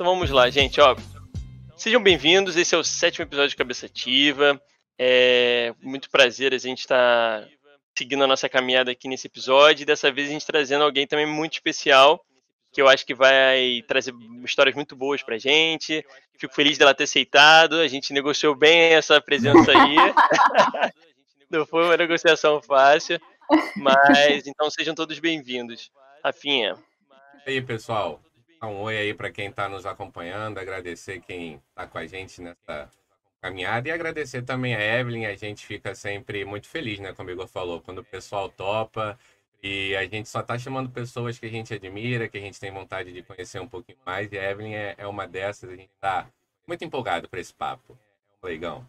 Então vamos lá, gente, ó. Sejam bem-vindos, esse é o sétimo episódio de Cabeça Ativa. É muito prazer a gente estar tá seguindo a nossa caminhada aqui nesse episódio. E dessa vez a gente trazendo alguém também muito especial, que eu acho que vai trazer histórias muito boas pra gente. Fico feliz dela ter aceitado. A gente negociou bem essa presença aí. Não foi uma negociação fácil. Mas então sejam todos bem-vindos. Rafinha. E aí, pessoal? Um oi aí para quem está nos acompanhando, agradecer quem está com a gente nessa caminhada e agradecer também a Evelyn. A gente fica sempre muito feliz, né? Como o Igor falou, quando o pessoal topa e a gente só está chamando pessoas que a gente admira, que a gente tem vontade de conhecer um pouquinho mais. E a Evelyn é, é uma dessas. A gente está muito empolgado para esse papo. Legal.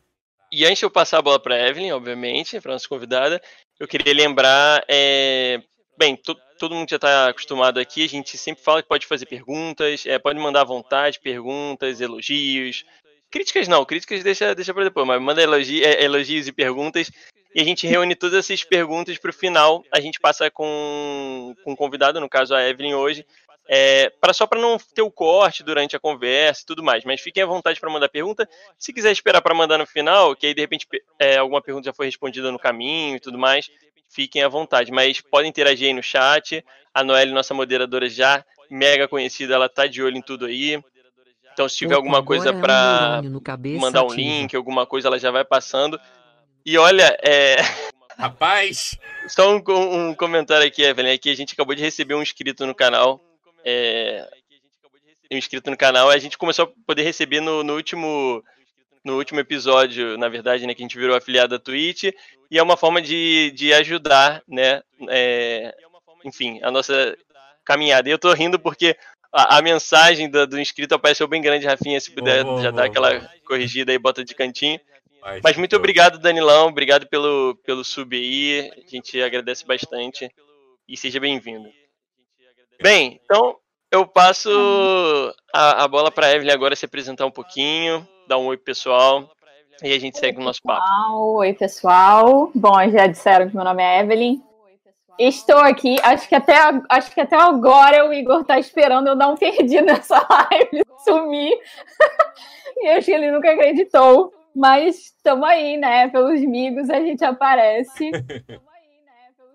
E antes de eu passar a bola para Evelyn, obviamente, para nossa convidada, eu queria lembrar. É... Bem, todo mundo já está acostumado aqui, a gente sempre fala que pode fazer perguntas, é, pode mandar à vontade, perguntas, elogios. Críticas não, críticas deixa, deixa para depois, mas manda elogi, é, elogios e perguntas. E a gente reúne todas essas perguntas para o final. A gente passa com, com um convidado, no caso a Evelyn hoje, é, para só para não ter o corte durante a conversa e tudo mais. Mas fiquem à vontade para mandar pergunta. Se quiser esperar para mandar no final, que aí de repente é, alguma pergunta já foi respondida no caminho e tudo mais, fiquem à vontade. Mas podem interagir aí no chat. A Noelle, nossa moderadora já mega conhecida, ela tá de olho em tudo aí. Então, se tiver alguma coisa para mandar um link, alguma coisa, ela já vai passando. E olha, é. Rapaz! Só um, um comentário aqui, Evelyn. Aqui a gente acabou de receber um inscrito no canal. É... Um inscrito no canal. A gente começou a poder receber no, no último no último episódio, na verdade, né, que a gente virou afiliado da Twitch, e é uma forma de, de ajudar, né, é, enfim, a nossa caminhada. E eu tô rindo porque a, a mensagem do, do, inscrito apareceu bem grande, Rafinha, se puder oh, já oh, dar aquela oh. corrigida aí, bota de cantinho. Mas, Mas muito obrigado, Danilão, obrigado pelo, pelo sub aí, a gente agradece bastante, e seja bem-vindo. Bem, então eu passo a, a bola para Evelyn agora se apresentar um pouquinho, dar um oi pessoal e a gente segue o nosso papo. Oi, pessoal. Bom, já disseram que meu nome é Evelyn. Estou aqui, acho que até, acho que até agora o Igor está esperando eu dar um perdido nessa live, sumir. e acho que ele nunca acreditou. Mas estamos aí, né? Pelos amigos a gente aparece.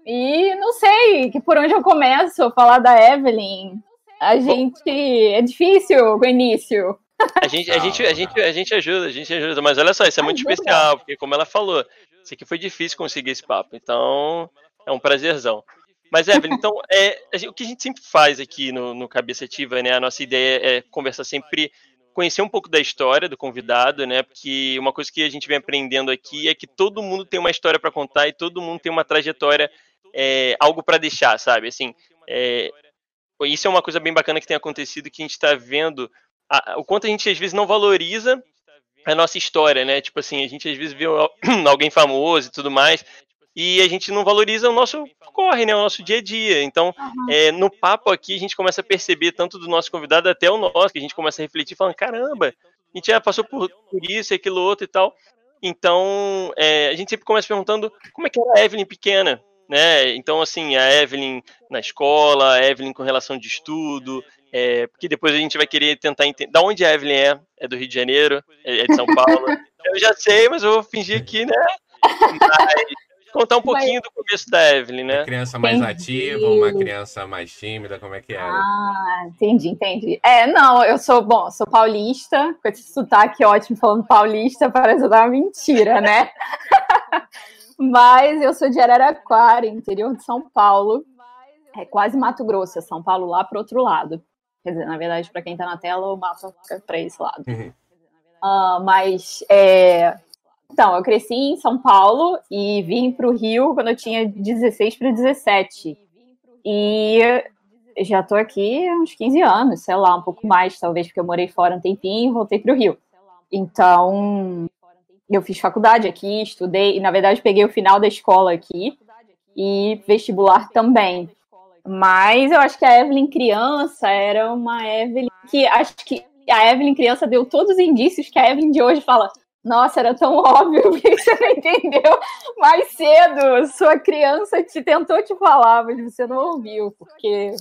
E não sei que por onde eu começo a falar da Evelyn. A gente. É difícil o início. A gente, a, gente, a, gente, a gente ajuda, a gente ajuda. Mas olha só, isso é muito ajuda. especial, porque como ela falou, isso aqui foi difícil conseguir esse papo. Então, é um prazerzão. Mas, Evelyn, então, é, o que a gente sempre faz aqui no, no Cabeça Ativa, né? A nossa ideia é conversar sempre, conhecer um pouco da história do convidado, né? Porque uma coisa que a gente vem aprendendo aqui é que todo mundo tem uma história para contar e todo mundo tem uma trajetória, é, algo para deixar, sabe? Assim, é, isso é uma coisa bem bacana que tem acontecido, que a gente está vendo a, o quanto a gente às vezes não valoriza a nossa história, né? Tipo assim, a gente às vezes vê alguém famoso e tudo mais, e a gente não valoriza o nosso corre, né? O nosso dia a dia. Então, é, no papo aqui, a gente começa a perceber, tanto do nosso convidado até o nosso, que a gente começa a refletir, falando, caramba, a gente já passou por, por isso aquilo outro e tal. Então, é, a gente sempre começa perguntando como é que era a Evelyn pequena, né? Então, assim, a Evelyn na escola, a Evelyn com relação de estudo, é, porque depois a gente vai querer tentar entender. Da onde a Evelyn é? É do Rio de Janeiro? É, é de São Paulo? eu já sei, mas eu vou fingir aqui, né? Mas contar um pouquinho do começo da Evelyn, né? Uma criança mais entendi. ativa, uma criança mais tímida, como é que era? Ah, entendi, entendi. É, não, eu sou, bom, sou paulista, com esse sotaque ótimo falando paulista, parece dar uma mentira, né? Mas eu sou de Araraquara, interior de São Paulo. É quase Mato Grosso, é São Paulo lá para outro lado. Quer dizer, na verdade, para quem está na tela, o mapa fica para esse lado. Uhum. Uh, mas, é... então, eu cresci em São Paulo e vim para o Rio quando eu tinha 16 para 17. E já estou aqui há uns 15 anos, sei lá, um pouco mais, talvez, porque eu morei fora um tempinho e voltei para o Rio. Então, eu fiz faculdade aqui, estudei, e na verdade peguei o final da escola aqui e vestibular também. Mas eu acho que a Evelyn criança era uma Evelyn que acho que a Evelyn criança deu todos os indícios que a Evelyn de hoje fala. Nossa, era tão óbvio, que você não entendeu mais cedo? Sua criança te tentou te falar, mas você não ouviu, porque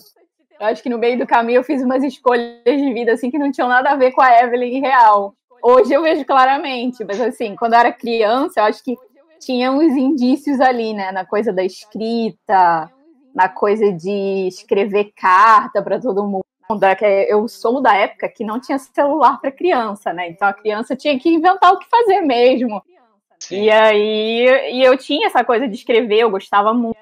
Eu acho que no meio do caminho eu fiz umas escolhas de vida assim que não tinham nada a ver com a Evelyn real. Hoje eu vejo claramente, mas assim, quando eu era criança, eu acho que tinha uns indícios ali, né, na coisa da escrita, na coisa de escrever carta para todo mundo. É eu sou da época que não tinha celular para criança, né? Então a criança tinha que inventar o que fazer mesmo. Sim. E aí e eu tinha essa coisa de escrever, eu gostava muito.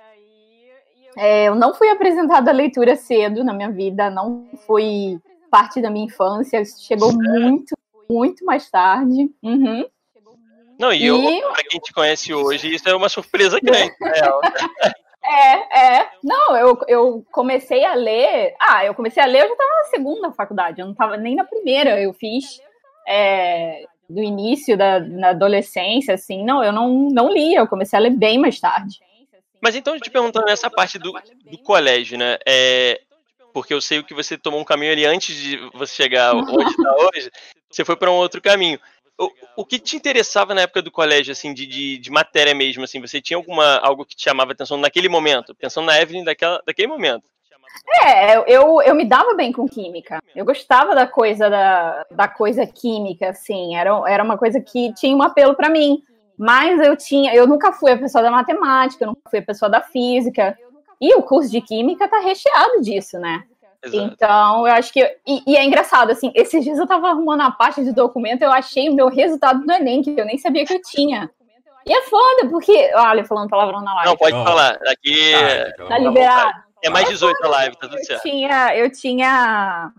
É, eu não fui apresentada à leitura cedo na minha vida, não foi parte da minha infância, chegou muito, muito mais tarde. Uhum. Não, e, e... Eu, pra quem te conhece hoje, isso é uma surpresa grande, na real. É, é. Não, eu, eu comecei a ler. Ah, eu comecei a ler, eu já estava na segunda faculdade, eu não estava nem na primeira. Eu fiz é, do início da na adolescência, assim. Não, eu não, não lia, eu comecei a ler bem mais tarde. Mas então, te perguntando nessa parte do, do colégio, né? É, porque eu sei que você tomou um caminho ali antes de você chegar onde está hoje, você foi para um outro caminho o, o que te interessava na época do colégio, assim, de, de, de, matéria mesmo, assim? Você tinha alguma, algo que te chamava atenção naquele momento? Pensando na Evelyn daquela, daquele momento. É, eu, eu me dava bem com química. Eu gostava da coisa da, da coisa química, assim. Era, era uma coisa que tinha um apelo para mim. Mas eu tinha, eu nunca fui a pessoa da matemática, eu nunca fui a pessoa da física. E o curso de química tá recheado disso, né? Exato. Então, eu acho que. E, e, é engraçado, assim, esses dias eu tava arrumando a parte de documento, eu achei o meu resultado do Enem, que eu nem sabia que eu tinha. E é foda, porque. Olha, falando palavrão na live. Não, pode oh. falar. Aqui. Tá, tá liberado. É mais 18 a live, tá tudo certo. Eu tinha. Eu tinha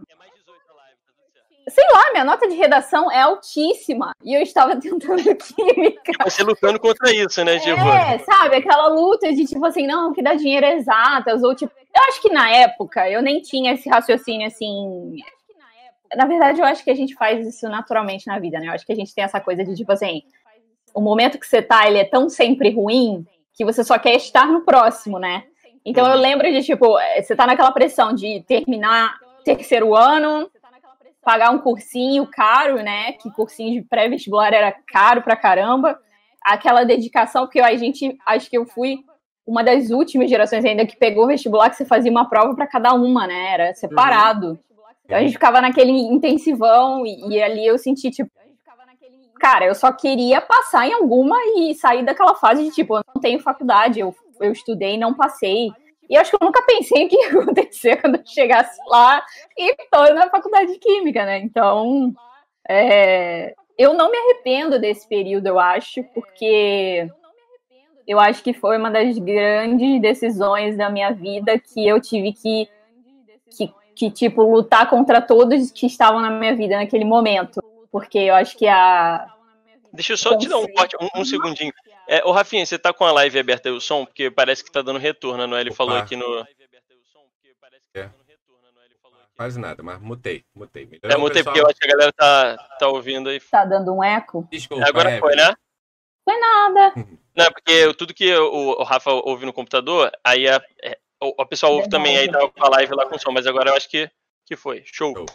sei lá, minha nota de redação é altíssima e eu estava tentando química. Você lutando contra isso, né, tipo? É, sabe, aquela luta de tipo assim, não, que dá dinheiro é exatas, ou tipo, eu acho que na época eu nem tinha esse raciocínio assim. Na verdade, eu acho que a gente faz isso naturalmente na vida, né? Eu acho que a gente tem essa coisa de tipo assim, o momento que você tá, ele é tão sempre ruim que você só quer estar no próximo, né? Então eu uhum. lembro de tipo, você tá naquela pressão de terminar terceiro ano, pagar um cursinho caro, né? Que cursinho de pré-vestibular era caro pra caramba. Aquela dedicação, porque a gente, acho que eu fui uma das últimas gerações ainda que pegou vestibular que você fazia uma prova para cada uma, né? Era separado. Uhum. Então a gente ficava naquele intensivão e, e, ali eu senti, tipo, cara, eu só queria passar em alguma e sair daquela fase de, tipo, eu não tenho faculdade, eu, eu estudei e não passei. E acho que eu nunca pensei que ia acontecer quando eu chegasse lá e tô na faculdade de Química, né? Então, é, eu não me arrependo desse período, eu acho, porque eu acho que foi uma das grandes decisões da minha vida que eu tive que, que, que tipo, lutar contra todos que estavam na minha vida naquele momento. Porque eu acho que a. Deixa eu só te dar um um, um segundinho. É, ô, Rafinha, você tá com a live aberta aí o som? Porque parece que tá dando retorno, não é? Ele Opa. falou aqui no. É. Quase nada, mas mutei, mutei. Melhorou, é, mutei pessoal? porque eu acho que a galera tá, tá ouvindo aí. Tá dando um eco? Desculpa, Agora é, foi, né? Foi nada. Não, porque tudo que o, o Rafa ouve no computador, aí a, é, a pessoa ouve também aí tá com a live lá com som, mas agora eu acho que, que foi. Show. Show.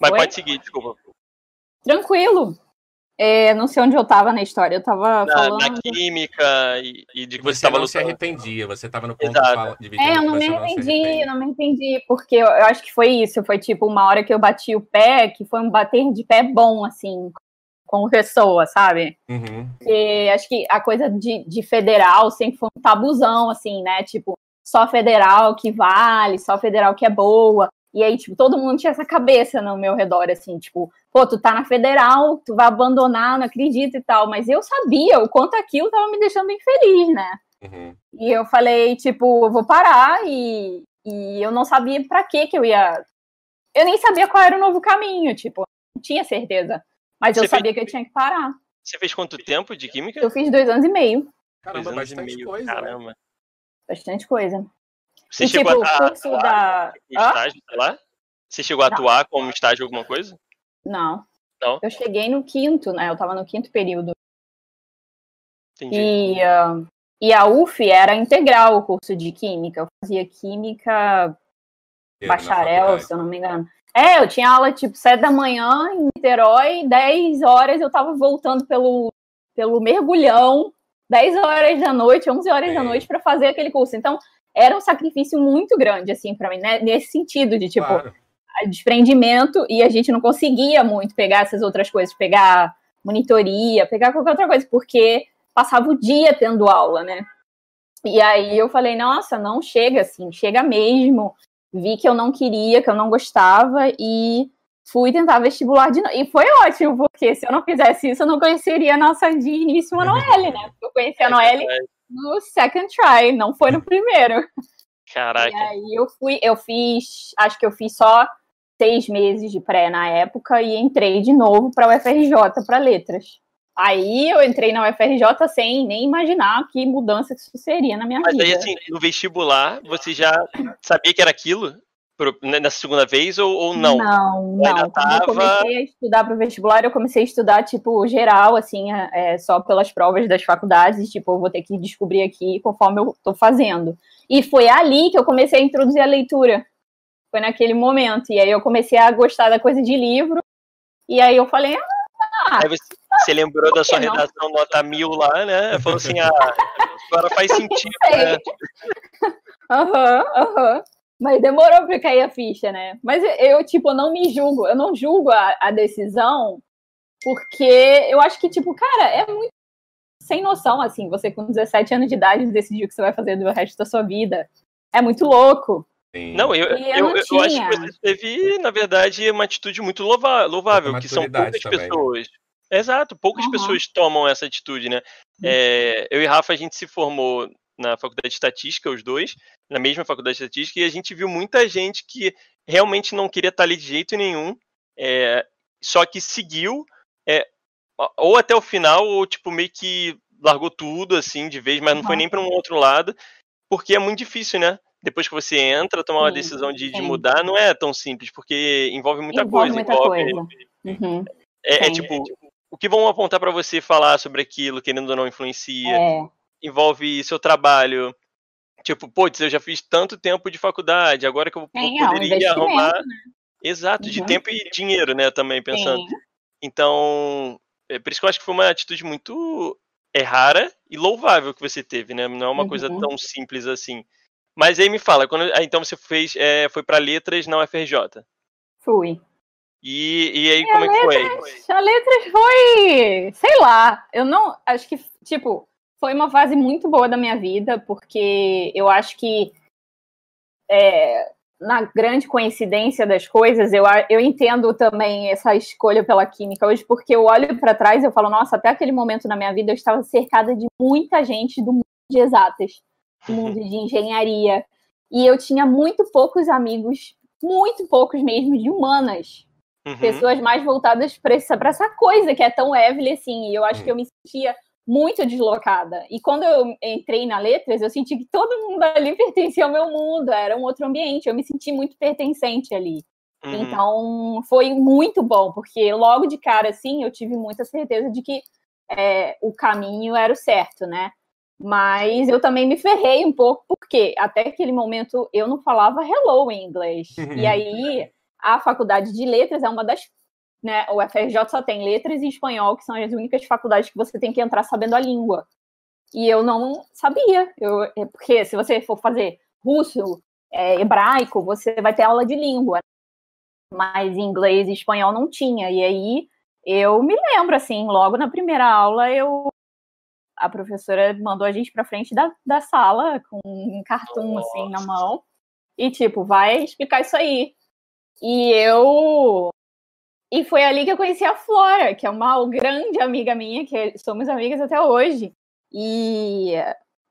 Mas foi? pode seguir, desculpa. Tranquilo. É, não sei onde eu tava na história, eu tava na, falando... Na química e, e de que você, você estava não se arrependia, você estava no ponto Exato. de É, eu não me arrependi, eu não me arrependi, porque eu, eu, acho que foi isso, foi tipo uma hora que eu bati o pé, que foi um bater de pé bom, assim, como pessoa, sabe? Uhum. Porque acho que a coisa de, de federal sempre foi um tabuzão, assim, né? Tipo, só federal que vale, só federal que é boa. E aí, tipo, todo mundo tinha essa cabeça no meu redor, assim, tipo, pô, tu tá na federal, tu vai abandonar, não acredito e tal. Mas eu sabia o quanto aquilo tava me deixando infeliz, né? Uhum. E eu falei, tipo, eu vou parar e, e eu não sabia para que que eu ia. Eu nem sabia qual era o novo caminho, tipo, não tinha certeza. Mas Você eu sabia fez... que eu tinha que parar. Você fez quanto tempo de química? Eu fiz dois anos e meio. Caramba, dois bastante meio, coisa. Né? Caramba. Bastante coisa. Você e, chegou tipo, a, curso da... estágio, sei lá? Você chegou a não. atuar como estágio alguma coisa? Não. Não? Eu cheguei no quinto, né? Eu tava no quinto período. Entendi. E, uh, e a UF era integral o curso de química. Eu fazia química bacharel, se eu não me engano. É, eu tinha aula tipo sete da manhã em Niterói, 10 horas eu tava voltando pelo, pelo mergulhão, 10 horas da noite, 11 horas é. da noite para fazer aquele curso. Então, era um sacrifício muito grande, assim, para mim, né? Nesse sentido de, tipo, claro. desprendimento e a gente não conseguia muito pegar essas outras coisas, pegar monitoria, pegar qualquer outra coisa, porque passava o dia tendo aula, né? E aí eu falei, nossa, não chega assim, chega mesmo. Vi que eu não queria, que eu não gostava e fui tentar vestibular de novo. E foi ótimo, porque se eu não fizesse isso, eu não conheceria a nossa de início a Noelle, né? Eu conheci a é Noelle no second try, não foi no primeiro. Caraca. E aí eu fui, eu fiz, acho que eu fiz só seis meses de pré na época e entrei de novo para o UFRJ para letras. Aí eu entrei na UFRJ sem nem imaginar que mudança que isso seria na minha Mas vida. Mas aí, assim, no vestibular, você já sabia que era aquilo? Né, nessa segunda vez ou, ou não? Não, não. Quando eu comecei a estudar para o vestibular, eu comecei a estudar, tipo, geral, assim, é, é, só pelas provas das faculdades, tipo, eu vou ter que descobrir aqui conforme eu estou fazendo. E foi ali que eu comecei a introduzir a leitura. Foi naquele momento. E aí eu comecei a gostar da coisa de livro. E aí eu falei, ah, aí você, você lembrou da sua redação nota mil lá, né? Falou assim, ah, agora faz sentido, né? Aham, uhum, aham. Uhum. Mas demorou pra cair a ficha, né? Mas eu, tipo, não me julgo. Eu não julgo a, a decisão, porque eu acho que, tipo, cara, é muito sem noção, assim, você com 17 anos de idade decidir o que você vai fazer do resto da sua vida. É muito louco. Sim. Não, eu, eu, eu, eu, acho que você teve, na verdade, uma atitude muito louvável, que são poucas também. pessoas. Exato, poucas uhum. pessoas tomam essa atitude, né? Uhum. É, eu e Rafa, a gente se formou na faculdade de estatística, os dois, na mesma faculdade de estatística, e a gente viu muita gente que realmente não queria estar ali de jeito nenhum, é, só que seguiu, é, ou até o final, ou tipo, meio que largou tudo, assim, de vez, mas não foi nem para um outro lado, porque é muito difícil, né? Depois que você entra, tomar uma decisão de, de, mudar não é tão simples, porque envolve muita envolve coisa. Muita envolve, coisa. Uhum. É, é, tipo, o que vão apontar para você falar sobre aquilo, querendo ou não influencia. É envolve seu trabalho. Tipo, putz, eu já fiz tanto tempo de faculdade, agora que eu Sim, poderia é um arrumar. Né? Exato, uhum. de tempo e dinheiro, né? Também pensando. Sim. Então, é por isso que eu acho que foi uma atitude muito é rara e louvável que você teve, né? Não é uma uhum. coisa tão simples assim. Mas aí me fala, quando, ah, então você fez, é, foi para letras na UFRJ? Fui. E, e aí, e como é que letras, foi? A letras foi, sei lá, eu não, acho que, tipo, foi uma fase muito boa da minha vida, porque eu acho que é, na grande coincidência das coisas, eu, eu entendo também essa escolha pela química hoje, porque eu olho para trás e eu falo, nossa, até aquele momento na minha vida eu estava cercada de muita gente do mundo de exatas, do mundo de engenharia, e eu tinha muito poucos amigos, muito poucos mesmo, de humanas. Uhum. Pessoas mais voltadas para essa, essa coisa que é tão Evelyn assim, e eu acho uhum. que eu me sentia muito deslocada. E quando eu entrei na Letras, eu senti que todo mundo ali pertencia ao meu mundo, era um outro ambiente, eu me senti muito pertencente ali. Uhum. Então, foi muito bom, porque logo de cara, assim, eu tive muita certeza de que é, o caminho era o certo, né? Mas eu também me ferrei um pouco, porque até aquele momento eu não falava hello em inglês. Uhum. E aí, a faculdade de letras é uma das né? O FRJ só tem letras e espanhol, que são as únicas faculdades que você tem que entrar sabendo a língua. E eu não sabia, eu, é porque se você for fazer russo, é, hebraico, você vai ter aula de língua. Mas inglês e espanhol não tinha. E aí eu me lembro, assim, logo na primeira aula, eu a professora mandou a gente para frente da, da sala com um cartão assim na mão e tipo, vai explicar isso aí. E eu e foi ali que eu conheci a Flora, que é uma grande amiga minha, que somos amigas até hoje. E,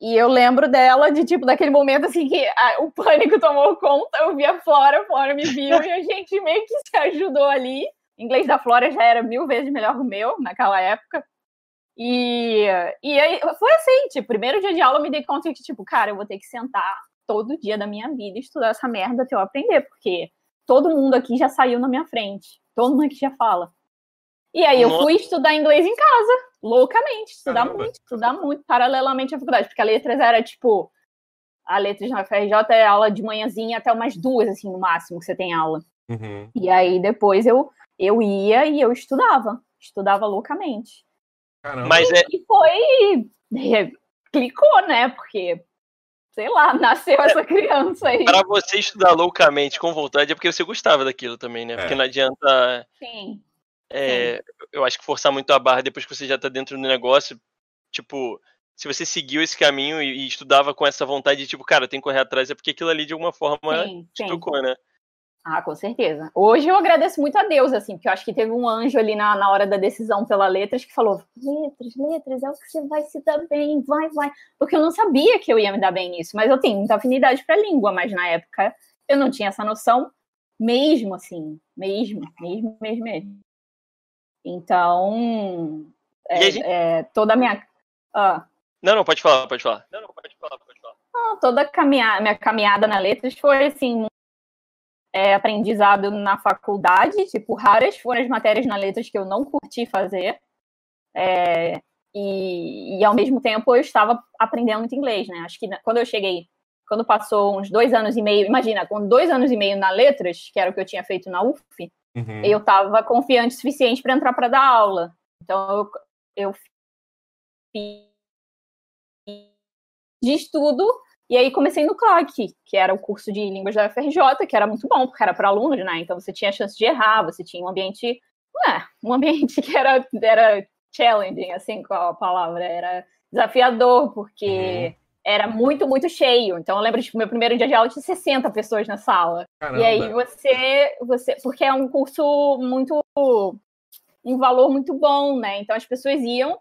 e eu lembro dela de tipo daquele momento assim que a, o pânico tomou conta, eu vi a Flora, a Flora me viu e a gente meio que se ajudou ali. O inglês da Flora já era mil vezes melhor que o meu naquela época. E, e aí foi assim, tipo, primeiro dia de aula eu me dei conta que, tipo, cara, eu vou ter que sentar todo dia da minha vida e estudar essa merda até eu aprender, porque todo mundo aqui já saiu na minha frente todo mundo que já fala. E aí eu fui estudar inglês em casa, loucamente, estudar Caramba. muito, estudar muito, paralelamente à faculdade, porque a letras era tipo, a letras na FRJ é aula de manhãzinha até umas duas, assim, no máximo, que você tem aula. Uhum. E aí depois eu, eu ia e eu estudava, estudava loucamente. Caramba. Mas é... E foi, clicou, né, porque sei lá, nasceu essa criança aí. Para você estudar loucamente com vontade é porque você gostava daquilo também, né? É. Porque não adianta. Sim. É, Sim. Eu acho que forçar muito a barra depois que você já tá dentro do negócio. Tipo, se você seguiu esse caminho e, e estudava com essa vontade de, tipo, cara, tem que correr atrás, é porque aquilo ali de alguma forma sim, te tocou, né? Ah, com certeza. Hoje eu agradeço muito a Deus, assim, porque eu acho que teve um anjo ali na, na hora da decisão pela letras que falou: letras, letras, é o que você vai se dar bem, vai, vai. Porque eu não sabia que eu ia me dar bem nisso, mas eu tenho muita afinidade para língua, mas na época eu não tinha essa noção, mesmo assim, mesmo, mesmo, mesmo, mesmo. Então, é, gente... é, toda a minha. Ah. Não, não, pode falar, pode falar. Não, não, pode falar, pode falar. Não, toda a caminhada, minha caminhada na letras foi assim é, aprendizado na faculdade, tipo, raras foram as matérias na letras que eu não curti fazer. É, e, e, ao mesmo tempo eu estava aprendendo muito inglês, né? Acho que quando eu cheguei, quando passou uns dois anos e meio, imagina, com dois anos e meio na letras, que era o que eu tinha feito na UF, uhum. eu estava confiante o suficiente para entrar para dar aula. Então eu, eu fiz de estudo e aí comecei no CLAC, que era o curso de línguas da UFRJ, que era muito bom, porque era para alunos, né? Então você tinha a chance de errar, você tinha um ambiente, é, um ambiente que era, era challenging, assim, qual a palavra, era desafiador, porque uhum. era muito, muito cheio. Então eu lembro, tipo, meu primeiro dia de aula tinha 60 pessoas na sala. Caramba. E aí você, você, porque é um curso muito, um valor muito bom, né? Então as pessoas iam,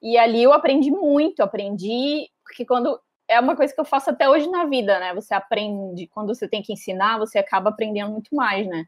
e ali eu aprendi muito, aprendi, porque quando é uma coisa que eu faço até hoje na vida, né? Você aprende, quando você tem que ensinar, você acaba aprendendo muito mais, né?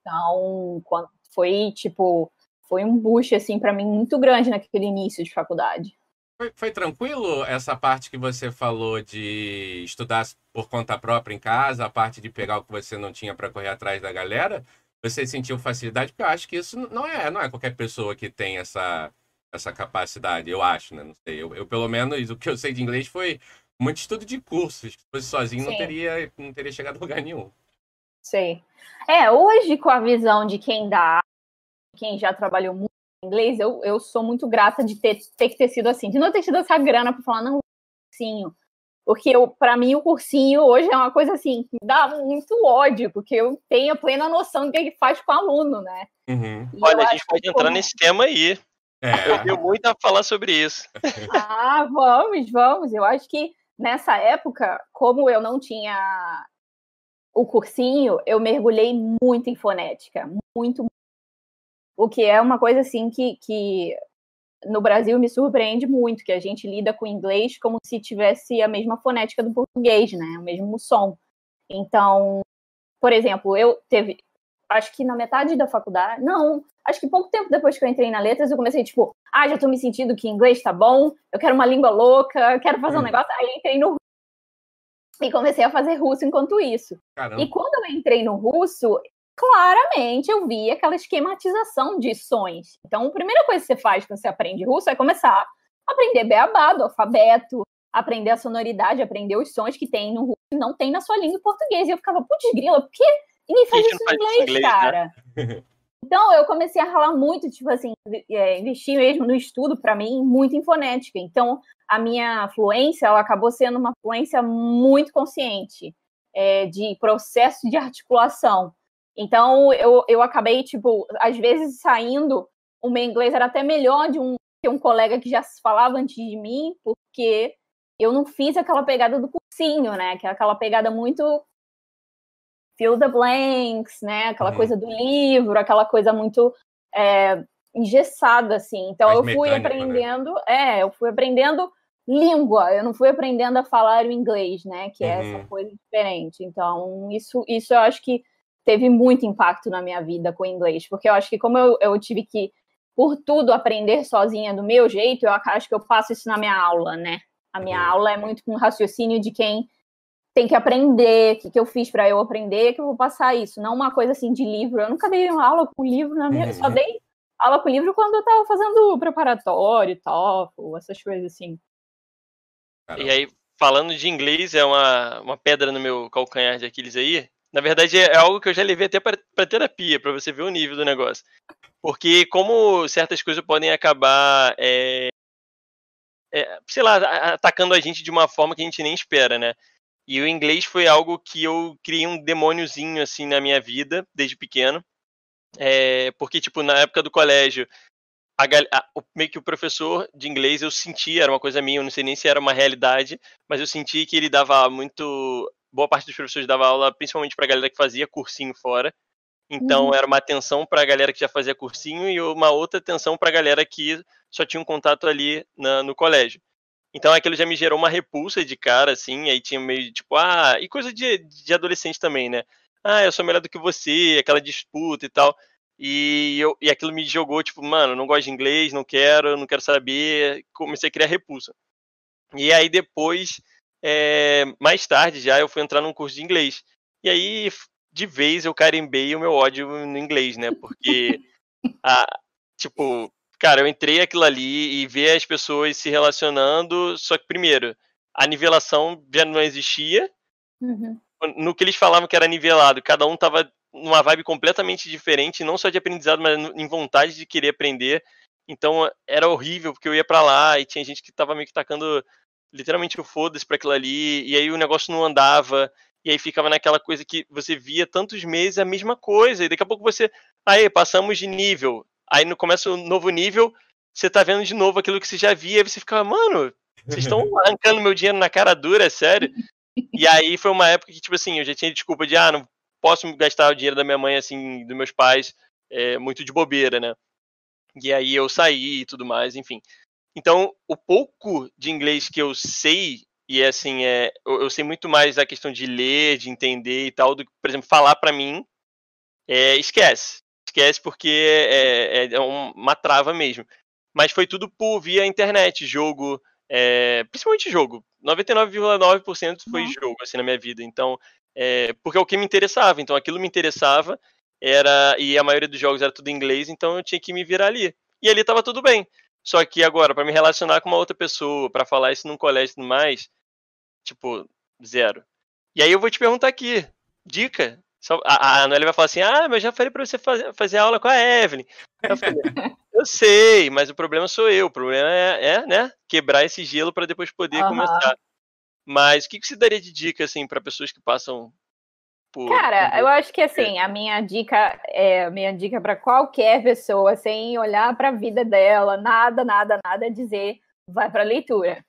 Então, quando foi tipo, foi um boost assim para mim muito grande naquele início de faculdade. Foi, foi, tranquilo essa parte que você falou de estudar por conta própria em casa, a parte de pegar o que você não tinha para correr atrás da galera? Você sentiu facilidade? Porque eu acho que isso não é, não é qualquer pessoa que tem essa essa capacidade, eu acho, né? Não sei. Eu, eu, pelo menos, o que eu sei de inglês foi muito estudo de cursos. Se fosse sozinho, não teria, não teria chegado a lugar nenhum. Sei. É, hoje, com a visão de quem dá, quem já trabalhou muito em inglês, eu, eu sou muito grata de ter, ter que ter sido assim, de não ter tido essa grana para falar, não, cursinho. Porque para mim o cursinho hoje é uma coisa assim, que dá muito ódio, porque eu tenho a plena noção do que ele faz com o aluno, né? Uhum. Olha, a gente pode entrar como... nesse tema aí. É. Eu tenho muito a falar sobre isso. Ah, vamos, vamos. Eu acho que nessa época, como eu não tinha o cursinho, eu mergulhei muito em fonética, muito. O que é uma coisa assim que, que no Brasil me surpreende muito, que a gente lida com o inglês como se tivesse a mesma fonética do português, né? O mesmo som. Então, por exemplo, eu teve, acho que na metade da faculdade, não, acho que pouco tempo depois que eu entrei na letras, eu comecei, tipo, ah, já tô me sentindo que inglês tá bom, eu quero uma língua louca, quero fazer um hum. negócio. Aí entrei no e comecei a fazer russo enquanto isso. Caramba. E quando eu entrei no russo, claramente eu vi aquela esquematização de sons. Então, a primeira coisa que você faz quando você aprende russo é começar a aprender beabá do alfabeto, aprender a sonoridade, aprender os sons que tem no russo e não tem na sua língua portuguesa. E eu ficava, putz, grila, por que ninguém faz isso em inglês, inglês, né? cara? Né? Então, eu comecei a ralar muito, tipo assim, é, investir mesmo no estudo, para mim, muito em fonética. Então, a minha fluência, ela acabou sendo uma fluência muito consciente, é, de processo de articulação. Então, eu, eu acabei, tipo, às vezes saindo, o meu inglês era até melhor de um, que um colega que já falava antes de mim, porque eu não fiz aquela pegada do cursinho, né? Que é aquela pegada muito fill the blanks, né? Aquela uhum. coisa do livro, aquela coisa muito é, engessada, assim. Então Mais eu fui né? aprendendo, né? é, eu fui aprendendo língua, eu não fui aprendendo a falar o inglês, né? Que é essa uhum. coisa diferente. Então, isso, isso eu acho que teve muito impacto na minha vida com o inglês, porque eu acho que como eu, eu tive que, por tudo, aprender sozinha do meu jeito, eu acho que eu passo isso na minha aula, né? A minha uhum. aula é muito com raciocínio de quem tem que aprender, o que, que eu fiz para eu aprender, que eu vou passar isso. Não uma coisa assim de livro. Eu nunca dei uma aula com livro na minha. Uhum. Só dei aula com livro quando eu tava fazendo preparatório, TOEFL, essas coisas assim. E aí, falando de inglês, é uma, uma pedra no meu calcanhar de Aquiles aí. Na verdade, é algo que eu já levei até para terapia, para você ver o nível do negócio. Porque como certas coisas podem acabar é, é, sei lá, atacando a gente de uma forma que a gente nem espera, né? E o inglês foi algo que eu criei um demôniozinho, assim, na minha vida, desde pequeno. É, porque, tipo, na época do colégio, a, a, o, meio que o professor de inglês eu sentia, era uma coisa minha, eu não sei nem se era uma realidade, mas eu senti que ele dava muito. Boa parte dos professores dava aula, principalmente pra galera que fazia cursinho fora. Então uhum. era uma atenção para a galera que já fazia cursinho e uma outra atenção para a galera que só tinha um contato ali na, no colégio. Então aquilo já me gerou uma repulsa de cara, assim, aí tinha meio tipo, ah, e coisa de, de adolescente também, né? Ah, eu sou melhor do que você, aquela disputa e tal. E, eu, e aquilo me jogou, tipo, mano, não gosto de inglês, não quero, não quero saber. Comecei a criar repulsa. E aí depois, é, mais tarde já, eu fui entrar num curso de inglês. E aí de vez eu carimbei o meu ódio no inglês, né? Porque, a, tipo, cara, eu entrei aquilo ali e ver as pessoas se relacionando, só que, primeiro, a nivelação já não existia. Uhum. No que eles falavam que era nivelado, cada um tava numa vibe completamente diferente, não só de aprendizado, mas em vontade de querer aprender. Então era horrível, porque eu ia para lá e tinha gente que tava meio que tacando literalmente o foda-se pra aquilo ali, e aí o negócio não andava. E aí ficava naquela coisa que você via tantos meses a mesma coisa, e daqui a pouco você. Aí, passamos de nível. Aí no começo um novo nível, você tá vendo de novo aquilo que você já via, e você ficava, mano, vocês estão arrancando meu dinheiro na cara dura, é sério. E aí foi uma época que, tipo assim, eu já tinha desculpa de, ah, não posso gastar o dinheiro da minha mãe, assim, dos meus pais, é, muito de bobeira, né? E aí eu saí e tudo mais, enfim. Então, o pouco de inglês que eu sei e assim, é, eu, eu, sei muito mais a questão de ler, de entender e tal, do que, por exemplo, falar para mim, é, esquece. Esquece porque é, é, é, uma trava mesmo. Mas foi tudo por via internet, jogo, é, principalmente jogo. 99,9% foi uhum. jogo, assim, na minha vida. Então, é, porque é o que me interessava. Então, aquilo me interessava, era e a maioria dos jogos era tudo em inglês, então eu tinha que me virar ali. E ali tava tudo bem. Só que agora, para me relacionar com uma outra pessoa, para falar isso num colégio e tudo mais, Tipo, zero. E aí eu vou te perguntar aqui, dica. A, a Noelle vai falar assim, ah, mas eu já falei pra você fazer, fazer aula com a Evelyn. Eu, falei, eu sei, mas o problema sou eu. O problema é, é né, quebrar esse gelo para depois poder uhum. começar. Mas o que, que você daria de dica, assim, para pessoas que passam por... Cara, eu acho que, assim, a minha dica é a minha dica para qualquer pessoa, sem olhar para a vida dela, nada, nada, nada, é dizer, vai para leitura.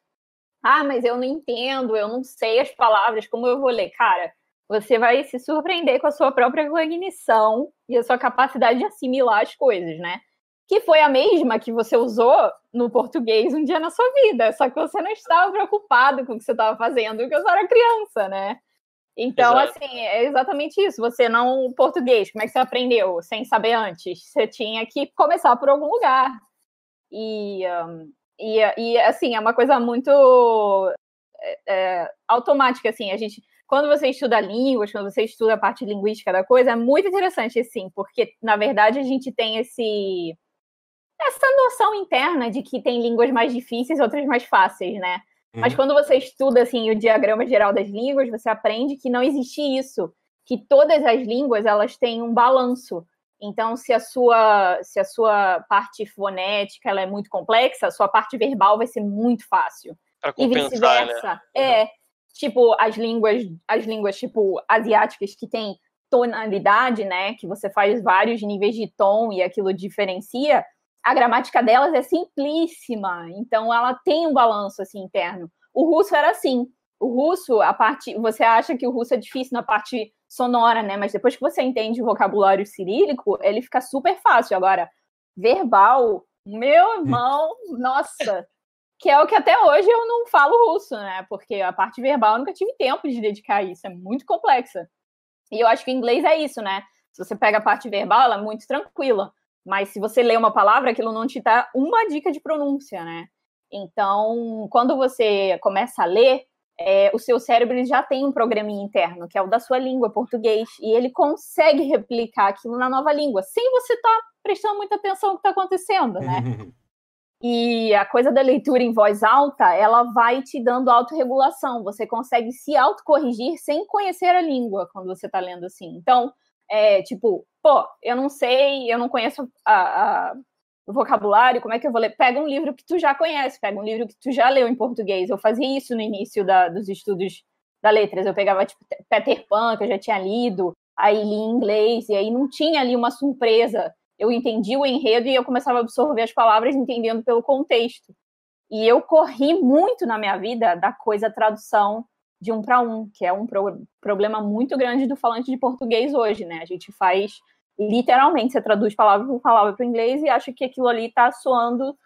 Ah, mas eu não entendo, eu não sei as palavras, como eu vou ler? Cara, você vai se surpreender com a sua própria cognição e a sua capacidade de assimilar as coisas, né? Que foi a mesma que você usou no português um dia na sua vida, só que você não estava preocupado com o que você estava fazendo, porque você era criança, né? Então, Exato. assim, é exatamente isso. Você não. Português, como é que você aprendeu sem saber antes? Você tinha que começar por algum lugar. E e, e assim, é uma coisa muito é, é, automática, assim, a gente quando você estuda línguas, quando você estuda a parte linguística da coisa, é muito interessante, sim, porque, na verdade, a gente tem esse essa noção interna de que tem línguas mais difíceis e outras mais fáceis, né? Uhum. Mas quando você estuda, assim, o diagrama geral das línguas, você aprende que não existe isso, que todas as línguas, elas têm um balanço. Então, se a sua, se a sua parte fonética ela é muito complexa, a sua parte verbal vai ser muito fácil. e né? vice-versa. Né? É, tipo, as línguas, as línguas tipo asiáticas que têm tonalidade, né, que você faz vários níveis de tom e aquilo diferencia, a gramática delas é simplíssima, então ela tem um balanço assim interno. O russo era assim. O russo, a parte, você acha que o russo é difícil na parte sonora, né? Mas depois que você entende o vocabulário cirílico, ele fica super fácil. Agora, verbal, meu irmão, nossa, que é o que até hoje eu não falo russo, né? Porque a parte verbal eu nunca tive tempo de dedicar a isso, é muito complexa. E eu acho que o inglês é isso, né? Se você pega a parte verbal, ela é muito tranquila. Mas se você lê uma palavra, aquilo não te dá uma dica de pronúncia, né? Então, quando você começa a ler, é, o seu cérebro já tem um programinha interno, que é o da sua língua, português, e ele consegue replicar aquilo na nova língua, sem você estar tá prestando muita atenção no que está acontecendo, né? e a coisa da leitura em voz alta, ela vai te dando autorregulação, você consegue se autocorrigir sem conhecer a língua quando você está lendo assim. Então, é tipo, pô, eu não sei, eu não conheço a, a vocabulário, como é que eu vou ler? Pega um livro que tu já conhece, pega um livro que tu já leu em português. Eu fazia isso no início da, dos estudos da letras. Eu pegava, tipo, Peter Pan, que eu já tinha lido, aí li em inglês, e aí não tinha ali uma surpresa. Eu entendi o enredo e eu começava a absorver as palavras entendendo pelo contexto. E eu corri muito na minha vida da coisa tradução de um para um, que é um pro problema muito grande do falante de português hoje, né? A gente faz literalmente, você traduz palavra por palavra para o inglês e acha que aquilo ali está soando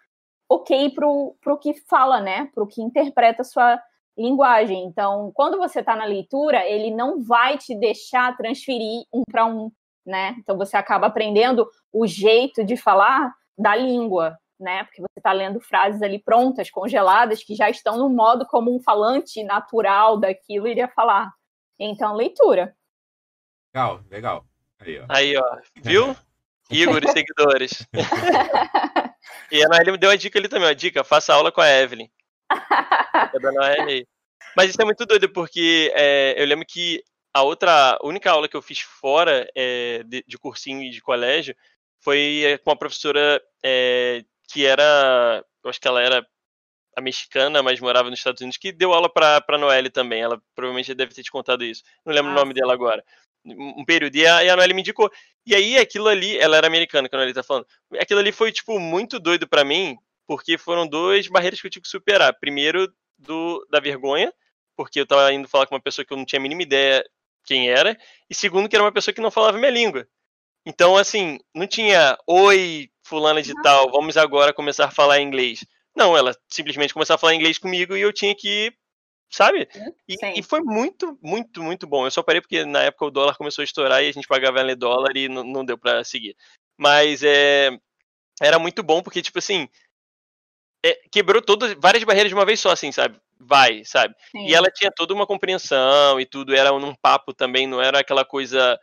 ok para o que fala, né? Para o que interpreta a sua linguagem. Então, quando você está na leitura, ele não vai te deixar transferir um para um, né? Então, você acaba aprendendo o jeito de falar da língua, né? Porque você está lendo frases ali prontas, congeladas, que já estão no modo como um falante natural daquilo iria falar. Então, leitura. Legal, legal. Aí, ó. Aí, ó. Viu? Igor e seguidores. e a Noelle me deu uma dica ali também, uma dica, faça aula com a Evelyn. Noelle Mas isso é muito doido, porque é, eu lembro que a outra, a única aula que eu fiz fora é, de, de, cursinho e de colégio foi com uma professora é, que era, eu acho que ela era a mexicana, mas morava nos Estados Unidos, que deu aula para a Noelle também. Ela provavelmente deve ter te contado isso. Não lembro ah, o nome dela agora. Um período. E a, e a Noelle me indicou. E aí aquilo ali, ela era americana, que a Noelle tá falando. Aquilo ali foi, tipo, muito doido para mim, porque foram duas barreiras que eu tive que superar. Primeiro, do, da vergonha, porque eu tava indo falar com uma pessoa que eu não tinha a mínima ideia quem era. E segundo, que era uma pessoa que não falava minha língua. Então, assim, não tinha, oi, fulana de tal, vamos agora começar a falar inglês. Não, ela simplesmente começou a falar inglês comigo e eu tinha que, sabe? E, e, foi muito, muito, muito bom. Eu só parei porque na época o dólar começou a estourar e a gente pagava em dólar e não, não deu para seguir. Mas é, era muito bom porque, tipo assim, é, quebrou todas, várias barreiras de uma vez só, assim, sabe? Vai, sabe? Sim. E ela tinha toda uma compreensão e tudo, era num papo também, não era aquela coisa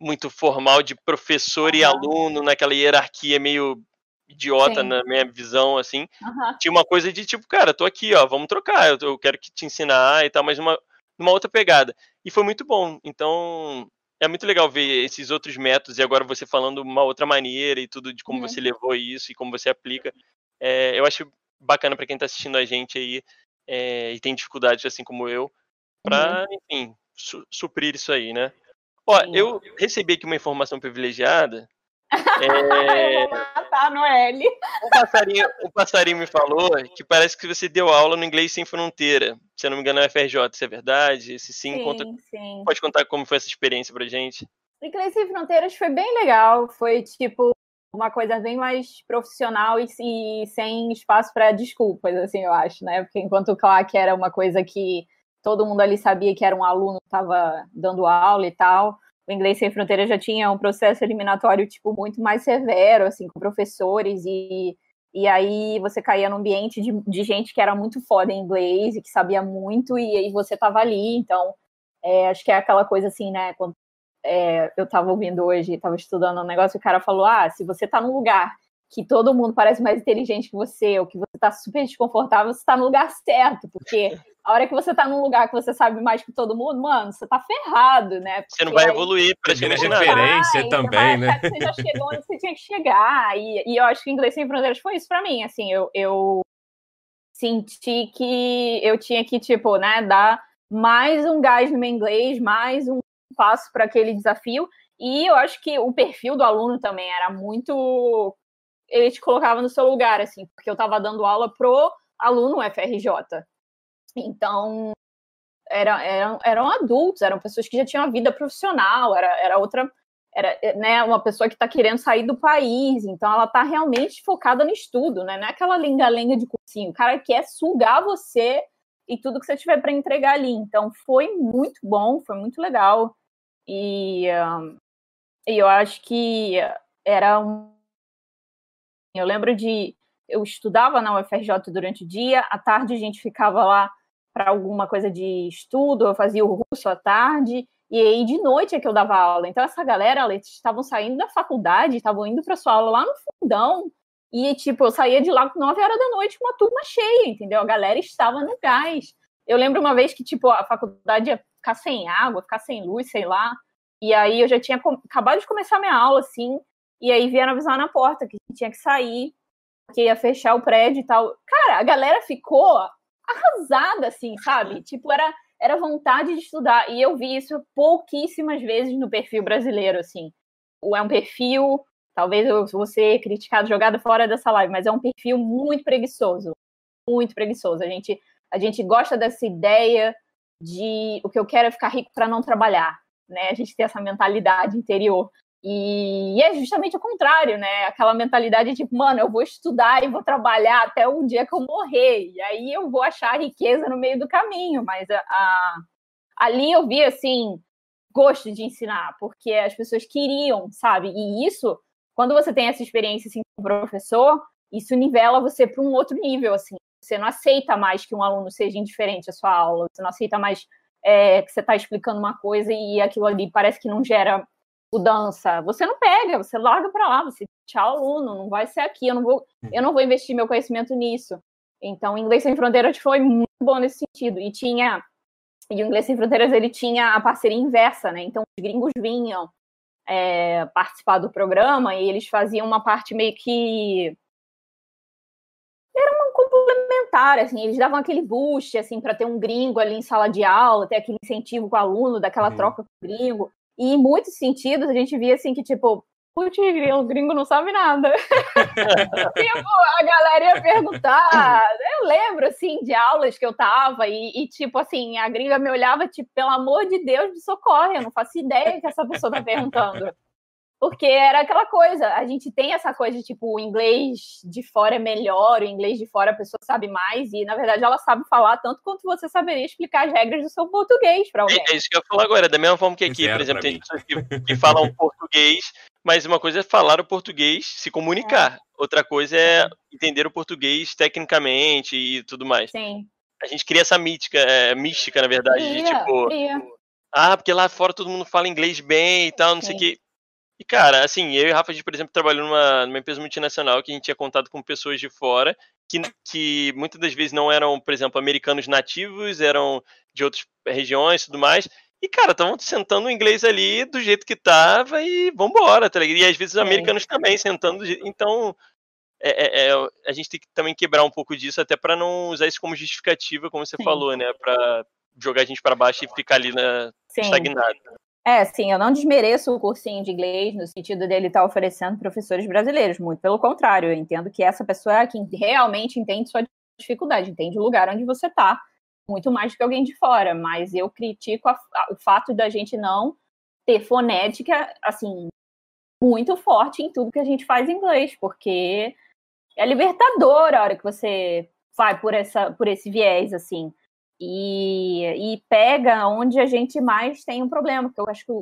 muito formal de professor uhum. e aluno, naquela hierarquia meio idiota Sim. na minha visão, assim. Uhum. Tinha uma coisa de tipo, cara, tô aqui, ó, vamos trocar, eu, eu quero que te ensinar e tal, mas uma, uma outra pegada. E foi muito bom. Então, é muito legal ver esses outros métodos e agora você falando uma outra maneira e tudo de como uhum. você levou isso e como você aplica. É, eu acho bacana para quem está assistindo a gente aí é, e tem dificuldades assim como eu, para, uhum. enfim, su suprir isso aí, né? Ó, Sim. eu recebi aqui uma informação privilegiada. É... matar a Noelle. Um passarinho, um passarinho me falou que parece que você deu aula no Inglês Sem Fronteira. Se eu não me engano, é FRJ. Isso é verdade? Se sim, sim, conta... sim. pode contar como foi essa experiência pra gente? O Inglês Sem Fronteiras foi bem legal. Foi, tipo, uma coisa bem mais profissional e, e sem espaço para desculpas, assim, eu acho, né? Porque enquanto o CLAC era uma coisa que todo mundo ali sabia que era um aluno que estava dando aula e tal. O Inglês Sem Fronteiras já tinha um processo eliminatório, tipo, muito mais severo, assim, com professores e, e aí você caía num ambiente de, de gente que era muito foda em inglês e que sabia muito e aí você tava ali, então é, acho que é aquela coisa assim, né, quando é, eu tava ouvindo hoje, tava estudando um negócio, e o cara falou, ah, se você tá num lugar que todo mundo parece mais inteligente que você, ou que você tá super desconfortável, você tá no lugar certo, porque a hora que você tá num lugar que você sabe mais que todo mundo, mano, você tá ferrado, né? Porque você não vai evoluir pra gente referência também, né? Você já chegou onde você tinha que chegar, e, e eu acho que o Inglês Sem Fronteiras foi isso pra mim, assim, eu, eu senti que eu tinha que, tipo, né, dar mais um gás no meu inglês, mais um passo para aquele desafio, e eu acho que o perfil do aluno também era muito ele te colocava no seu lugar, assim, porque eu estava dando aula pro aluno FRJ. Então, era, eram, eram adultos, eram pessoas que já tinham a vida profissional, era, era outra, era né, uma pessoa que está querendo sair do país, então ela está realmente focada no estudo, né? Não é aquela lenga-lenga de cursinho, o cara quer sugar você e tudo que você tiver para entregar ali. Então, foi muito bom, foi muito legal. E, um, e eu acho que era um eu lembro de. Eu estudava na UFRJ durante o dia, à tarde a gente ficava lá para alguma coisa de estudo, eu fazia o russo à tarde, e aí de noite é que eu dava aula. Então essa galera, eles estavam saindo da faculdade, estavam indo para sua aula lá no fundão, e tipo, eu saía de lá com 9 horas da noite com uma turma cheia, entendeu? A galera estava no gás. Eu lembro uma vez que tipo a faculdade ia ficar sem água, ficar sem luz, sei lá. E aí eu já tinha acabado de começar minha aula assim, E aí vieram avisar na porta que tinha que sair, que ia fechar o prédio e tal. Cara, a galera ficou arrasada, assim, sabe? Tipo, era, era vontade de estudar. E eu vi isso pouquíssimas vezes no perfil brasileiro, assim. É um perfil, talvez eu vou ser criticado, jogado fora dessa live, mas é um perfil muito preguiçoso. Muito preguiçoso. A gente, a gente gosta dessa ideia de o que eu quero é ficar rico para não trabalhar, né? A gente tem essa mentalidade interior. E, e, é justamente o contrário, né? Aquela mentalidade de, mano, eu vou estudar e vou trabalhar até o dia que eu morrer. E aí eu vou achar riqueza no meio do caminho. Mas a, a, ali eu vi, assim, gosto de ensinar, porque as pessoas queriam, sabe? E isso, quando você tem essa experiência, assim, com o professor, isso nivela você para um outro nível, assim. Você não aceita mais que um aluno seja indiferente à sua aula, você não aceita mais é, que você está explicando uma coisa e aquilo ali parece que não gera mudança. Você não pega, você larga para lá, você tchau aluno, não vai ser aqui, eu não vou, eu não vou investir meu conhecimento nisso. Então, o Inglês Sem Fronteiras foi muito bom nesse sentido. E tinha, e o Inglês Sem Fronteiras ele tinha a parceria inversa, né? Então, os gringos vinham é, participar do programa e eles faziam uma parte meio que complementar, assim, eles davam aquele boost, assim, para ter um gringo ali em sala de aula, ter aquele incentivo com o aluno, daquela uhum. troca com o gringo. E em muitos sentidos a gente via, assim, que, tipo, putz, o gringo não sabe nada. tipo, a galera ia perguntar. Eu lembro, assim, de aulas que eu tava e, e, tipo, assim, a gringa me olhava, tipo, pelo amor de Deus, me socorre, eu não faço ideia que essa pessoa tá perguntando. Porque era aquela coisa, a gente tem essa coisa de tipo, o inglês de fora é melhor, o inglês de fora a pessoa sabe mais, e na verdade ela sabe falar tanto quanto você saberia explicar as regras do seu português para alguém. É, é, isso que eu ia falar agora, da mesma forma que aqui, por exemplo, tem pessoas que, que falam português, mas uma coisa é falar o português, se comunicar, é. outra coisa é entender o português tecnicamente e tudo mais. Sim. A gente cria essa mítica, é, mística, na verdade, cria, de tipo. Cria. Ah, porque lá fora todo mundo fala inglês bem e tal, não Sim. sei o quê e, cara, assim, eu e o Rafa, a gente, por exemplo, trabalhou numa, numa empresa multinacional que a gente tinha contato com pessoas de fora, que, que muitas das vezes não eram, por exemplo, americanos nativos, eram de outras regiões e tudo mais. E, cara, estavam sentando o inglês ali do jeito que tava e vambora, tá ligado? E às vezes os americanos também sentando. Então, é, é, é, a gente tem que também quebrar um pouco disso, até para não usar isso como justificativa, como você Sim. falou, né? Pra jogar a gente para baixo e ficar ali na, estagnado. É, sim, eu não desmereço o cursinho de inglês no sentido dele estar tá oferecendo professores brasileiros, muito pelo contrário, eu entendo que essa pessoa é quem realmente entende sua dificuldade, entende o lugar onde você está, muito mais do que alguém de fora, mas eu critico a, a, o fato da gente não ter fonética, assim, muito forte em tudo que a gente faz em inglês, porque é libertador a hora que você vai por, essa, por esse viés, assim e, e pega onde a gente mais tem um problema, porque eu acho que,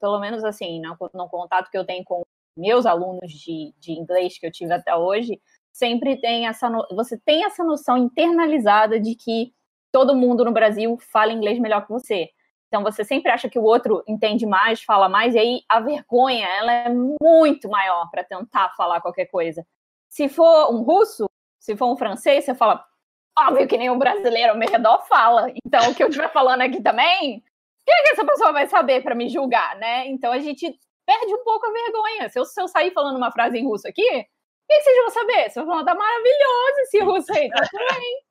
pelo menos assim, no, no contato que eu tenho com meus alunos de, de inglês que eu tive até hoje, sempre tem essa você tem essa noção internalizada de que todo mundo no Brasil fala inglês melhor que você. Então você sempre acha que o outro entende mais, fala mais, e aí a vergonha ela é muito maior para tentar falar qualquer coisa. Se for um russo, se for um francês, você fala, óbvio que nenhum brasileiro ao meu redor fala. Então, o que eu estiver falando aqui também, o que, é que essa pessoa vai saber para me julgar, né? Então, a gente perde um pouco a vergonha. Se eu, se eu sair falando uma frase em russo aqui, o que vocês vão saber? Vocês vão falar, tá maravilhoso esse russo aí, tá tudo bem.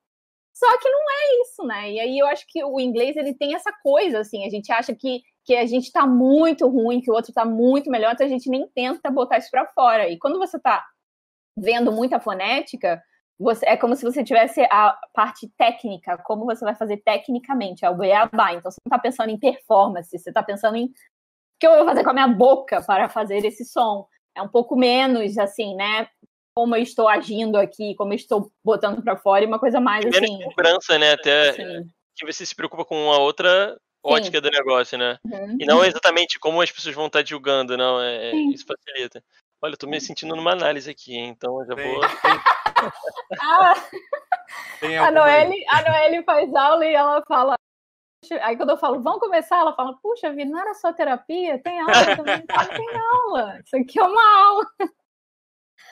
Só que não é isso, né? E aí eu acho que o inglês, ele tem essa coisa, assim, a gente acha que, que a gente tá muito ruim, que o outro tá muito melhor, então a gente nem tenta botar isso para fora. E quando você tá vendo muita fonética, você, é como se você tivesse a parte técnica, como você vai fazer tecnicamente, é o beabá. Então, você não está pensando em performance, você está pensando em o que eu vou fazer com a minha boca para fazer esse som. É um pouco menos, assim, né? Como eu estou agindo aqui, como eu estou botando para fora, e uma coisa mais, menos assim... cobrança, né? Até Sim. que você se preocupa com uma outra ótica Sim. do negócio, né? Uhum. E não exatamente como as pessoas vão estar julgando, não. É, é isso facilita. Olha, eu tô me sentindo numa análise aqui, então eu já vou. a, Noelle, a Noelle faz aula e ela fala. Aí quando eu falo, vamos começar, ela fala, puxa vida, não era só terapia? Tem aula também? Tem aula. Isso aqui é uma aula.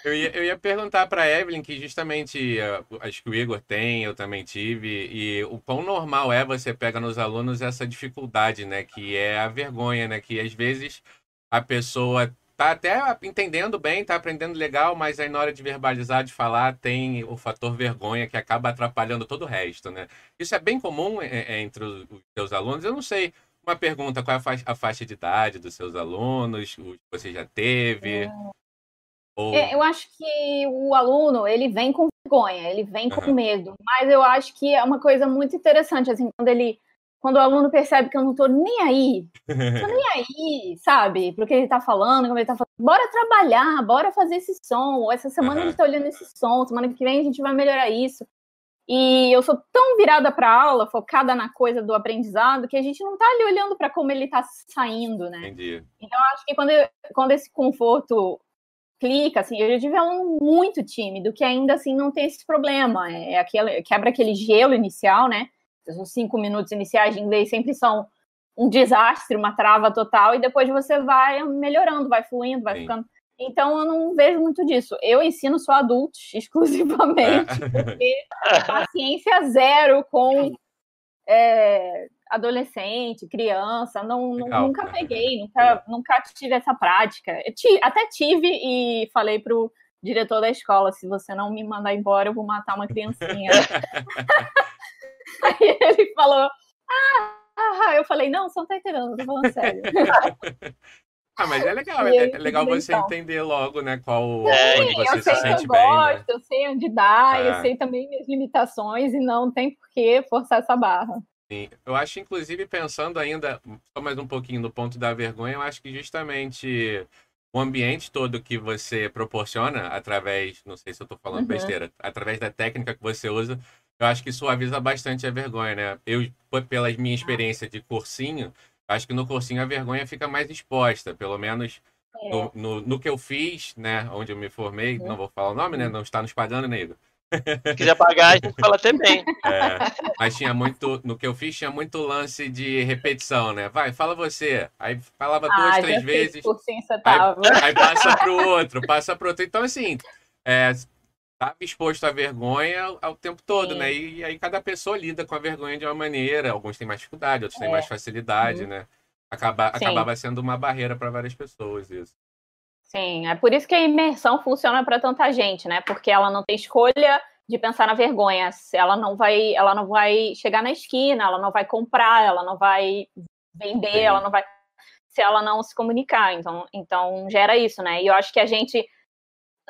Eu ia, eu ia perguntar para Evelyn que justamente uh, acho que o Igor tem, eu também tive, e o pão normal é você pega nos alunos essa dificuldade, né? Que é a vergonha, né? Que às vezes a pessoa tá até entendendo bem, tá aprendendo legal, mas aí na hora de verbalizar, de falar, tem o fator vergonha que acaba atrapalhando todo o resto, né? Isso é bem comum é, é, entre os seus alunos. Eu não sei, uma pergunta, qual é a faixa, a faixa de idade dos seus alunos? O que você já teve? É. Ou... É, eu acho que o aluno, ele vem com vergonha, ele vem com uhum. medo, mas eu acho que é uma coisa muito interessante, assim, quando ele quando o aluno percebe que eu não tô nem aí, tô nem aí, sabe, pro que ele tá falando, como ele tá falando, bora trabalhar, bora fazer esse som, essa semana uhum. a gente tá olhando esse som, semana que vem a gente vai melhorar isso. E eu sou tão virada para aula, focada na coisa do aprendizado, que a gente não tá ali olhando para como ele tá saindo, né? Entendi. Então, eu acho que quando, quando esse conforto clica, assim, eu já tive aluno muito tímido, que ainda assim não tem esse problema. É aquele, quebra aquele gelo inicial, né? Os cinco minutos iniciais de inglês sempre são um desastre, uma trava total, e depois você vai melhorando, vai fluindo, vai Sim. ficando. Então eu não vejo muito disso. Eu ensino só adultos exclusivamente, é. porque paciência zero com é, adolescente, criança, não, Legal, nunca peguei, nunca, nunca tive essa prática. até tive e falei pro diretor da escola, se você não me mandar embora, eu vou matar uma criancinha. Aí ele falou, ah, ah, eu falei, não, você não tá entendendo, eu tô falando sério. Ah, mas é legal, é, é legal você então. entender logo, né, qual é, onde você se sente bem. Eu gosto, né? eu sei onde dá, é. eu sei também minhas limitações e não tem por que forçar essa barra. Sim. Eu acho, inclusive, pensando ainda, só mais um pouquinho no ponto da vergonha, eu acho que justamente o ambiente todo que você proporciona através, não sei se eu estou falando uhum. besteira, através da técnica que você usa, eu acho que suaviza bastante a vergonha, né? Eu, pela minha experiência de cursinho, acho que no cursinho a vergonha fica mais exposta, pelo menos é. no, no, no, que eu fiz, né? Onde eu me formei, uhum. não vou falar o nome, né? Não está nos pagando, nego. Se quiser pagar, a gente fala também. É, mas tinha muito, no que eu fiz, tinha muito lance de repetição, né? Vai, fala você. Aí falava ah, duas, três vezes. Aí, aí, passa pro outro, passa pro outro. Então, assim, é, estava exposto à vergonha ao tempo todo, né? Sim. né? E aí cada pessoa lida com a vergonha de uma maneira. Alguns têm mais dificuldade, outros é. têm mais facilidade, uhum. né? Acaba, acabava sendo uma barreira para várias pessoas isso. Sim, é por isso que a imersão funciona para tanta gente, né? Porque ela não tem escolha de pensar na vergonha. Ela não vai, ela não vai chegar na esquina, ela não vai comprar, ela não vai vender, Sim. ela não vai se ela não se comunicar. Então, então gera isso, né? E eu acho que a gente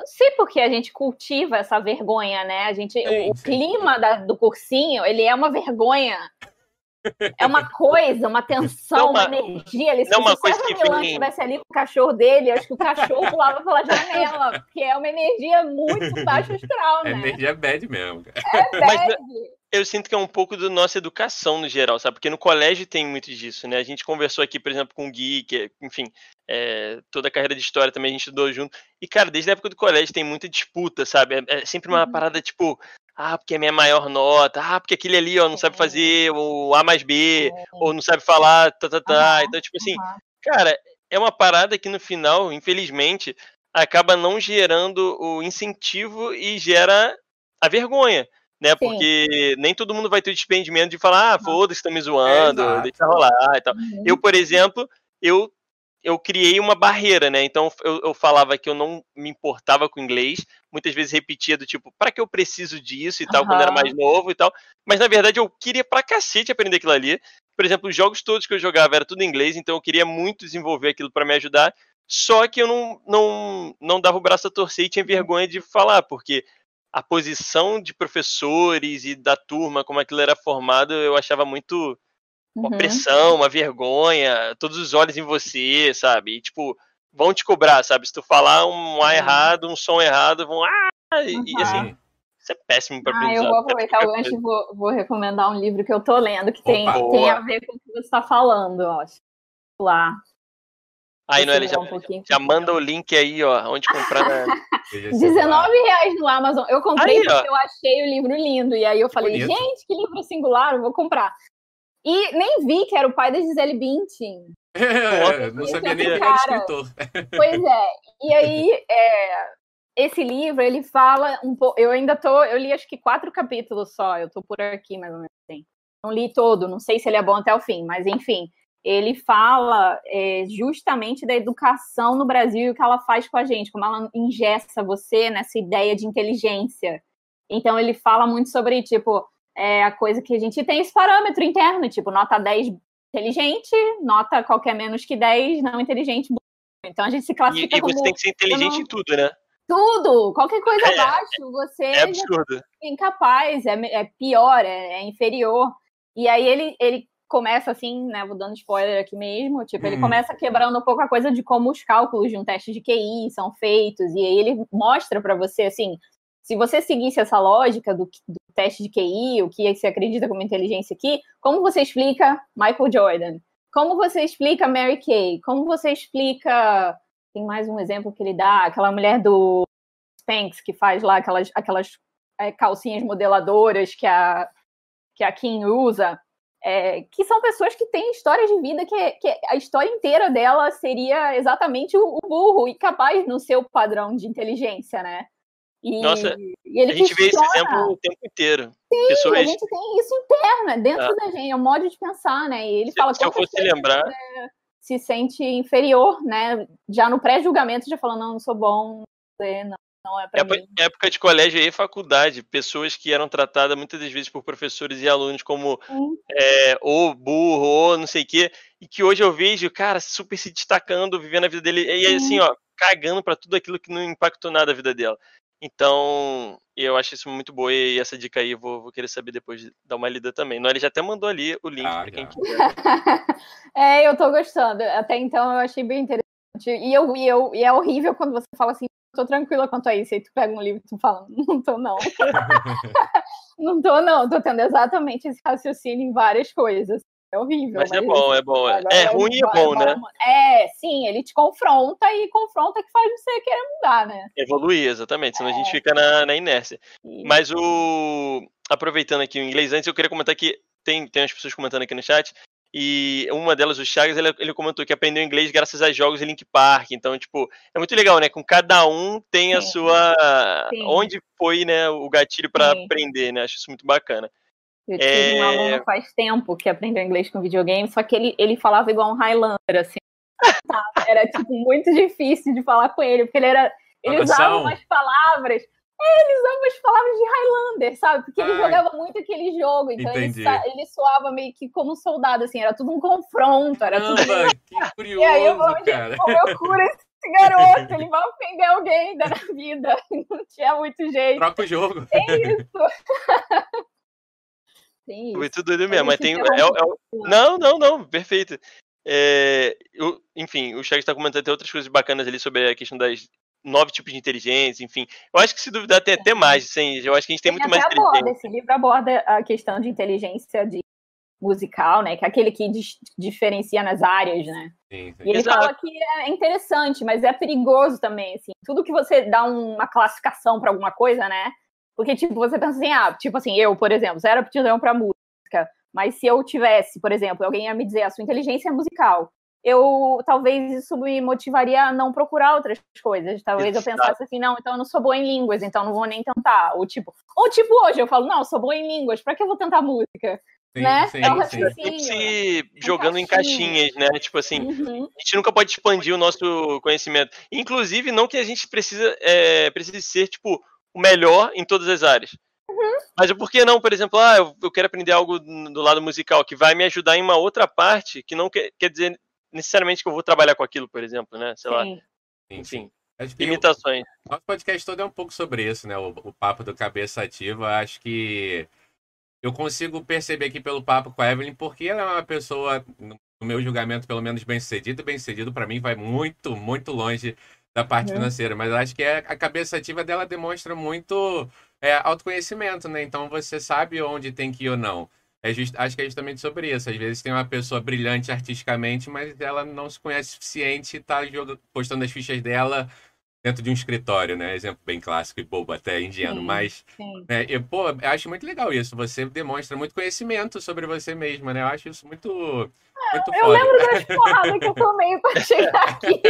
não sei porque a gente cultiva essa vergonha, né? A gente, sim, o, sim. clima da, do cursinho, ele é uma vergonha é uma coisa, uma tensão, uma, uma, energia. Ele, não se uma coisa que Milan estivesse ali com o cachorro dele, acho que o cachorro pulava pela janela, porque é uma energia muito baixa astral, né? É energia bad mesmo. É bad. Mas, eu sinto que é um pouco da nossa educação no geral, sabe? Porque no colégio tem muito disso, né? A gente conversou aqui, por exemplo, com o Gui, que, enfim, é, toda a carreira de história também a gente estudou junto. E, cara, desde a época do colégio tem muita disputa, sabe? É, é sempre uma uhum. parada tipo, ah, porque é minha maior nota, ah, porque aquele ali, ó, não sabe fazer o A mais B, ou não sabe falar, tá, tá, tá. Então, tipo assim, cara, é uma parada que no final, infelizmente, acaba não gerando o incentivo e gera a vergonha né? Sim. Porque nem todo mundo vai ter o despendimento de falar, ah, foda-se, estão me zoando, é, deixa rolar e tal. Uhum. Eu, por exemplo, eu eu criei uma barreira, né? Então eu, eu, falava que eu não me importava com inglês, muitas vezes repetia do tipo, para que eu preciso disso e tal, uhum. quando era mais novo e tal. Mas na verdade eu queria pra cacete aprender aquilo ali. Por exemplo, os jogos todos que eu jogava era tudo em inglês, então eu queria muito desenvolver aquilo para me ajudar. Só que eu não, não, não dava o braço a torcer e tinha vergonha de falar, porque a posição de professores e da turma, como aquilo era formado, eu achava muito uma uhum. pressão, uma vergonha, todos os olhos em você, sabe? E, tipo, vão te cobrar, sabe? Se tu falar um A uhum. errado, um som errado, vão. Ah! E, uhum. e assim, isso é péssimo para ah, Eu vou aproveitar o gancho e vou, vou, recomendar um livro que eu tô lendo, que tem, tem a ver com o que você está falando, ó. Lá. Aí, Noelle, já, um já manda o link aí, ó, onde comprar. Na... 19 reais no Amazon. Eu comprei aí, porque ó. eu achei o livro lindo. E aí eu falei, Bonito. gente, que livro singular, eu vou comprar. E nem vi que era o pai da Gisele Bündchen. É, não sabia nem que era escritor. Pois é. E aí, é, esse livro, ele fala um pouco... Eu ainda tô... Eu li acho que quatro capítulos só. Eu tô por aqui, mais ou menos assim. Não li todo. Não sei se ele é bom até o fim, mas enfim ele fala é, justamente da educação no Brasil e o que ela faz com a gente, como ela ingessa você nessa ideia de inteligência. Então ele fala muito sobre, tipo, é, a coisa que a gente tem esse parâmetro interno, tipo, nota 10 inteligente, nota qualquer menos que 10 não inteligente. Então a gente se classifica e, e você como, tem que ser inteligente em tudo, né? Tudo, qualquer coisa é, abaixo, você é absurdo. é incapaz, é, é pior, é, é, inferior. E aí ele, ele começa assim, né, vou dando spoiler aqui mesmo, tipo, ele hum. começa quebrando um pouco a coisa de como os cálculos de um teste de QI são feitos, e aí ele mostra para você, assim, se você seguisse essa lógica do, do, teste de QI, o que você acredita como inteligência aqui, como você explica Michael Jordan? Como você explica Mary Kay? Como você explica tem mais um exemplo que ele dá, aquela mulher do Spanx que faz lá aquelas, aquelas é, calcinhas modeladoras que a, que a Kim usa, é, que são pessoas que têm histórias de vida que, que a história inteira dela seria exatamente o, o burro e capaz no seu padrão de inteligência, né? E, Nossa, e a gente vê esse exemplo o tempo inteiro. Sim, Pessoas... a gente tem isso interno, é dentro ah. da gente, é um modo de pensar, né? E ele se, fala... Se eu fosse lembrar... É, se sente inferior, né? Já no pré-julgamento já falando, não, não sou bom, não, não é para mim. Época de colégio e faculdade, pessoas que eram tratadas muitas das vezes por professores e alunos como é, ou burro, ou não sei o quê, e que hoje eu vejo, cara, super se destacando, vivendo a vida dele, e assim, ó, cagando para tudo aquilo que não impactou nada a vida dela. Então, eu acho isso muito boa e essa dica aí eu vou, vou querer saber depois de dar uma lida também. Não, ele já até mandou ali o link ah, para quem quiser. é, eu tô gostando. Até então eu achei bem interessante. E, eu, e, eu, e é horrível quando você fala assim, tô tranquila quanto a isso. Aí tu pega um livro e tu fala, não tô não. não tô não, tô tendo exatamente esse raciocínio em várias coisas. É horrível. Mas, é mas é bom, é bom. É ruim e é bom, né? É, sim, ele te confronta e confronta que faz você querer mudar, né? Evoluir, exatamente, senão é. a gente é. fica na, na inércia. Sim. Mas o. Aproveitando aqui o inglês, antes eu queria comentar que tem, tem umas pessoas comentando aqui no chat. E uma delas, o Chagas, ele, ele comentou que aprendeu inglês graças a jogos em Link Park. Então, tipo, é muito legal, né? Com cada um tem a Sim. sua. Sim. Onde foi, né, o gatilho para aprender, né? Acho isso muito bacana. Eu tive é... um aluno faz tempo que aprendeu inglês com videogame, só que ele, ele falava igual um Highlander, assim. Era, tipo, muito difícil de falar com ele, porque ele era. Ele usava umas palavras. É, ele usava umas palavras de Highlander, sabe? Porque ele Ai, jogava muito aquele jogo, então ele, ele, soava meio que como um soldado, assim, era tudo um confronto, era tudo. que curioso, e aí eu falei, cara. como eu curo esse garoto, ele vai ofender alguém ainda na vida. Não tinha muito jeito. Troca o jogo. É isso. Tem Muito doido mesmo, mas tem. É, é, não, não, não, perfeito. É, eu, enfim, o Chag está comentando até outras coisas bacanas ali sobre a questão das nove tipos de inteligência, enfim. Eu acho que se duvidar tem até mais, assim, eu acho que a gente tem, tem muito mais aborda, inteligência. Esse livro aborda a questão de inteligência de musical, né, que é aquele que diferencia nas áreas, né. Sim, sim. E ele Exato. fala que é interessante, mas é perigoso também, assim. Tudo que você dá uma classificação para alguma coisa, né, porque, tipo, você pensa assim, ah, tipo assim, eu, por exemplo, zero aptidão para música, mas se eu tivesse, por exemplo, alguém ia me dizer a sua inteligência é musical, eu talvez isso me motivaria a não procurar outras coisas. Talvez eu pensasse assim, não, então eu não sou boa em línguas, então não vou nem tentar. Ou tipo, ou tipo hoje eu falo, não, eu sou boa em línguas, para que eu vou tentar música? Sim, né? Sim, é um sim. se jogando em caixinhas, né? Tipo assim, uhum. a gente nunca pode expandir o nosso conhecimento. Inclusive, não que a gente precisa, é, precise ser, tipo, o melhor em todas as áreas. Uhum. Mas por que não, por exemplo, ah, eu, eu, quero aprender algo do lado musical que vai me ajudar em uma outra parte que não quer, quer dizer necessariamente que eu vou trabalhar com aquilo, por exemplo, né? Sei Sim. lá. Enfim. Acho que limitações. O nosso podcast todo é um pouco sobre isso, né? O, o papo do cabeça ativa. Acho que eu consigo perceber aqui pelo papo com a Evelyn, porque ela é uma pessoa, no meu julgamento, pelo menos bem sucedido. Bem sucedido, para mim, vai muito, muito longe da parte uhum. financeira, mas acho que é, a cabeça ativa dela demonstra muito é, autoconhecimento, né? Então você sabe onde tem que ir ou não. É just, acho que é justamente sobre isso. Às vezes tem uma pessoa brilhante artisticamente, mas ela não se conhece o suficiente e está postando as fichas dela dentro de um escritório, né? Exemplo bem clássico e bobo até indiano, sim, mas sim. É, eu, pô, eu acho muito legal isso. Você demonstra muito conhecimento sobre você mesma, né? Eu acho isso muito Muito eu foda. lembro das porradas que eu tomei pra chegar aqui,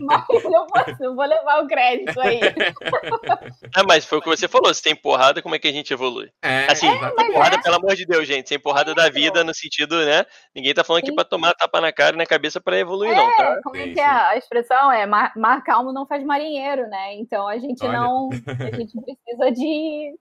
mas eu vou, vou levar o crédito aí. É, mas foi o que você falou, se tem porrada, como é que a gente evolui? É, Assim, exatamente. porrada, é. pelo amor de Deus, gente, sem porrada da vida, no sentido, né? Ninguém tá falando aqui Sim. pra tomar tapa na cara e na cabeça pra evoluir, não, tá? É, como é que é? A expressão é mar, mar calmo não faz marinheiro, né? Então a gente Olha. não. A gente precisa de.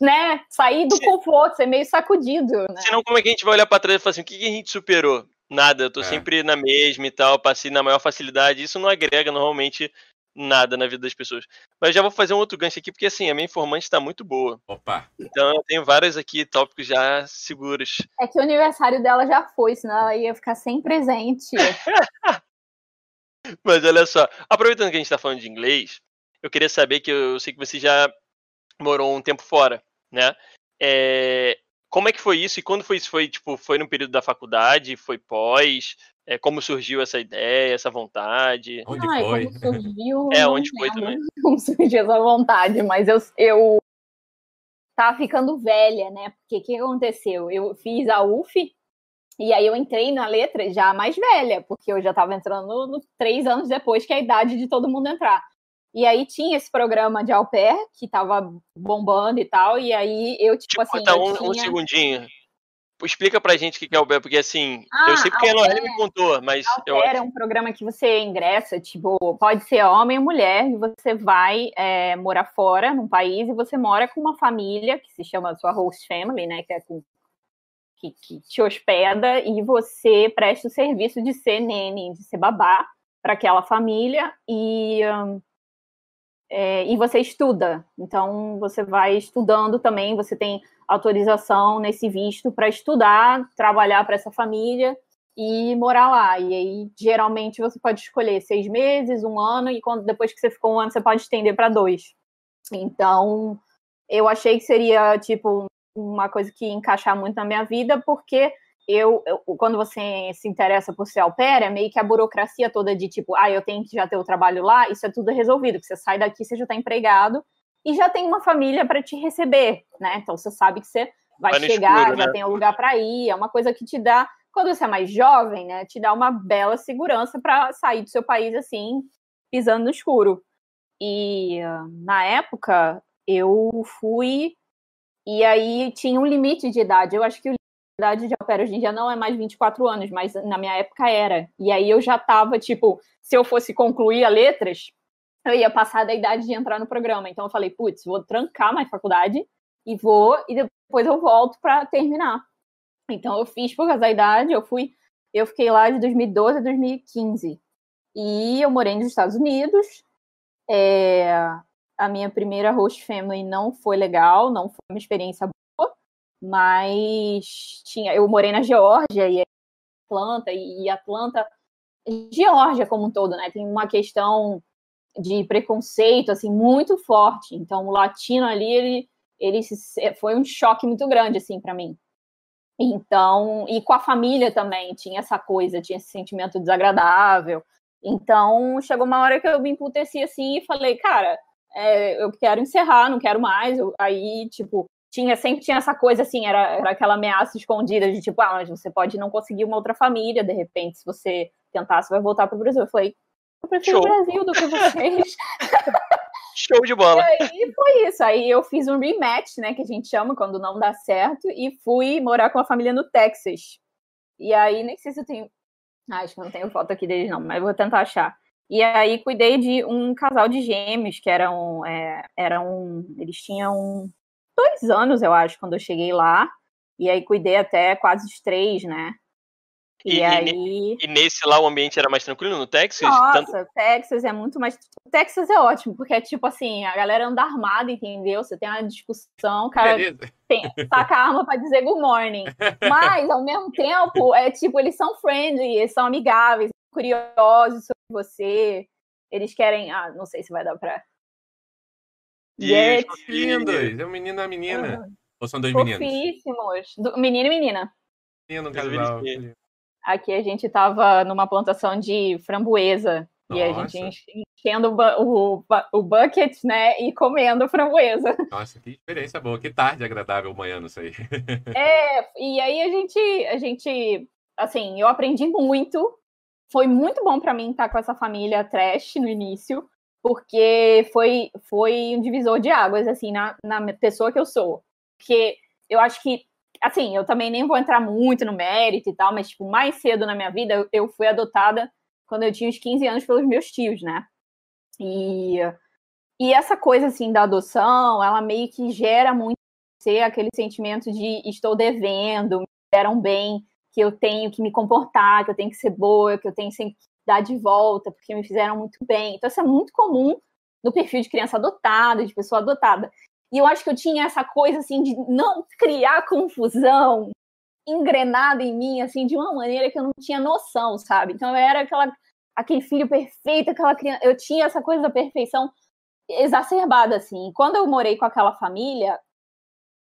Né, sair do conforto, ser meio sacudido, né? Senão, como é que a gente vai olhar pra trás e falar assim, o que, que a gente superou? Nada, eu tô É. sempre na mesma e tal, passei na maior facilidade. Isso não agrega normalmente nada na vida das pessoas. Mas eu já vou fazer um outro gancho aqui, porque assim, a minha informante tá muito boa. Opa, Então eu tenho vários aqui tópicos já seguros. É que o aniversário dela já foi, senão ela ia ficar sem presente. Mas olha só, aproveitando que a gente tá falando de inglês, eu queria saber que eu sei que você já morou um tempo fora, né? É, como é que foi isso e quando foi isso? Foi tipo, foi no período da faculdade, foi pós? É, como surgiu essa ideia, essa vontade? onde Ai, foi? surgiu. É, onde foi também? Como surgiu essa vontade, mas eu, eu tava ficando velha, né? Porque o que aconteceu? Eu fiz a UF e aí eu entrei na letra já mais velha, porque eu já tava entrando no- três anos depois que é a idade de todo mundo entrar. E aí tinha esse programa de au pair que tava bombando e tal, e aí eu, tipo, Tipo, assim, tá um, um tinha... segundinho. Explica pra gente o que é o BEP, porque assim, Ah, eu sei porque a au pair. me contou, mas eu Era um programa que você ingressa, tipo, pode ser homem ou mulher, e você vai é, morar fora, num país, e você mora com uma família, que se chama sua host family, né, que é com, que, que te hospeda, e você presta o serviço de ser nene, de ser babá para aquela família, e, hum, é, e você estuda. Então, você vai estudando também, você tem autorização nesse visto para estudar, trabalhar para essa família, e morar lá. E aí, geralmente, você pode escolher seis meses, um ano, e quando, depois que você ficou um ano, você pode estender para dois. Então, eu achei que seria, tipo, uma coisa que ia encaixar muito na minha vida, porque eu, eu- quando você se interessa por ser pair, é meio que a burocracia toda de, tipo, ah, eu tenho que já ter o trabalho lá, isso é tudo resolvido, que você sai daqui, você já está empregado, e já tem uma família para te receber, né? Então, você sabe que você vai, no chegar, escuro, já né? tem um lugar para ir, é uma coisa que te dá quando você é mais jovem, né, te dá uma bela segurança para sair do seu país assim, pisando no escuro. E na época eu fui e aí tinha um limite de idade. Eu acho que o idade de pair hoje em dia não é mais 24 anos, mas na minha época era. E aí eu já tava, tipo, se eu fosse concluir a letras, eu ia passar da idade de entrar no programa. Então eu falei, putz, vou trancar minha faculdade e vou e depois eu volto para terminar. Então eu fiz por causa da idade, eu fui, eu fiquei lá de 2012 a 2015. E eu morei nos Estados Unidos. É, a minha primeira host family não foi legal, não foi uma experiência mas tinha, eu morei na Geórgia e Atlanta e Atlanta, Geórgia como um todo, né? Tem uma questão de preconceito assim muito forte. Então o latino ali ele ele se, foi um choque muito grande assim para mim. Então, e com a família também, tinha essa coisa, tinha esse sentimento desagradável. Então, chegou uma hora que eu me emputeci assim e falei, cara, é, eu quero encerrar, não quero mais. Eu, aí, tipo, tinha sempre tinha essa coisa assim, era, era aquela ameaça escondida de tipo, ah, mas você pode não conseguir uma outra família, de repente, se você tentar, você vai voltar para o Brasil. Eu falei, eu prefiro Show. o Brasil do que vocês. Show de bola. E aí foi isso. Aí eu fiz um rematch, né, que a gente chama quando não dá certo, e fui morar com a família no Texas. E aí, nem sei se eu tenho. Ah, acho que não tenho foto aqui deles, não, mas vou tentar achar. E aí cuidei de um casal de gêmeos que eram. É, eram eles tinham dois anos, eu acho, quando eu cheguei lá. E aí cuidei até quase os três, né? E, E- aí. E nesse lá o ambiente era mais tranquilo no Texas? Tanto- Nossa, Texas é muito mais. Texas é ótimo, porque é tipo assim, a galera anda armada, entendeu? Você tem uma discussão, o cara tem, taca a arma pra dizer good morning. Mas, ao mesmo tempo, é tipo, eles são friendly, eles são amigáveis, curiosos sobre você. Eles querem. Ah, não sei se vai dar pra. E lindos. É um menino e uma menina. Uhum. Ou são dois meninos? fofíssimos. Do- menino e menina. Menino, casal. Aqui a gente tava numa plantação de framboesa. E a gente Nossa. enche- enchendo o, o bucket, né? E comendo framboesa. Nossa, que experiência boa. Que tarde agradável manhã, não sei. É, e aí a gente, a gente assim, eu aprendi muito. Foi muito bom para mim estar com essa família trash no início, porque foi, foi um divisor de águas, assim, na, na pessoa que eu sou. Porque eu acho que, assim, eu também nem vou entrar muito no mérito e tal, mas, tipo, mais cedo na minha vida, eu, fui adotada quando eu tinha uns 15 anos pelos meus tios, né? E, e essa coisa, assim, da adoção, ela meio que gera muito ser aquele sentimento de estou devendo, me deram bem, que eu tenho que me comportar, que eu tenho que ser boa, que eu tenho que dar de volta, porque me fizeram muito bem. Então, isso é muito comum no perfil de criança adotada, de pessoa adotada. E eu acho que eu tinha essa coisa, assim, de não criar confusão engrenada em mim, assim, de uma maneira que eu não tinha noção, sabe? Então, eu era aquela, aquele filho perfeito, aquela criança... Eu tinha essa coisa da perfeição exacerbada, assim. Quando eu morei com aquela família,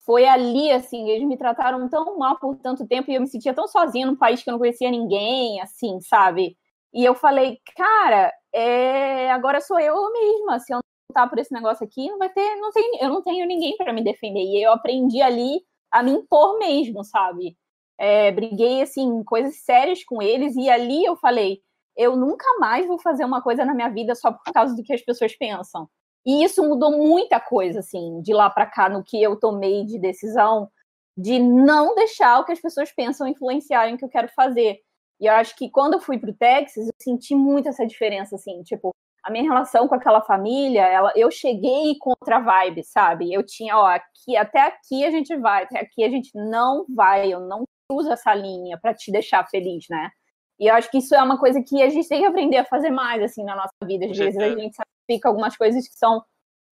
foi ali, assim, eles me trataram tão mal por tanto tempo e eu me sentia tão sozinha num país que eu não conhecia ninguém, assim, sabe? E eu falei, cara, é... agora sou eu mesma, se eu não tá por esse negócio aqui, não vai ter, não tem, eu não tenho ninguém para me defender. E eu aprendi ali a me impor mesmo, sabe? É, briguei, assim, coisas sérias com eles e ali eu falei, eu nunca mais vou fazer uma coisa na minha vida só por causa do que as pessoas pensam. E isso mudou muita coisa, assim, de lá para cá, no que eu tomei de decisão de não deixar o que as pessoas pensam influenciarem o que eu quero fazer. E eu acho que quando eu fui pro Texas, eu senti muito essa diferença, assim, tipo, a minha relação com aquela família, ela, eu cheguei contra a vibe, sabe? Eu tinha, ó, aqui, até aqui a gente vai, até aqui a gente não vai, eu não uso essa linha para te deixar feliz, né? E eu acho que isso é uma coisa que a gente tem que aprender a fazer mais, assim, na nossa vida. Às vezes a gente sacrifica algumas coisas que são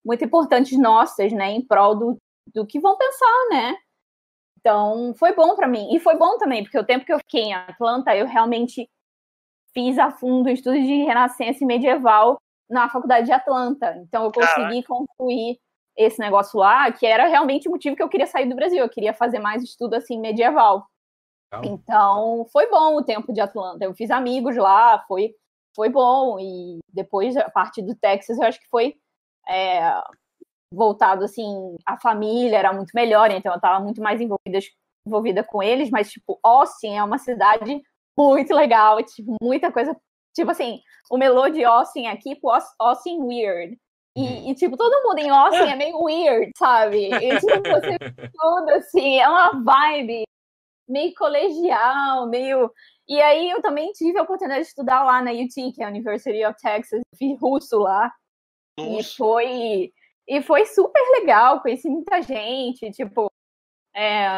muito importantes nossas, né, em prol do, do que vão pensar, né? Então, foi bom para mim. E foi bom também, porque o tempo que eu fiquei em Atlanta, eu realmente fiz a fundo estudo de renascença e medieval na faculdade de Atlanta. Então, eu consegui Caraca. concluir esse negócio lá, que era realmente o motivo que eu queria sair do Brasil. Eu queria fazer mais estudo, assim, medieval. Então, foi bom o tempo de Atlanta. Eu fiz amigos lá, foi, foi bom. E depois, a parte do Texas, eu acho que foi é, voltado, assim, a família era muito melhor, então eu estava muito mais envolvida, envolvida com eles. Mas, tipo, Austin é uma cidade muito legal, tipo, muita coisa. Tipo assim, o melô de Austin aqui, tipo, Austin Weird. E, uhum. e, tipo, todo mundo em Austin é meio weird, sabe? E, tipo, você tudo assim, é uma vibe meio colegial, meio. E aí eu também tive a oportunidade de estudar lá na UT, que é a University of Texas, fiz russo lá. Nossa. E foi e foi super legal, conheci muita gente, tipo, é,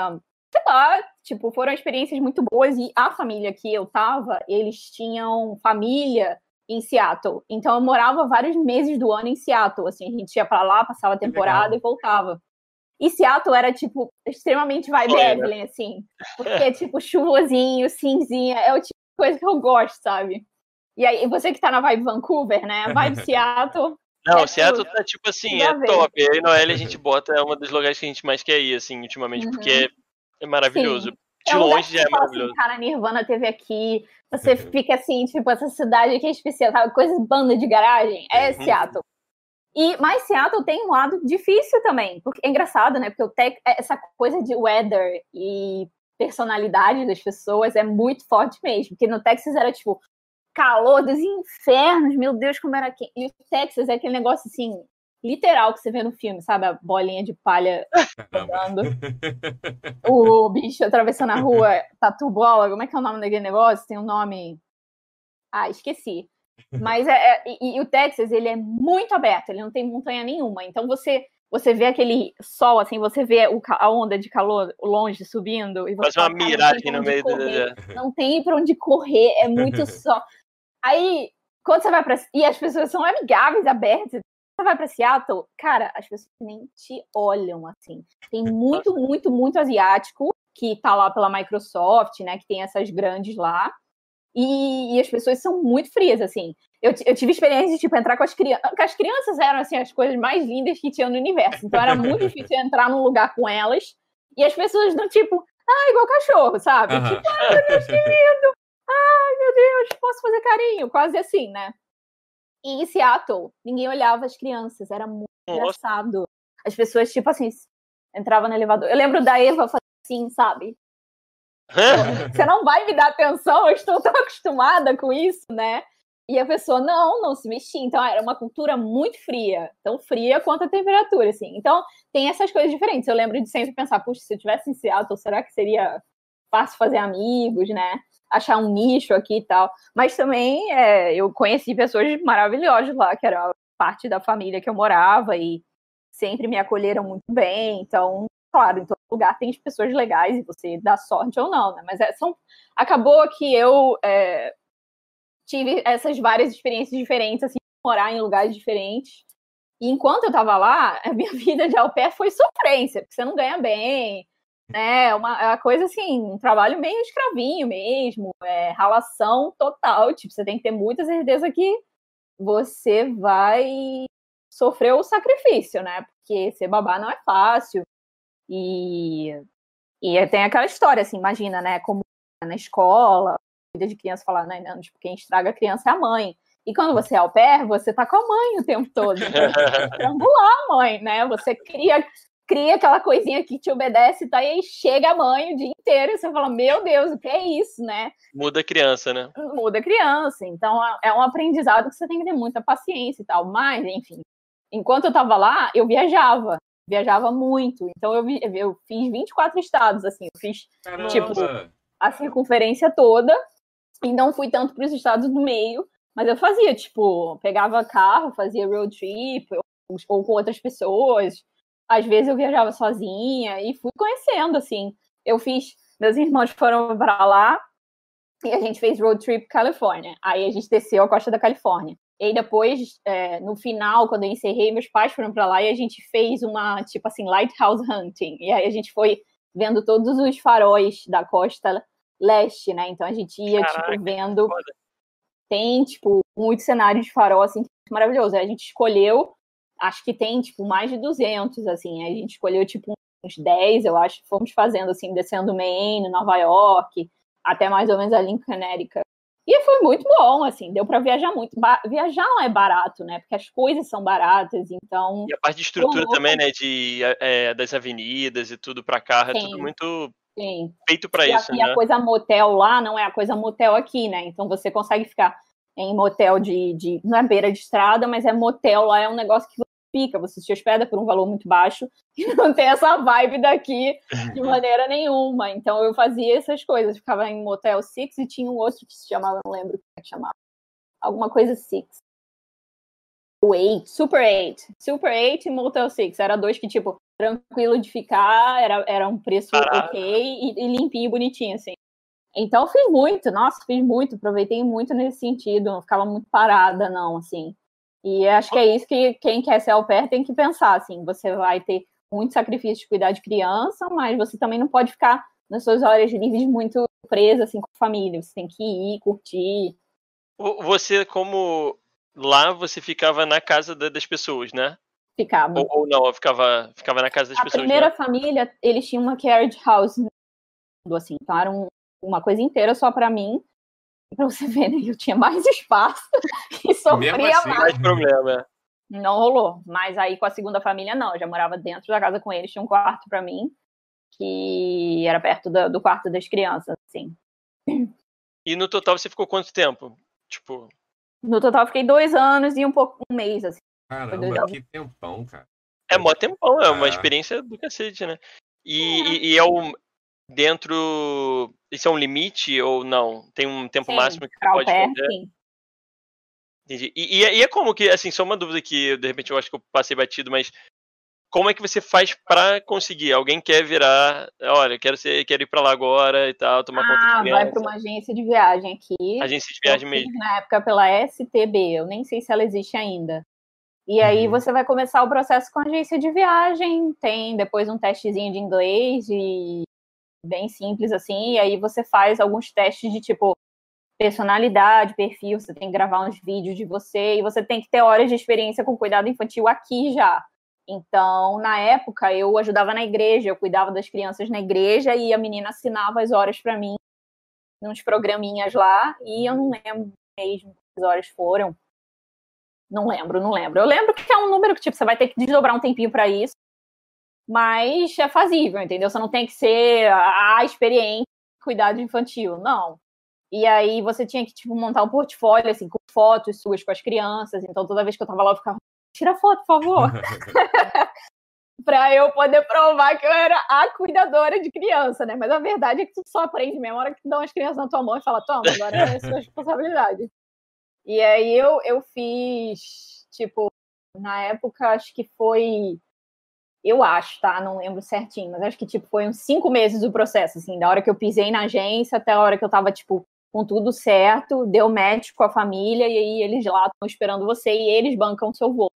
sei lá, tipo, foram experiências muito boas e a família que eu tava, eles tinham família em Seattle. Então eu morava vários meses do ano em Seattle, assim, a gente ia para lá, passava a temporada e voltava. E Seattle era, tipo, extremamente vibe Olha. Evelyn, assim. Porque, tipo, chuvosinho, cinzinha, é o tipo de coisa que eu gosto, sabe? E aí, você que tá na vibe Vancouver, né? Vibe Seattle. Não, é Seattle tá, tipo assim, é top. E aí, Noel, a gente bota, é um dos lugares que a gente mais quer ir, assim, ultimamente, uhum. porque é maravilhoso. Sim. De é longe já é assim, maravilhoso. Assim, cara, Nirvana teve aqui. Você fica assim, tipo, essa cidade aqui é especial, sabe? Coisas banda de garagem. É uhum. Seattle. E, mas Seattle tem um lado difícil também, porque é engraçado, né? Porque o tech, é, essa coisa de weather e personalidade das pessoas é muito forte mesmo. Porque no Texas era tipo calor dos infernos, meu Deus, como era aqui. E o Texas é aquele negócio assim, literal que você vê no filme, sabe? A bolinha de palha andando. o bicho atravessando a rua, tatu bola, como é que é o nome daquele negócio? Tem um nome. Ah, esqueci. Mas é, é e, e, o Texas, ele é muito aberto, ele não tem montanha nenhuma. Então você você vê aquele sol, assim, você vê o, a onda de calor longe subindo. E você Faz uma miragem no meio do. Não tem para onde correr, é muito sol. Aí, quando você vai para. E as pessoas são amigáveis, abertas. Você vai para Seattle, cara, as pessoas nem te olham assim. Tem muito, muito, muito asiático que tá lá pela Microsoft, né? Que tem essas grandes lá. E, e, as pessoas são muito frias, assim. Eu, eu tive experiência de, tipo, entrar com as crianças. As crianças eram, assim, as coisas mais lindas que tinham no universo. Então era muito difícil entrar num lugar com elas. E as pessoas do tipo, ah, igual cachorro, sabe? Uhum. Tipo, ai, meu Deus, que lindo! Ai, meu Deus, posso fazer carinho? Quase assim, né? E em Seattle, ninguém olhava as crianças. Era muito Nossa. engraçado. As pessoas, tipo assim, entravam no elevador. Eu lembro da Eva assim, sabe? Você não vai me dar atenção, eu estou tão acostumada com isso, né? E a pessoa, não, não se mexia. Então, era uma cultura muito fria. Tão fria quanto a temperatura, assim. Então, tem essas coisas diferentes. Eu lembro de sempre pensar, puxa, se eu tivesse em Seattle, será que seria fácil fazer amigos, né? Achar um nicho aqui e tal. Mas também, é, eu conheci pessoas maravilhosas lá, que era parte da família que eu morava e sempre me acolheram muito bem. Então, claro, em todo lugar tem pessoas legais e você dá sorte ou não, né? Mas é, são, acabou que eu é, tive essas várias experiências diferentes, assim, morar em lugares diferentes. E enquanto eu estava lá, a minha vida de au pair foi sofrência, porque você não ganha bem, né? É uma, é uma coisa assim, um trabalho meio escravinho mesmo, é ralação total. Tipo, você tem que ter muita certeza que você vai sofrer o sacrifício, né? Porque ser babá não é fácil. E, e tem aquela história, assim, imagina, né? Como na escola, vida de criança falar, né? Não, tipo, quem estraga a criança é a mãe. E quando você é au pair, você tá com a mãe o tempo todo. Então, estrangular a mãe, né? Você cria, cria aquela coisinha que te obedece, tá? E aí chega a mãe o dia inteiro e você fala, meu Deus, o que é isso, né? Muda a criança, né? Muda a criança. Então é um aprendizado que você tem que ter muita paciência e tal. Mas, enfim, enquanto eu tava lá, eu viajava. Viajava muito. Então eu, vi, eu fiz 24 estados, assim. Eu fiz, Caramba. tipo, a circunferência toda e não fui tanto para os estados do meio, mas eu fazia, tipo, pegava carro, fazia road trip, ou, ou com outras pessoas. Às vezes eu viajava sozinha e fui conhecendo, assim. Eu fiz, meus irmãos foram para lá e a gente fez road trip Califórnia. Aí a gente desceu a costa da Califórnia. E depois, é, no final, quando eu encerrei, meus pais foram para lá e a gente fez uma, tipo assim, lighthouse hunting. E aí a gente foi vendo todos os faróis da costa leste, né? Então a gente ia, tipo, Caraca, tipo, vendo. Tem, tipo, muitos cenários de farol, assim, maravilhoso. Aí a gente escolheu, acho que tem, tipo, mais de 200, assim. A gente escolheu, tipo, uns 10, eu acho, fomos fazendo, assim, descendo Maine, Nova York, até mais ou menos ali em Connecticut. E foi muito bom, assim, deu para viajar muito. Ba viajar não é barato, né? Porque as coisas são baratas, então. E a parte de estrutura também, né? De, é, das avenidas e tudo para carro, é tudo muito Sim. feito para isso. E né? a coisa motel lá não é a coisa motel aqui, né? Então você consegue ficar em motel de, de. Não é beira de estrada, mas é motel lá, é um negócio que você fica, você se hospeda por um valor muito baixo e não tem essa vibe daqui de maneira nenhuma. Então eu fazia essas coisas, ficava em motel Six e tinha um outro que se chamava, não lembro como é que chamava. Alguma coisa Six. O Eight, Super Eight. Super Eight e Motel Six. Era dois que, tipo, tranquilo de ficar, era, era um preço ok e, e limpinho, bonitinho, assim. Então, fiz muito, nossa, fiz muito, aproveitei muito nesse sentido, não ficava muito parada, não, assim. E acho que é isso que quem quer ser au pair tem que pensar, assim, você vai ter muito sacrifício de cuidar de criança, mas você também não pode ficar nas suas horas livres muito presa, assim, com a família, você tem que ir, curtir. Você, como lá, você ficava na casa das pessoas, né? Ficava. Ou, ou, não, ficava, ficava na casa das a pessoas. A primeira né? família, eles tinham uma carriage house, assim, então era um, uma coisa inteira só para mim. Pra você ver, né? Eu tinha mais espaço e sofria assim, mais. mais problema. Não rolou. Mas aí com a segunda família, não. Eu já morava dentro da casa com eles, tinha um quarto para mim, que era perto do, do quarto das crianças, assim. E no total você ficou quanto tempo? Tipo. No total eu fiquei dois anos e um pouco um mês, assim. Caramba, que tempão, cara. É mó tempão, é uma é. experiência do cacete, né? E, é. e, e é o. Dentro. Isso é um limite ou não? Tem um tempo sim, máximo que pode pé, fazer? Sim. Entendi. E, e, e, é como que, assim, só uma dúvida que de repente eu acho que eu passei batido, mas como é que você faz para conseguir? Alguém quer virar, olha, quero ser, quero ir para lá agora e tal, tomar ah, conta de criança. vai para uma agência de viagem aqui. Agência de viagem mesmo. Na época pela STB, eu nem sei se ela existe ainda. E aí uhum. você vai começar o processo com a agência de viagem, tem depois um testezinho de inglês e bem simples assim, e aí você faz alguns testes de tipo personalidade, perfil, você tem que gravar uns vídeos de você e você tem que ter horas de experiência com cuidado infantil aqui já. Então, na época, eu ajudava na igreja, eu cuidava das crianças na igreja e a menina assinava as horas para mim nos programinhas lá e eu não lembro mesmo quantas horas foram. Não lembro, não lembro. Eu lembro que é um número que, tipo, você vai ter que desdobrar um tempinho para isso, mas é fazível, entendeu? Você não tem que ser a experiente cuidado infantil. Não. E aí você tinha que, tipo, montar um portfólio, assim, com fotos suas com as crianças. Então, toda vez que eu tava lá, eu ficava, tira foto, por favor. para eu poder provar que eu era a cuidadora de criança, né? Mas a verdade é que tu só aprende mesmo a hora que dão as crianças na tua mão e fala, toma, agora é sua responsabilidade. E aí eu, eu fiz, tipo, na época, acho que foi. Eu acho, tá? Não lembro certinho, mas acho que tipo, foi uns cinco meses do processo, assim, da hora que eu pisei na agência até a hora que eu tava, tipo, com tudo certo, deu match com a família, e aí eles lá estão esperando você e eles bancam o seu voo.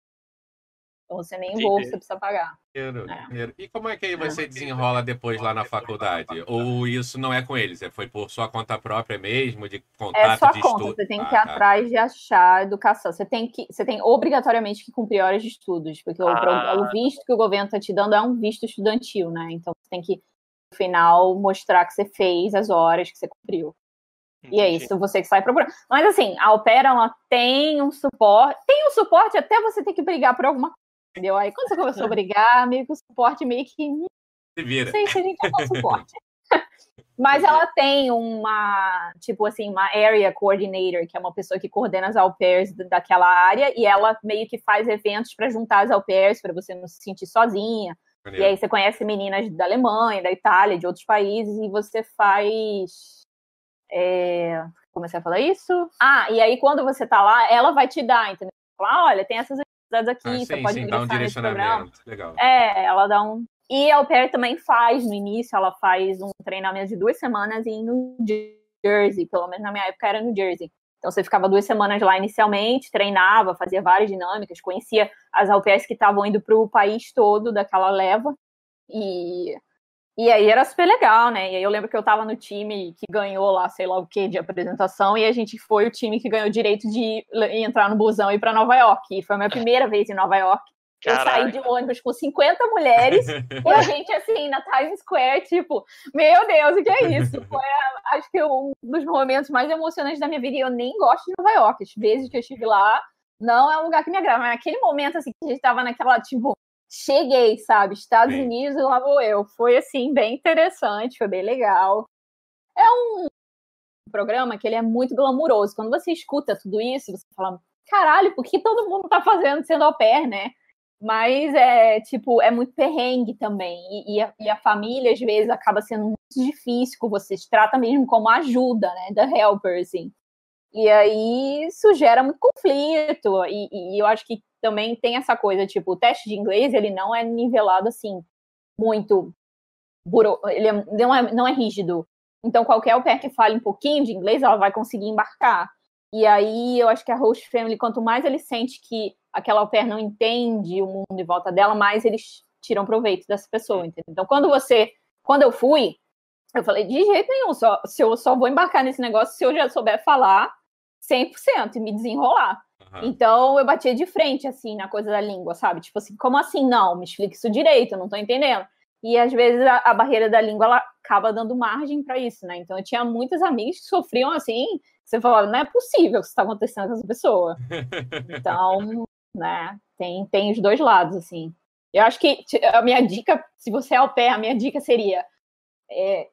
Então você nem voo você precisa pagar. É. E como é que aí você desenrola depois lá na faculdade? Ou isso não é com eles? É, foi por sua conta própria mesmo, de contato é sua de conta. estudo? Você tem que ir ah, tá. atrás de achar educação. Você tem que, você tem obrigatoriamente que cumprir horas de estudos, porque ah. o, o visto que o governo está te dando é um visto estudantil, né? Então você tem que no final mostrar que você fez as horas que você cumpriu. E é isso, você que sai procurando. Mas assim, a Opera ela tem um suporte, tem um suporte até você ter que brigar por alguma Entendeu? Aí quando você começou a brigar, meio que o suporte meio que. Se vira. Não sei se a gente é suporte. Mas ela tem uma, tipo assim, uma area coordinator, que é uma pessoa que coordena as au pairs daquela área, e ela meio que faz eventos para juntar as au pairs, para você não se sentir sozinha. E aí você conhece meninas da Alemanha, da Itália, de outros países, e você faz. É... Comecei a falar isso? Ah, e aí quando você tá lá, ela vai te dar, entendeu? Falar, olha, tem essas aqui, ah, você sim, pode sim, dá um direcionamento. Legal. É, ela dá um. E a Au Pair também faz, no início, ela faz um treinamento de duas semanas em New Jersey, pelo menos na minha época era New Jersey. Então você ficava duas semanas lá inicialmente, treinava, fazia várias dinâmicas, conhecia as au pairs que estavam indo para o país todo daquela leva. E e aí era super legal, né? E aí eu lembro que eu tava no time que ganhou lá, sei lá o que, de apresentação, e a gente foi o time que ganhou o direito de entrar no busão e ir pra Nova York. E foi a minha primeira vez em Nova York. Caraca. Eu saí de ônibus com 50 mulheres e a gente, assim, na Times Square, tipo, meu Deus, o que é isso? Foi, acho que, um dos momentos mais emocionantes da minha vida. E eu nem gosto de Nova York. As vezes que eu estive lá, não é um lugar que me agrada. Mas naquele momento, assim, que a gente tava naquela, tipo, cheguei, sabe? Estados Sim. Unidos lá vou eu. Foi assim, bem interessante, foi bem legal. É um programa que ele é muito glamuroso. Quando você escuta tudo isso, você fala, caralho, por que todo mundo tá fazendo sendo au pair, né? Mas é tipo, é muito perrengue também. E, e, a, e, a, família, às vezes, acaba sendo muito difícil com você. Se trata mesmo como ajuda, né? Da helper, assim. E aí isso gera muito conflito. E, e eu acho que também tem essa coisa, tipo, o teste de inglês, ele não é nivelado assim, muito. Buro... Ele é, não, é, não é rígido. Então, qualquer au pair que fale um pouquinho de inglês, ela vai conseguir embarcar. E aí, eu acho que a host family, quanto mais ele sente que aquela au pair não entende o mundo em volta dela, mais eles tiram proveito dessa pessoa, entendeu? Então, quando você. Quando eu fui, eu falei, de jeito nenhum, só, se eu só vou embarcar nesse negócio se eu já souber falar 100% e me desenrolar. Então eu batia de frente, assim, na coisa da língua, sabe? Tipo assim, como assim não? Me explica isso direito, eu não tô entendendo. E às vezes a, a barreira da língua ela acaba dando margem para isso, né? Então eu tinha muitos amigos que sofriam assim, você falava, não é possível que isso está acontecendo com essa pessoa. Então, né, tem, tem os dois lados, assim. Eu acho que a minha dica, se você é ao pé, a minha dica seria é,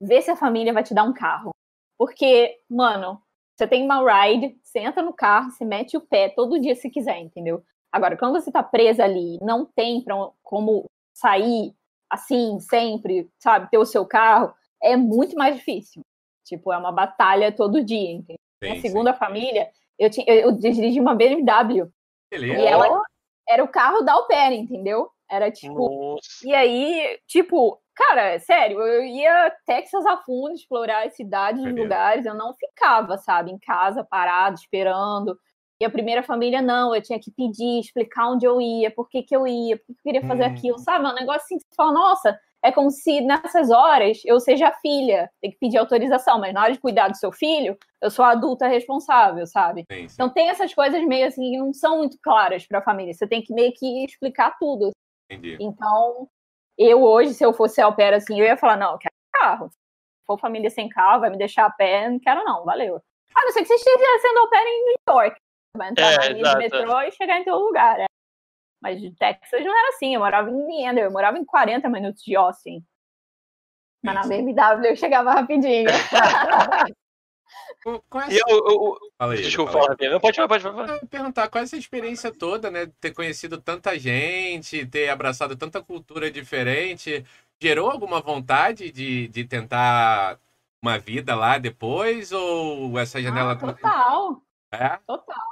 ver se a família vai te dar um carro. Porque, mano, você tem uma ride, você entra no carro, você mete o pé todo dia se quiser, entendeu? Agora, quando você tá presa ali, não tem pra, como sair assim, sempre, sabe, ter o seu carro, é muito mais difícil. Tipo, é uma batalha todo dia, entendeu? Sim, Minha segunda sim. família, eu, tinha, eu, eu dirigi uma BMW. Beleza. E ela era o carro da au pair, entendeu? Era tipo. Nossa. E aí, tipo, Cara, sério, eu ia Texas a fundo explorar as cidades, os lugares, eu não ficava, sabe, em casa parado, esperando. E a primeira família, não, eu tinha que pedir, explicar onde eu ia, por que, que eu ia, por que eu queria fazer hum. aquilo, sabe? É um negócio assim que você fala, nossa, é como se nessas horas eu seja filha, tem que pedir autorização, mas na hora de cuidar do seu filho, eu sou a adulta responsável, sabe? Sim, sim. Então tem essas coisas meio assim que não são muito claras para a família, você tem que meio que explicar tudo. Entendi. Então, eu hoje, se eu fosse ao pé assim, eu ia falar, não, eu quero carro. Se for família sem carro, vai me deixar a pé, não quero não, valeu. A não ser que você esteja sendo ao pé em New York. Vai entrar é, na linha de metrô e chegar em todo lugar. É. Mas de Texas não era assim, eu morava em Indiana, eu morava em 40 minutos de Austin. Mas na BMW eu chegava rapidinho. Essa... E eu, eu, fala aí, Desculpa fala falar, não pode falar, pode falar. Perguntar qual é essa experiência toda, né? Ter conhecido tanta gente, ter abraçado tanta cultura diferente, gerou alguma vontade de, de tentar uma vida lá depois? Ou essa janela. Ah, total. É? Total.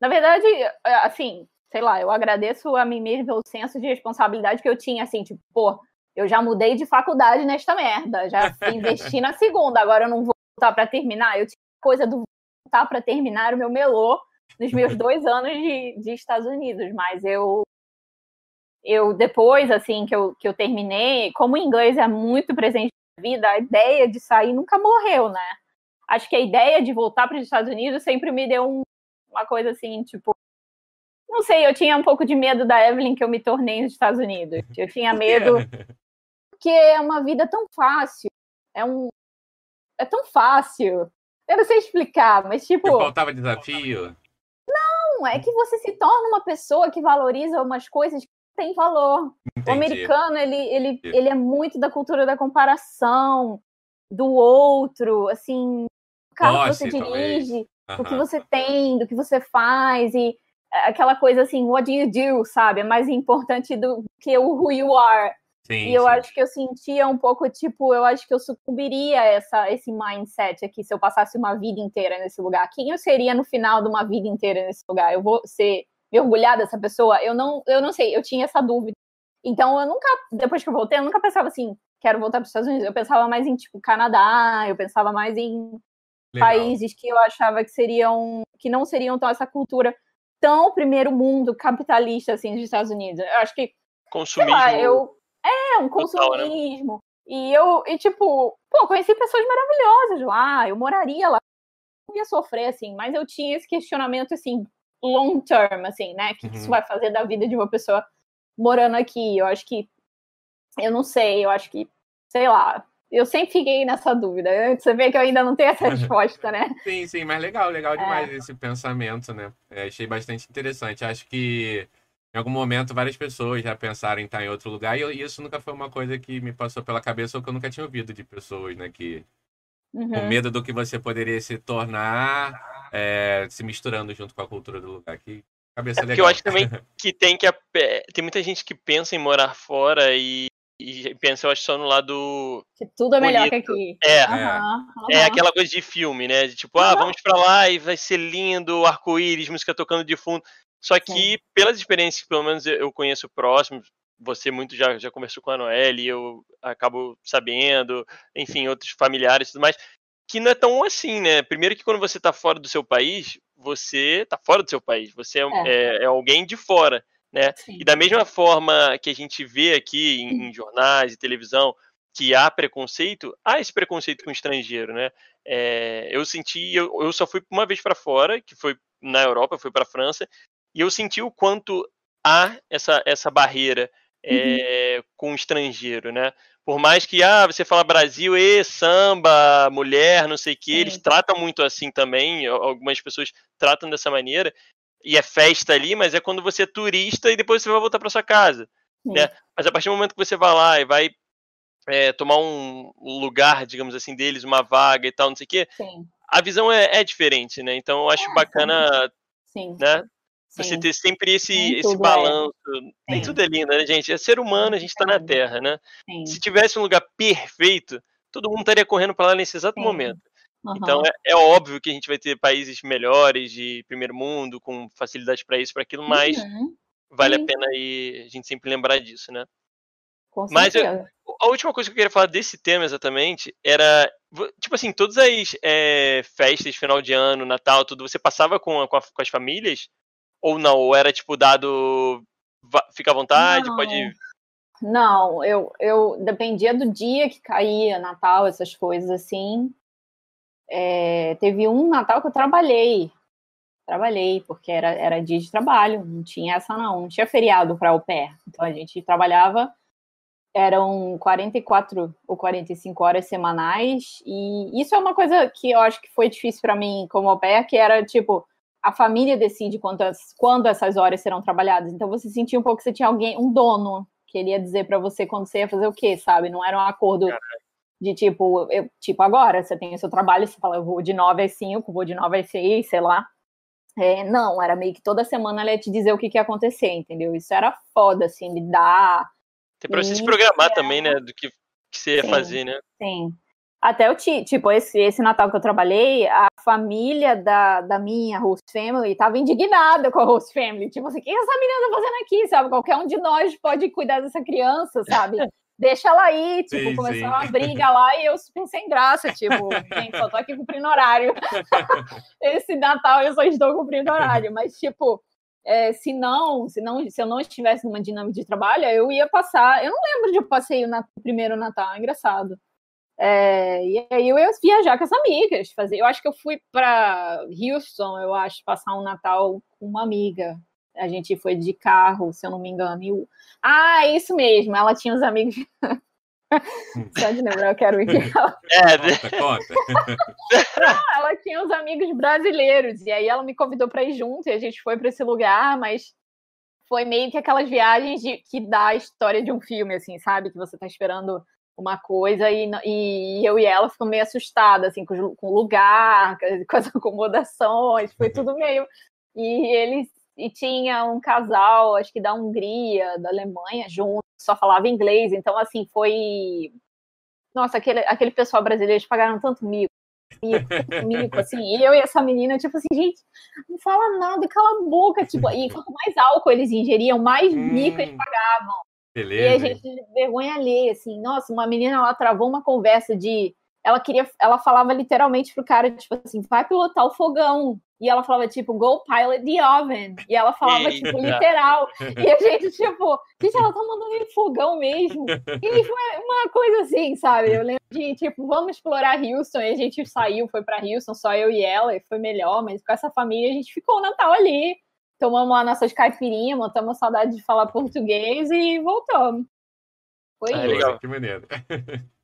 Na verdade, é, assim, sei lá, eu agradeço a mim mesmo pelo senso de responsabilidade que eu tinha, assim, tipo, pô, eu já mudei de faculdade nesta merda, já investi na segunda, agora eu não vou voltar para terminar. Eu tinha coisa do voltar para terminar o meu melô nos meus dois anos de, de Estados Unidos, mas eu eu depois assim que eu, que eu terminei, como o inglês é muito presente na vida, a ideia de sair nunca morreu, né? Acho que a ideia de voltar para os Estados Unidos sempre me deu um, uma coisa assim, tipo, não sei, eu tinha um pouco de medo da Evelyn que eu me tornei nos Estados Unidos. Eu tinha medo porque é uma vida tão fácil, é um é tão fácil. Eu não sei explicar, mas tipo. faltava desafio? Não, é que você se torna uma pessoa que valoriza umas coisas que têm valor. Entendi. O americano, ele, ele, ele é muito da cultura da comparação, do outro, assim, o carro que você dirige, uhum. o que você tem, do que você faz, e aquela coisa assim, what do you do, sabe? É mais importante do que o who you are. Sim, e eu sim. acho que eu sentia um pouco, tipo, eu acho que eu sucumbiria a essa, esse mindset aqui se eu passasse uma vida inteira nesse lugar. Quem eu seria no final de uma vida inteira nesse lugar? Eu vou ser mergulhada dessa pessoa? Eu não, eu não sei, eu tinha essa dúvida. Então eu nunca, depois que eu voltei, eu nunca pensava assim, quero voltar para os Estados Unidos. Eu pensava mais em, tipo, Canadá, eu pensava mais em Legal. países que eu achava que seriam, que não seriam tão essa cultura tão primeiro mundo capitalista assim dos Estados Unidos. Eu acho que consumismo. Lá, eu é, um consumismo. Total, né? E eu, e tipo, pô, conheci pessoas maravilhosas lá, eu moraria lá, não ia sofrer, assim, mas eu tinha esse questionamento, assim, long term, assim, né? O que, uhum. que isso vai fazer da vida de uma pessoa morando aqui? Eu acho que, eu não sei, eu acho que, sei lá, eu sempre fiquei nessa dúvida. Você vê que eu ainda não tenho essa resposta, né? sim, sim, mas legal, legal demais é. esse pensamento, né? É, achei bastante interessante. Acho que em algum momento várias pessoas já pensaram em estar em outro lugar e isso nunca foi uma coisa que me passou pela cabeça ou que eu nunca tinha ouvido de pessoas, né? Que uhum. com medo do que você poderia se tornar é, se misturando junto com a cultura do lugar. Que cabeça é legal. eu acho também que tem que tem muita gente que pensa em morar fora e e pensa, eu acho, só no lado. Que tudo é melhor bonito. que aqui. É. Uhum, uhum. É aquela coisa de filme, né? De tipo, uhum. ah, vamos pra lá e vai ser lindo, arco-íris, música tocando de fundo. Só que, pelas experiências que pelo menos eu conheço próximos, você muito já, já conversou com a Noelle, eu acabo sabendo, enfim, outros familiares e tudo mais, que não é tão assim, né? Primeiro que quando você está fora do seu país, você está fora do seu país, você é, é. É, é alguém de fora, né? Sim. E da mesma forma que a gente vê aqui em, em, jornais e televisão que há preconceito, há esse preconceito com o estrangeiro, né? É, eu senti, eu, eu só fui uma vez para fora, que foi na Europa, fui para França, e eu senti o quanto há essa, essa barreira é, uhum. com o estrangeiro, né? Por mais que ah, você fala Brasil, e samba, mulher, não sei o que, eles tratam muito assim também, algumas pessoas tratam dessa maneira, e é festa ali, mas é quando você é turista e depois você vai voltar para sua casa. Né? Mas a partir do momento que você vai lá e vai é, tomar um lugar, digamos assim, deles, uma vaga e tal, não sei o quê, Sim. a visão é, é, diferente, né? Então eu acho é, bacana Sim. Né? Você ter sempre esse, esse é. balanço. É. Nem tudo é lindo, né, gente? É ser humano, a gente está na Terra, né? Sim. Se tivesse um lugar perfeito, todo mundo estaria correndo para lá nesse exato Sim. momento. Uhum. Então é, é, óbvio que a gente vai ter países melhores de primeiro mundo, com facilidade para isso, para aquilo, mas uhum. vale a pena aí a gente sempre lembrar disso, né? Com mas eu, a última coisa que eu queria falar desse tema exatamente era, tipo assim, todas as é, festas, final de ano, Natal, tudo, você passava com, a, com, a, com as famílias? Ou não? Ou era tipo dado. Fica à vontade, não. pode. Não, eu, eu dependia do dia que caía, Natal, essas coisas assim. É, teve um Natal que eu trabalhei. Trabalhei, porque era, era dia de trabalho, não tinha essa não, não tinha feriado para o pé. Então a gente trabalhava, eram 44 ou 45 horas semanais, e isso é uma coisa que eu acho que foi difícil para mim como au pair, que era tipo, a família decide quantas, quando essas horas serão trabalhadas. Então você sentia um pouco que você tinha alguém, um dono, que ele ia dizer para você quando você ia fazer o quê, sabe? Não era um acordo De tipo, eu, tipo, agora você tem o seu trabalho, você fala, eu vou de 9 às 5, vou de 9 às 6, sei lá. É, não, era meio que toda semana ela ia te dizer o que, que ia acontecer, entendeu? Isso era foda, assim, me dar. Tem pra você se programar também, né? Do que, que você ia sim, fazer, né? Sim. Até o tipo, esse, esse Natal que eu trabalhei, a família da, da minha host family estava indignada com a host family. Tipo assim, o que essa menina tá fazendo aqui, sabe? Qualquer um de nós pode cuidar dessa criança, sabe? Deixa ela aí, tipo, sim, começou sim. uma briga lá e eu super sem graça, tipo, gente, só tô aqui cumprindo horário. Esse Natal eu só estou cumprindo horário, mas tipo, é, se não, se não, se eu não estivesse numa dinâmica de trabalho, eu ia passar. Eu não lembro de eu passei o primeiro Natal, é engraçado. É, e aí eu ia viajar com as amigas, fazer. Eu acho que eu fui para Houston, eu acho, passar um Natal com uma amiga. A gente foi de carro, se eu não me engano. E o... Ah, isso mesmo. Ela tinha os amigos. Só de lembrar, eu quero ir. É, conta, conta. Não, ela tinha os amigos brasileiros e aí ela me convidou para ir junto e a gente foi para esse lugar, mas foi meio que aquelas viagens de, que dá a história de um filme, assim, sabe? Que você tá esperando uma coisa e, e eu e ela ficamos meio assustadas, assim, com, com o lugar, com as acomodações, foi tudo meio... E eles e tinha um casal, acho que da Hungria, da Alemanha, junto, só falava inglês, então assim, foi nossa, aquele, aquele pessoal brasileiro, eles pagaram tanto mico, mico, mico, assim, e eu e essa menina, tipo assim, gente, não fala nada, cala a boca, tipo, e quanto mais álcool eles ingeriam, mais hum, mico eles pagavam. Beleza. E a gente, vergonha alheia, assim, nossa, uma menina, ela travou uma conversa de, ela queria, ela falava literalmente pro cara, tipo assim, vai pilotar o fogão, e ela falava, tipo, go pilot the oven. E ela falava, Eita. tipo, literal. E a gente, tipo, gente, ela tá mandando ele fogão mesmo. E foi uma coisa assim, sabe? Eu lembro de, tipo, vamos explorar Houston. E a gente saiu, foi pra Houston, só eu e ela, e foi melhor. Mas com essa família, a gente ficou o Natal ali. Tomamos lá nossas caipirinhas, matamos saudade de falar português e voltamos. Foi ah, isso. Legal, que maneiro.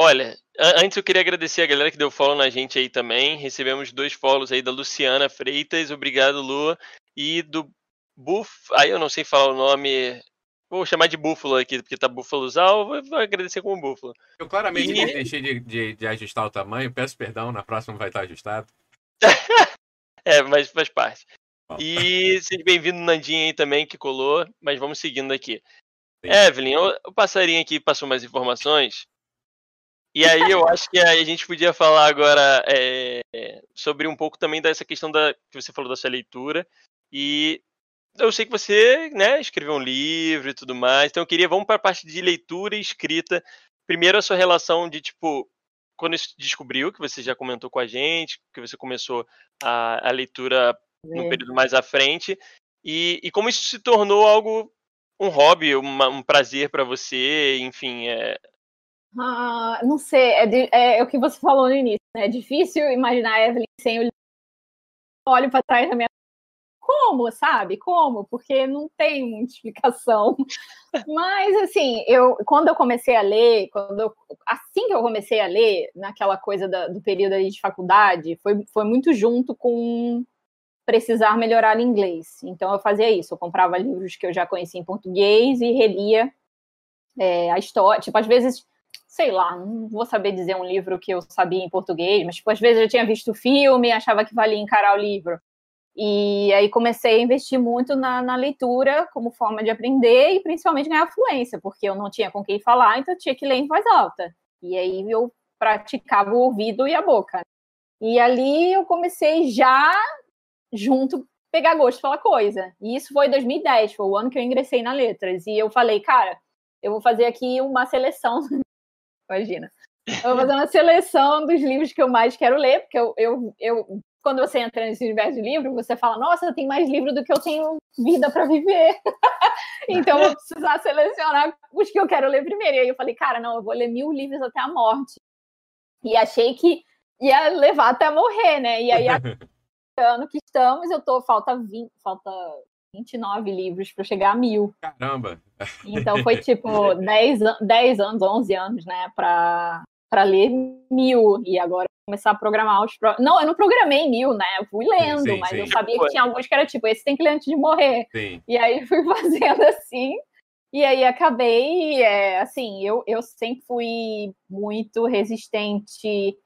Olha, antes eu queria agradecer a galera que deu follow na gente aí também. Recebemos dois follows aí da Luciana Freitas, obrigado Lua, e do Buff, aí eu não sei falar o nome, vou chamar de Búfalo aqui, porque tá Búfalozal, vou agradecer como Búfalo. Eu claramente e... deixei de, de, de, ajustar o tamanho, peço perdão, na próxima vai estar ajustado. é, mas faz parte. E seja bem-vindo Nandinho aí também, que colou, mas vamos seguindo aqui. Sim. Evelyn, o passarinho aqui passou mais informações. E aí eu acho que a gente podia falar agora é, sobre um pouco também dessa questão da que você falou da sua leitura. E eu sei que você né, escreveu um livro e tudo mais. Então eu queria, vamos para a parte de leitura e escrita. Primeiro a sua relação de tipo, quando descobriu, que você já comentou com a gente, que você começou a, a leitura no é. período mais à frente, e, e como isso se tornou algo, um hobby, uma, um prazer para você, enfim, é, ah, não sei, é, de, é, é, o que você falou no início, né? É difícil imaginar a Evelyn sem o olho para trás da minha. Como, sabe? Como? Porque não tem muita explicação. Mas, assim, eu, quando eu comecei a ler, quando eu, assim que eu comecei a ler, naquela coisa da, do período aí de faculdade, foi, foi muito junto com precisar melhorar o inglês. Então, eu fazia isso. Eu comprava livros que eu já conhecia em português e relia é, a história. Tipo, às vezes sei lá, não vou saber dizer um livro que eu sabia em português, mas tipo, às vezes eu tinha visto o filme e achava que valia encarar o livro. E aí comecei a investir muito na, na, leitura como forma de aprender e principalmente ganhar fluência, porque eu não tinha com quem falar, então eu tinha que ler em voz alta. E aí eu praticava o ouvido e a boca. E ali eu comecei já junto pegar gosto pela coisa. E isso foi 2010, foi o ano que eu ingressei na letras. E eu falei, cara, eu vou fazer aqui uma seleção imagina. Eu vou fazer uma seleção dos livros que eu mais quero ler, porque eu, eu, eu quando você entra nesse universo de livro, você fala, nossa, tenho mais livro do que eu tenho vida para viver. então eu vou precisar selecionar os que eu quero ler primeiro. E aí eu falei, cara, não, eu vou ler mil livros até a morte. E achei que ia levar até morrer, né? E aí, ano que estamos, eu tô, falta 20, falta 29 livros para chegar a mil. Caramba! Então foi tipo 10, 10 anos, 11 anos, né, para ler mil. E agora começar a programar os. Pro... Não, eu não programei mil, né? Eu fui lendo, sim, mas sim. eu sabia que tinha alguns que era tipo, esse tem que ler antes de morrer. Sim. E aí fui fazendo assim. E aí acabei, é, assim, eu, eu sempre fui muito resistente.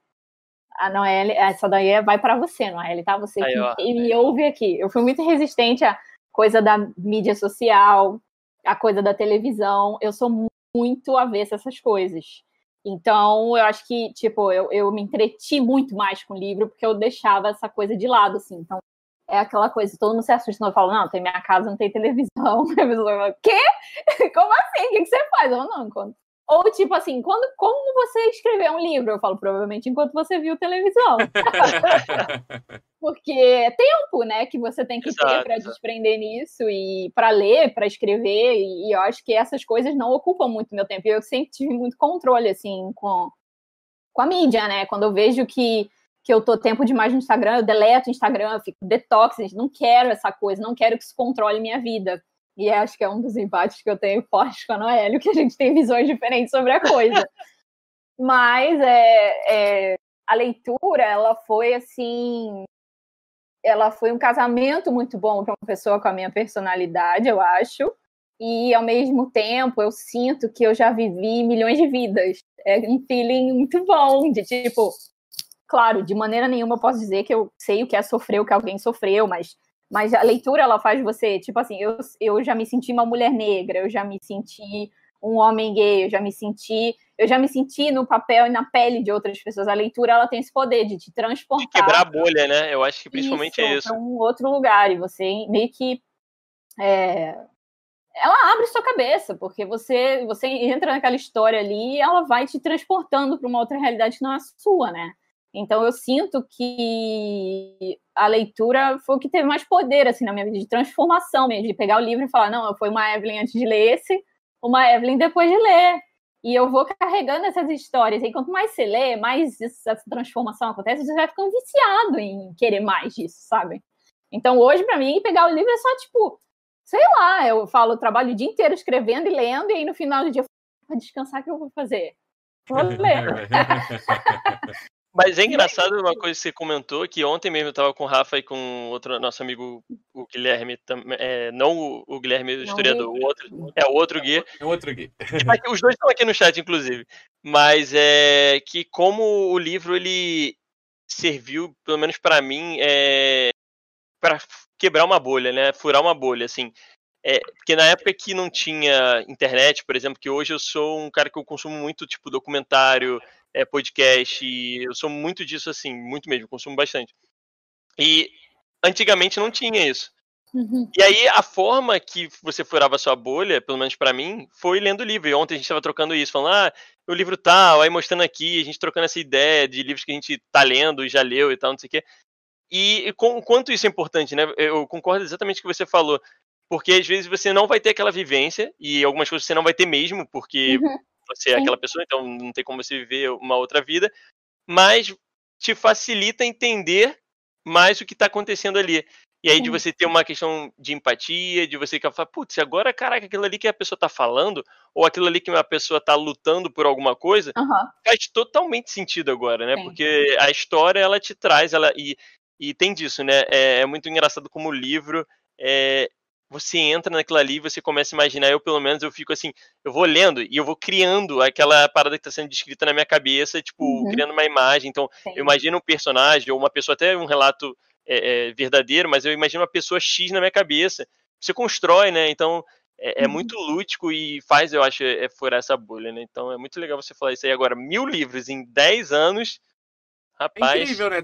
A Noelle, essa daí é, vai para você, Noelle, tá? Você aí, que me ouve aqui. Eu fui muito resistente à coisa da mídia social, a coisa da televisão. Eu sou muito avessa a essas coisas. Então, eu acho que, tipo, eu, eu me entreti muito mais com o livro, porque eu deixava essa coisa de lado, assim. Então, é aquela coisa, todo mundo se assusta eu falo, não, tem minha casa, não tem televisão. A pessoa fala, quê? Como assim? O que, você faz? Eu não, enquanto ou, tipo assim, quando, como você escreveu um livro? Eu falo, provavelmente enquanto você viu televisão. Porque é tempo, né, que você tem que exato, ter para desprender nisso e para ler, para escrever. E, e, eu acho que essas coisas não ocupam muito meu tempo. E eu sempre tive muito controle, assim, com, com a mídia, né? Quando eu vejo que, que eu tô tempo demais no Instagram, eu deleto o Instagram, fico detox, não quero essa coisa, não quero que isso controle minha vida. E acho que é um dos empates que eu tenho forte com a Noélio, que a gente tem visões diferentes sobre a coisa. Mas é, é, a leitura, ela foi assim. Ela foi um casamento muito bom para uma pessoa com a minha personalidade, eu acho. E ao mesmo tempo eu sinto que eu já vivi milhões de vidas. É um feeling muito bom de tipo, claro, de maneira nenhuma eu posso dizer que eu sei o que é sofrer o que alguém sofreu, mas mas a leitura, ela faz você, tipo assim, eu, eu já me senti uma mulher negra, eu já me senti um homem gay, eu já me senti, eu já me senti no papel e na pele de outras pessoas. A leitura, ela tem esse poder de te transportar. De quebrar a bolha, né? Eu acho que principalmente isso, é isso. Para um outro lugar, e você meio que... É, ela abre sua cabeça, porque você, você entra naquela história ali e ela vai te transportando para uma outra realidade que não é a sua, né? Então eu sinto que a leitura foi o que teve mais poder assim na minha vida de transformação mesmo, de pegar o livro e falar, não, foi uma Evelyn antes de ler esse, uma Evelyn depois de ler. E eu vou carregando essas histórias. E quanto mais você lê, mais essa transformação acontece, você vai ficando viciado em querer mais disso, sabe? Então hoje, para mim, pegar o livro é só tipo, sei lá, eu falo, eu trabalho o dia inteiro escrevendo e lendo, e aí no final do dia, para descansar, o que eu vou fazer? Vou ler. Mas é engraçado uma coisa que você comentou, que ontem mesmo eu tava com o Rafa e com outro nosso amigo, o Guilherme, é, não o, Guilherme o historiador, o outro, é o outro Gui. É o outro Gui. Os dois estão aqui no chat, inclusive. Mas é que como o livro, ele serviu, pelo menos para mim, é, para quebrar uma bolha, né? Furar uma bolha, assim. É, porque na época que não tinha internet, por exemplo, que hoje eu sou um cara que eu consumo muito, tipo, documentário, é, podcast. Eu sou muito disso assim, muito mesmo, consumo bastante. E antigamente não tinha isso. Uhum. E aí a forma que você furava a sua bolha, pelo menos para mim, foi lendo livro. E ontem a gente estava trocando isso, falando, ah, o livro tal, aí mostrando aqui, a gente trocando essa ideia de livros que a gente tá lendo e já leu e tal, não sei o quê. E com quanto isso é importante, né? Eu concordo exatamente com o que você falou. Porque às vezes você não vai ter aquela vivência, e algumas coisas você não vai ter mesmo, porque uhum você é aquela pessoa, então não tem como você viver uma outra vida, mas te facilita entender mais o que está acontecendo ali. E aí, de você ter uma questão de empatia, de você falar, putz, agora, caraca, aquilo ali que a pessoa está falando, ou aquilo ali que uma pessoa está lutando por alguma coisa, uhum. faz totalmente sentido agora, né? Sim. Porque a história, ela te traz, ela e, e tem disso, né? É, é muito engraçado como o livro, é, você entra naquilo ali, você começa a imaginar, eu pelo menos eu fico assim, eu vou lendo e eu vou criando aquela parada que está sendo descrita na minha cabeça, tipo, uhum. criando uma imagem. Então, Sim. eu imagino um personagem, ou uma pessoa, até um relato é, é, verdadeiro, mas eu imagino uma pessoa X na minha cabeça. Você constrói, né? Então, é, é uhum. muito lúdico e faz, eu acho, é, furar essa bolha, né? Então, é muito legal você falar isso aí agora. Mil livros em dez anos, rapaz. É incrível, né?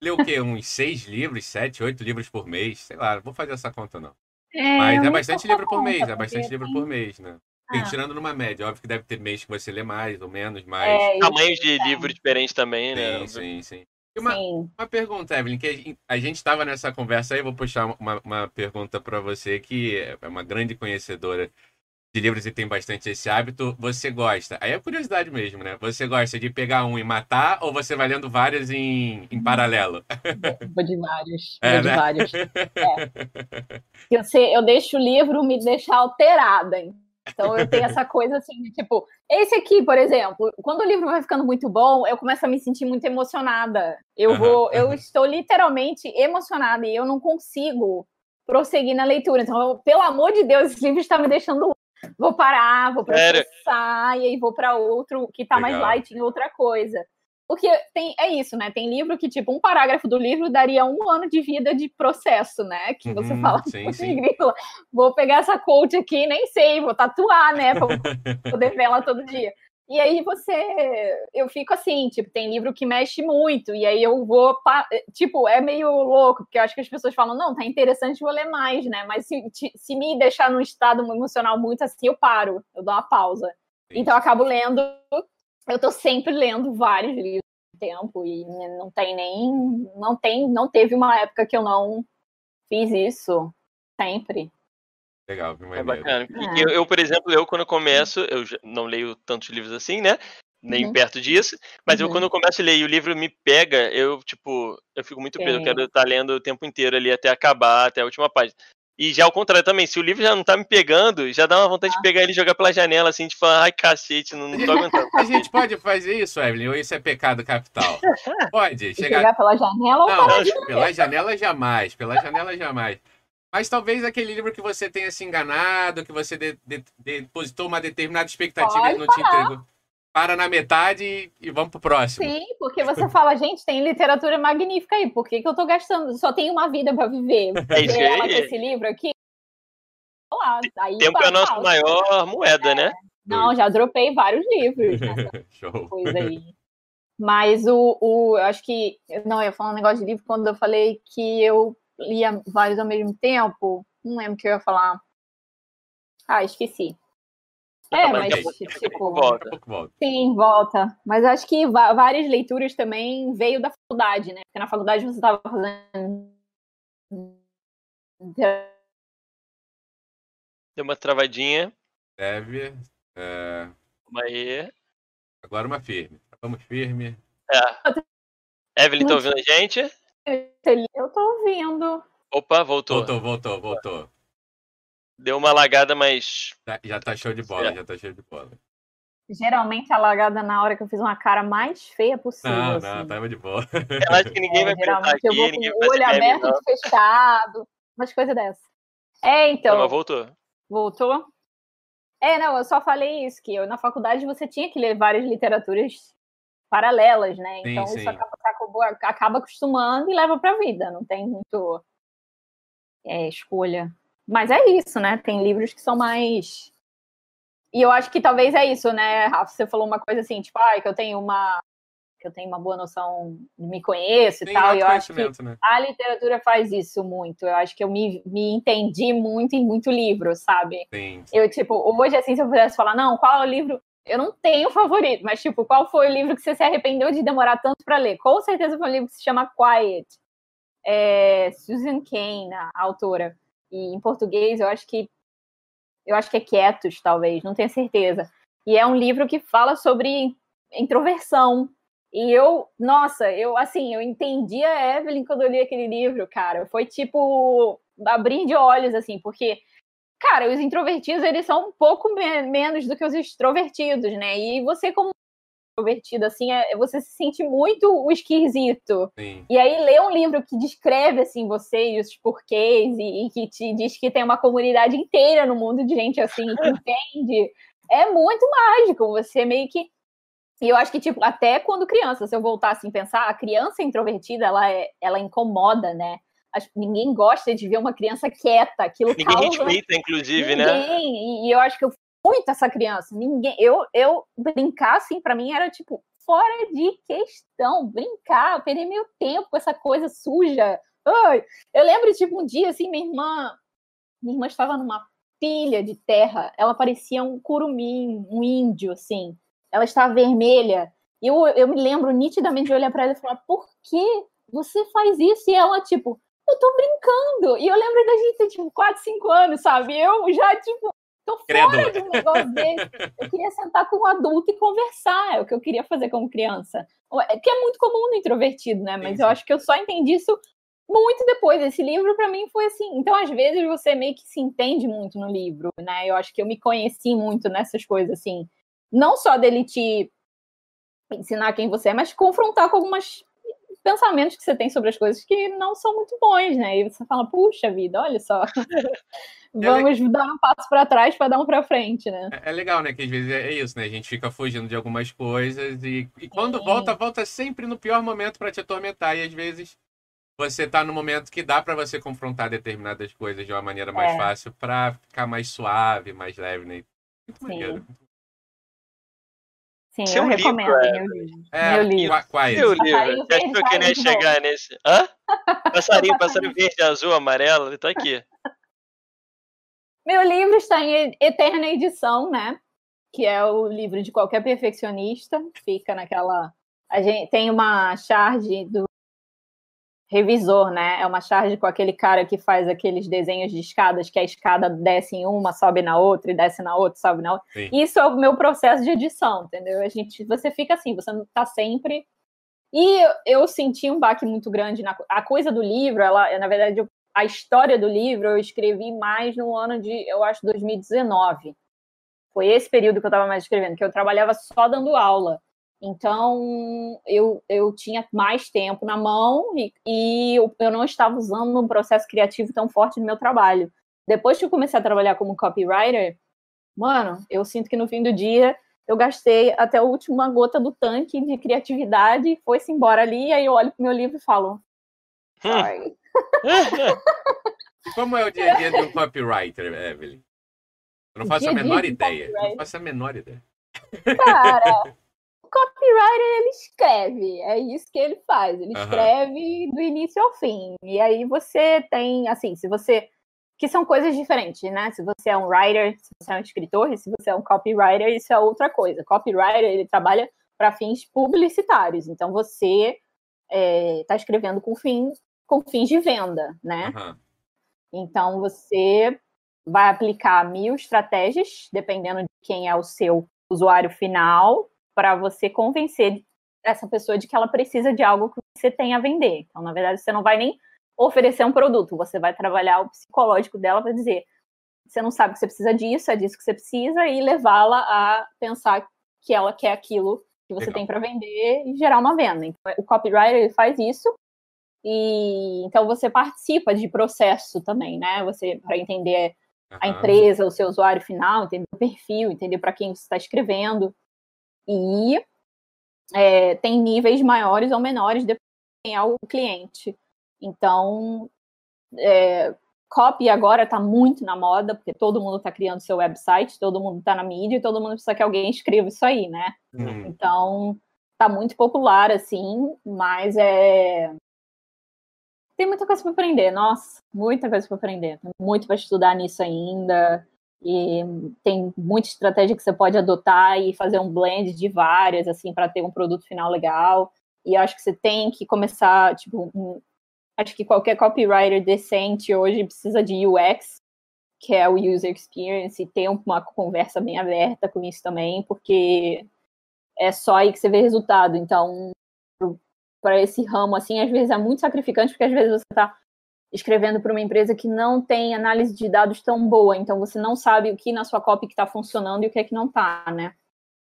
Lê o quê? Uns seis livros, sete, oito livros por mês? Sei lá, não vou fazer essa conta, não. É, Mas é bastante livro por mês, é bastante livro por mês, né? Ah. tirando numa média, óbvio que deve ter mês que você lê mais ou menos, mas. É, Tamanhos de livro diferentes também, né? Sim, sim, sim. E uma, sim. uma pergunta, Evelyn, que a gente estava nessa conversa aí, vou puxar uma, uma pergunta para você, que é uma grande conhecedora de livros e tem bastante esse hábito, você gosta? Aí é curiosidade mesmo, né? Você gosta de pegar um e matar ou você vai lendo vários em, em paralelo? Vou de vários. É, vou de né? vários. É. Eu, sei, eu deixo o livro me deixar alterada. Então eu tenho essa coisa assim, de, tipo, esse aqui, por exemplo, quando o livro vai ficando muito bom, eu começo a me sentir muito emocionada. Eu vou, eu estou literalmente emocionada e eu não consigo prosseguir na leitura. Então, eu, pelo amor de Deus, esse livro está me deixando vou parar, vou processar, Sério? e aí vou para outro que tá Legal. mais light em outra coisa. Porque tem, é isso, né? Tem livro que, tipo, um parágrafo do livro daria um ano de vida de processo, né? Que você uhum, fala, sim, sim. vou pegar essa coach aqui, nem sei, vou tatuar, né? Pra poder ver ela todo dia. E aí você, eu fico assim, tipo, tem livro que mexe muito, e aí eu vou, tipo, é meio louco, porque eu acho que as pessoas falam, não, tá interessante, vou ler mais, né? Mas se, se me deixar num estado emocional muito assim, eu paro, eu dou uma pausa. Então eu acabo lendo, eu tô sempre lendo vários livros tempo, e não tem nem, não tem, não teve uma época que eu não fiz isso, sempre. Legal, é bacana. É. Eu, eu, por exemplo, eu quando começo, eu não leio tantos livros assim, né? Nem uhum. perto disso, mas uhum. eu quando eu começo a ler e o livro me pega, eu, tipo, eu fico muito preso, eu quero estar lendo o tempo inteiro ali até acabar, até a última página. E já ao contrário também, se o livro já não tá me pegando, já dá uma vontade de ah. pegar ele e jogar pela janela, assim, de falar, ai cacete, não, não tô aguentando. A gente pode fazer isso, Evelyn, ou isso é pecado capital? Pode. Chegar... Jogar pela janela não, ou não, pela janela jamais, pela janela jamais. Mas talvez aquele livro que você tenha se enganado, que você de, de, depositou uma determinada expectativa Pode e não parar. te entregou. Para na metade e, e vamos pro próximo. Sim, porque você fala, gente, tem literatura magnífica aí, por que, que eu tô gastando? Só tenho uma vida para viver. É isso aí. esse livro aqui. Lá, aí Tempo é a nossa maior moeda, né? é. né? Não, já dropei vários livros Show. coisa aí. Mas o, o, eu acho que. Não, eu ia falar um negócio de livro quando eu falei que eu lia vários ao mesmo tempo. Não lembro o que eu ia falar. Ah, esqueci. É, mas tipo. Volta. Sim, volta. Mas acho que várias leituras também veio da faculdade, né? Porque na faculdade você estava fazendo. Deu uma travadinha. Deve. É... Uma aí. Agora uma firme. Vamos firme. É. Evelyn, tá ouvindo a gente? Eu tô ouvindo. Opa, voltou. Voltou, voltou, voltou. Deu uma lagada, mas. Já tá show de bola, é. já tá show de bola. Geralmente a lagada na hora que eu fiz uma cara mais feia possível. Não, assim. não, tava de boa. Eu acho que ninguém é, vai perguntar aqui, eu vou com o olho aberto e fechado, umas coisas dessas. É, então. Não, mas voltou. Voltou? É, não, eu só falei isso, que eu, na faculdade você tinha que ler várias literaturas paralelas, né? Então sim, isso Acaba, acaba, acostumando e leva para a vida, não tem muito é, escolha. Mas é isso, né? Tem livros que são mais. E eu acho que talvez é isso, né, Rafa? Você falou uma coisa assim, tipo, ah, que eu tenho uma que eu tenho uma boa noção, me conheço e tal. E eu acho que né? a literatura faz isso muito. Eu acho que eu me, me entendi muito em muito livro, sabe? Sim. Eu, tipo, hoje, assim, se eu pudesse falar, não, qual é o livro eu não tenho favorito, mas tipo, qual foi o livro que você se arrependeu de demorar tanto para ler? Com certeza foi um livro que se chama Quiet. É Susan Cain, a autora. E em português eu acho que eu acho que é Quietos, talvez, não tenho certeza. E é um livro que fala sobre introversão. E eu, nossa, eu assim, eu entendi a Evelyn quando eu li aquele livro, cara. Foi tipo abrir de olhos assim, porque cara, os introvertidos, eles são um pouco me menos do que os extrovertidos, né? E você, como introvertido, assim, é, você se sente muito o esquisito. Sim. E aí, ler um livro que descreve, assim, você e os porquês e, e, que te diz que tem uma comunidade inteira no mundo de gente, assim, que entende, é muito mágico. Você meio que... E eu acho que, tipo, até quando criança, se eu voltar assim pensar, a criança introvertida, ela, é, ela incomoda, né? Ninguém gosta de ver uma criança quieta. Aquilo ninguém causa... respeita, inclusive, ninguém. né? Ninguém. E eu acho que eu muito essa criança. Ninguém. Eu, eu brincar, assim, para mim era tipo fora de questão. Brincar, perder meu tempo com essa coisa suja. Ai, eu lembro, tipo, um dia, assim, minha irmã. Minha irmã estava numa pilha de terra. Ela parecia um curumim, um índio, assim. Ela estava vermelha. E eu, eu me lembro nitidamente de olhar para ela e falar: por que você faz isso? E ela, tipo, eu tô brincando. E eu lembro da gente ter, tipo, 4, 5 anos, sabe? Eu já, tipo, tô fora de um negócio desse. Eu queria sentar com um adulto e conversar. É o que eu queria fazer como criança. É, que é muito comum no introvertido, né? Mas Sim. eu acho que eu só entendi isso muito depois. Esse livro, para mim, foi assim. Então, às vezes, você meio que se entende muito no livro, né? Eu acho que eu me conheci muito nessas coisas, assim. Não só dele te ensinar quem você é, mas confrontar com algumas pensamentos que você tem sobre as coisas que não são muito bons, né? E você fala, puxa vida, olha só. Vamos é dar um passo para trás para dar um para frente, né? É, é, legal, né? Que às vezes é isso, né? A gente fica fugindo de algumas coisas e, e quando volta, volta sempre no pior momento para te atormentar. E às vezes você tá no momento que dá para você confrontar determinadas coisas de uma maneira mais é. fácil para ficar mais suave, mais leve, né? Muito Sim. maneiro. Sim, Seu eu livro, recomendo é... meu livro. É, meu livro. Quais? Seu livro. Acho que eu queria chegar nesse. Hã? Passarinho, passarinho verde, azul, amarelo, ele tá aqui. Meu livro está em eterna edição, né? Que é o livro de qualquer perfeccionista. Fica naquela. A gente tem uma charge do revisor, né? É uma charge com aquele cara que faz aqueles desenhos de escadas, que a escada desce em uma, sobe na outra, e desce na outra, sobe na outra. Sim. Isso é o meu processo de edição, entendeu? A gente, você fica assim, você não tá sempre. E eu senti um baque muito grande na a coisa do livro, ela, na verdade, eu, a história do livro eu escrevi mais no ano de, eu acho, 2019. Foi esse período que eu estava mais escrevendo, que eu trabalhava só dando aula. Então, eu, eu tinha mais tempo na mão e, e eu, eu não estava usando um processo criativo tão forte no meu trabalho. Depois que eu comecei a trabalhar como copywriter, mano, eu sinto que no fim do dia eu gastei até a última gota do tanque de criatividade, foi-se embora ali, e aí eu olho pro meu livro e falo. Sorry. Como é o dia a dia de um copywriter, Evelyn? Eu não faço dia a menor ideia. Não faço a menor ideia. Cara, copywriter ele escreve, é isso que ele faz. Ele uhum. escreve do início ao fim. E aí você tem, assim, se você. Que são coisas diferentes, né? Se você é um writer, se você é um escritor, e se você é um copywriter, isso é outra coisa. Copywriter, ele trabalha para fins publicitários. Então você está é, tá escrevendo com, fim, com fins de venda, né? Uhum. Então você vai aplicar mil estratégias, dependendo de quem é o seu usuário final, para você convencer essa pessoa de que ela precisa de algo que você tem a vender. Então, na verdade, você não vai nem oferecer um produto, você vai trabalhar o psicológico dela para dizer: você não sabe que você precisa disso, é disso que você precisa, e levá-la a pensar que ela quer aquilo que você Legal. tem para vender e gerar uma venda. Então, o copywriter ele faz isso. E então você participa de processo também, né? Você para entender a empresa, o seu usuário final, entender o perfil, entender para quem você está escrevendo e é, tem níveis maiores ou menores dependendo quem é o cliente. Então, é, copy agora está muito na moda, porque todo mundo está criando seu website, todo mundo está na mídia e todo mundo precisa que alguém escreva isso aí, né? Uhum. Então, está muito popular, assim, mas é. Tem muita coisa para aprender, nossa, muita coisa para aprender. Tem muito para estudar nisso ainda. E tem muita estratégia que você pode adotar e fazer um blend de várias, assim, para ter um produto final legal. E acho que você tem que começar, tipo, um, acho que qualquer copywriter decente hoje precisa de UX, que é o User Experience, e ter uma conversa bem aberta com isso também, porque é só aí que você vê resultado. Então, para esse ramo, assim, às vezes é muito sacrificante, porque às vezes você está escrevendo para uma empresa que não tem análise de dados tão boa, então você não sabe o que na sua copy está funcionando e o que é que não está, né?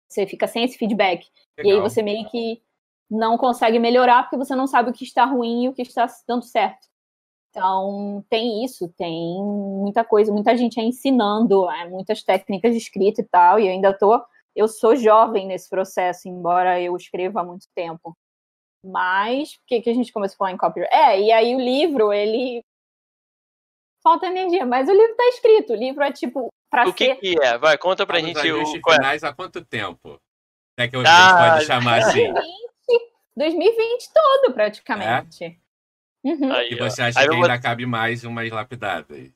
Você fica sem esse feedback. Legal. E aí você meio que não consegue melhorar porque você não sabe o que está ruim e o que está dando certo. Então, tem isso, tem muita coisa, muita gente ensinando é, muitas técnicas de escrita e tal, e eu ainda tô, eu sou jovem nesse processo, embora eu escreva há muito tempo. Mas, por que, que a gente começou a falar em copyright? É, e aí o livro, ele. Falta energia, mas o livro tá escrito. O livro é tipo. Pra o que, ser... que é? Vai, conta pra Vamos gente o. finais há quanto tempo? É que a gente ah, pode chamar assim? 2020, 2020 todo, praticamente. É? Uhum. Aí, e você acha que ainda cabe mais umas lapidadas?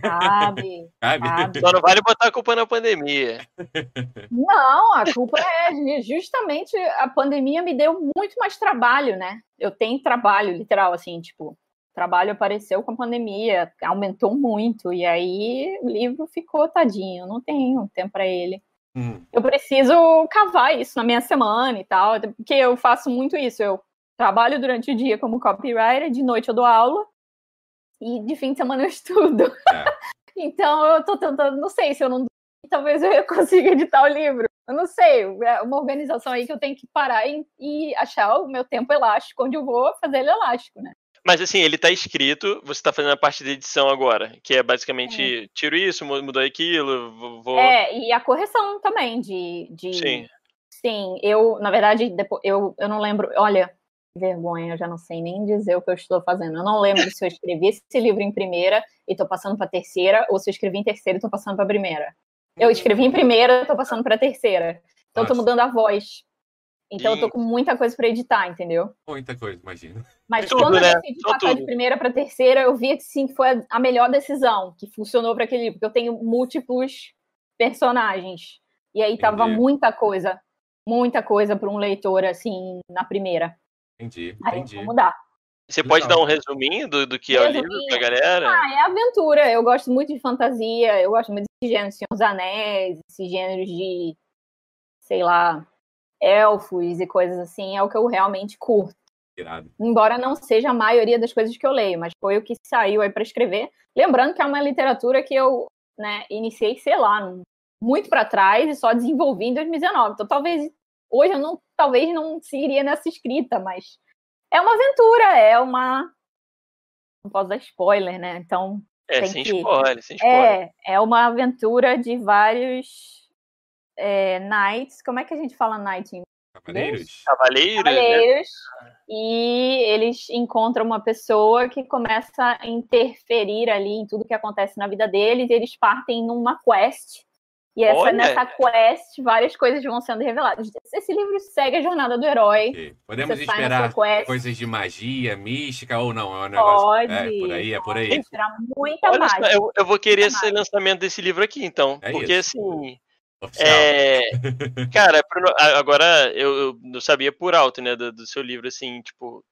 Cabe. Cabe. Só não vale botar a culpa na pandemia. Não, a culpa é justamente a pandemia me deu muito mais trabalho, né? Eu tenho trabalho, literal, assim, tipo, trabalho apareceu com a pandemia, aumentou muito, e aí o livro ficou tadinho, não tenho tempo para ele. Hum. Eu preciso cavar isso na minha semana e tal, porque eu faço muito isso. Eu trabalho durante o dia como copywriter, de noite eu dou aula, e de fim de semana eu estudo. É. então eu tô tentando, não sei se eu não talvez eu consiga editar o livro, Eu não sei, é uma organização aí que eu tenho que parar e, e achar o meu tempo elástico, onde eu vou fazer ele elástico, né? Mas assim, ele tá escrito, você tá fazendo a parte de edição agora, que é basicamente, é. tiro isso, mudou aquilo, vou... É, e a correção também de... de... Sim. Sim, eu, na verdade, depois, eu, eu não lembro, olha, vergonha, eu já não sei nem dizer o que eu estou fazendo. Eu não lembro se eu escrevi esse livro em primeira e estou passando para terceira, ou se eu escrevi em terceira e estou passando para primeira. Eu uhum. escrevi em primeira, estou passando para terceira. Então estou mudando a voz. Então e... eu tô com muita coisa para editar, entendeu? Muita coisa, imagina. Mas tudo, quando eu né? decidi passar tudo. de primeira para terceira, eu vi que sim, que foi a melhor decisão, que funcionou para aquele livro, porque eu tenho múltiplos personagens. E aí Entendi. tava muita coisa, muita coisa para um leitor assim na primeira. Entendi. Aí entendi. vou mudar. Você pode dar um resuminho do, do que resuminho. é o livro pra galera? Ah, é aventura. Eu gosto muito de fantasia, eu gosto muito de gêneros, Senhor dos Anéis, esses gêneros de, sei lá, elfos e coisas assim, é o que eu realmente curto. Irado. Embora não seja a maioria das coisas que eu leio, mas foi o que saiu aí para escrever. Lembrando que é uma literatura que eu né, iniciei, sei lá, muito para trás e só desenvolvi em 2019. Então talvez hoje eu não, talvez não seguiria nessa escrita, mas é uma aventura, é uma. Não posso dar spoiler, né? Então. É, sem que... spoiler, sem spoiler. É, é uma aventura de vários é, knights. Como é que a gente fala knight em Cavaleiros. Cavaleiros. Cavaleiros. Né? E eles encontram uma pessoa que começa a interferir ali em tudo que acontece na vida deles. E eles partem numa quest e essa, Olha. nessa quest, várias coisas vão sendo reveladas. Esse livro segue a jornada do herói. Okay. Podemos esperar coisas de magia, mística ou não? É um negócio... Pode. É, por aí, é por aí. esperar muita Olha mágica. Só, eu, eu, vou querer esse mágica. lançamento desse livro aqui, então. É porque, isso. assim... É, cara, agora eu, eu sabia por alto, né, do, do seu livro, assim, tipo,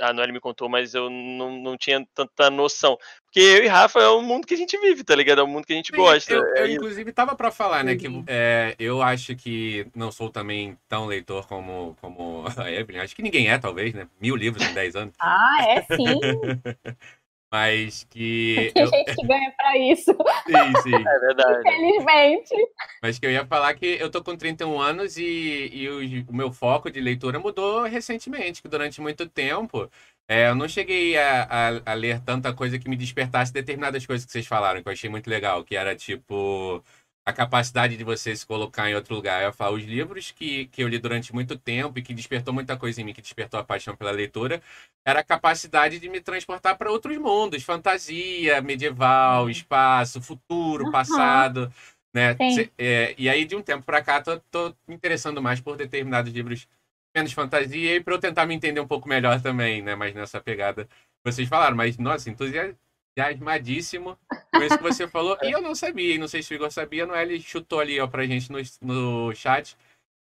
a Noelle me contou, mas eu não, não tinha tanta noção. Porque eu e Rafa é o mundo que a gente vive, tá ligado? É o mundo que a gente Sim, gosta. Eu, eu é inclusive, tava para falar, né, que uhum. é, eu acho que não sou também tão leitor como, como a Evelyn. Acho que ninguém é, talvez, né? Mil livros em dez anos. Ah, é sim. Mas que. Tem eu... gente que ganha pra isso. Sim, sim. É verdade. Infelizmente. Mas que eu ia falar que eu tô com 31 anos e, e o, o meu foco de leitura mudou recentemente, que durante muito tempo é, eu não cheguei a, a, a, ler tanta coisa que me despertasse determinadas coisas que vocês falaram, que eu achei muito legal, que era tipo a capacidade de você se colocar em outro lugar. Eu falo, os livros que, que eu li durante muito tempo e que despertou muita coisa em mim, que despertou a paixão pela leitura, era a capacidade de me transportar para outros mundos, fantasia, medieval, uhum. espaço, futuro, uhum. passado, né? É, e aí, de um tempo para cá, tô, tô me interessando mais por determinados livros menos fantasia e para eu tentar me entender um pouco melhor também, né? Mas nessa pegada vocês falaram, mas nossa, entusiasmo entusiasmadíssimo com isso que você falou. E eu não sabia, e não sei se o Igor sabia, não é? Ele chutou ali ó, pra gente no, no chat.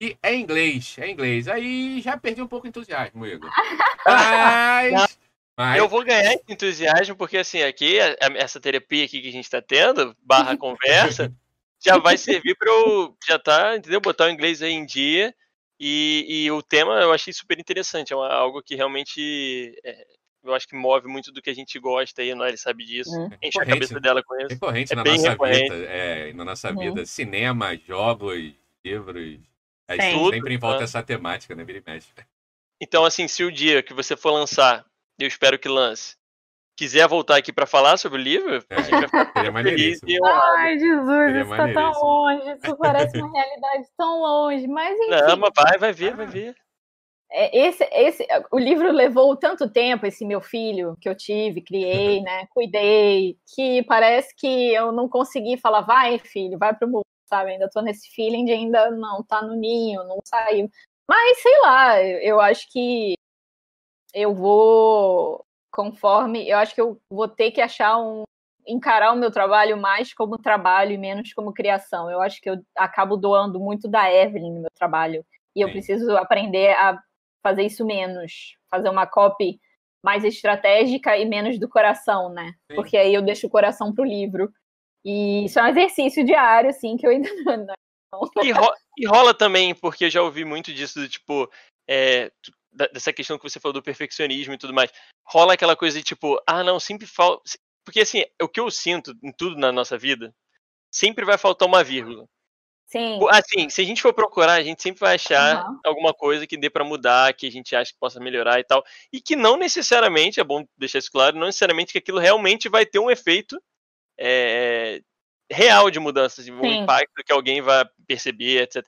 E é inglês, é inglês. Aí já perdi um pouco o entusiasmo, Igor. Mas, mas... Eu vou ganhar entusiasmo, porque assim, aqui, essa terapia aqui que a gente tá tendo, barra conversa, já vai servir para eu já tá, entendeu? Botar o inglês aí em dia. E, e o tema eu achei super interessante, é uma, algo que realmente é, eu acho que move muito do que a gente gosta aí, a ele sabe disso. Uhum. Enche a cabeça dela com isso. Recorrente é na nossa recorrente. vida. É, na nossa uhum. vida. Cinema, jogos, livros. É, tudo, sempre em volta essa temática, né? Vira e mexe. Então, assim, se o dia que você for lançar, eu espero que lance, quiser voltar aqui para falar sobre o livro, é, a gente vai ficar feliz. Ai, Jesus, isso tá tão longe. Isso parece uma realidade tão longe. Mas enfim. Não, mas vai, vai ver, vai ver. É, esse, esse, o livro levou tanto tempo, esse meu filho que eu tive, criei, né, cuidei, que parece que eu não consegui falar, vai filho, vai pro mundo, sabe, ainda tô nesse feeling de ainda não tá no ninho, não saiu, mas sei lá, eu acho que eu vou, conforme, eu acho que eu vou ter que achar um, encarar o meu trabalho mais como trabalho e menos como criação, eu acho que eu acabo doando muito da Evelyn no meu trabalho, e eu preciso aprender a fazer isso menos, fazer uma copy mais estratégica e menos do coração, né? Sim. Porque aí eu deixo o coração pro livro. E isso é um exercício diário, assim, que eu ainda não. E, ro e rola também, porque eu já ouvi muito disso, do, tipo, é, dessa questão que você falou do perfeccionismo e tudo mais. Rola aquela coisa de tipo, ah, não, sempre falta. Porque assim, o que eu sinto em tudo na nossa vida, sempre vai faltar uma vírgula. Sim. Assim, se a gente for procurar, a gente sempre vai achar uhum. alguma coisa que dê para mudar, que a gente acha que possa melhorar e tal. E que não necessariamente, é bom deixar isso claro, não necessariamente que aquilo realmente vai ter um efeito é, real de mudança, assim, um impacto que alguém vai perceber, etc.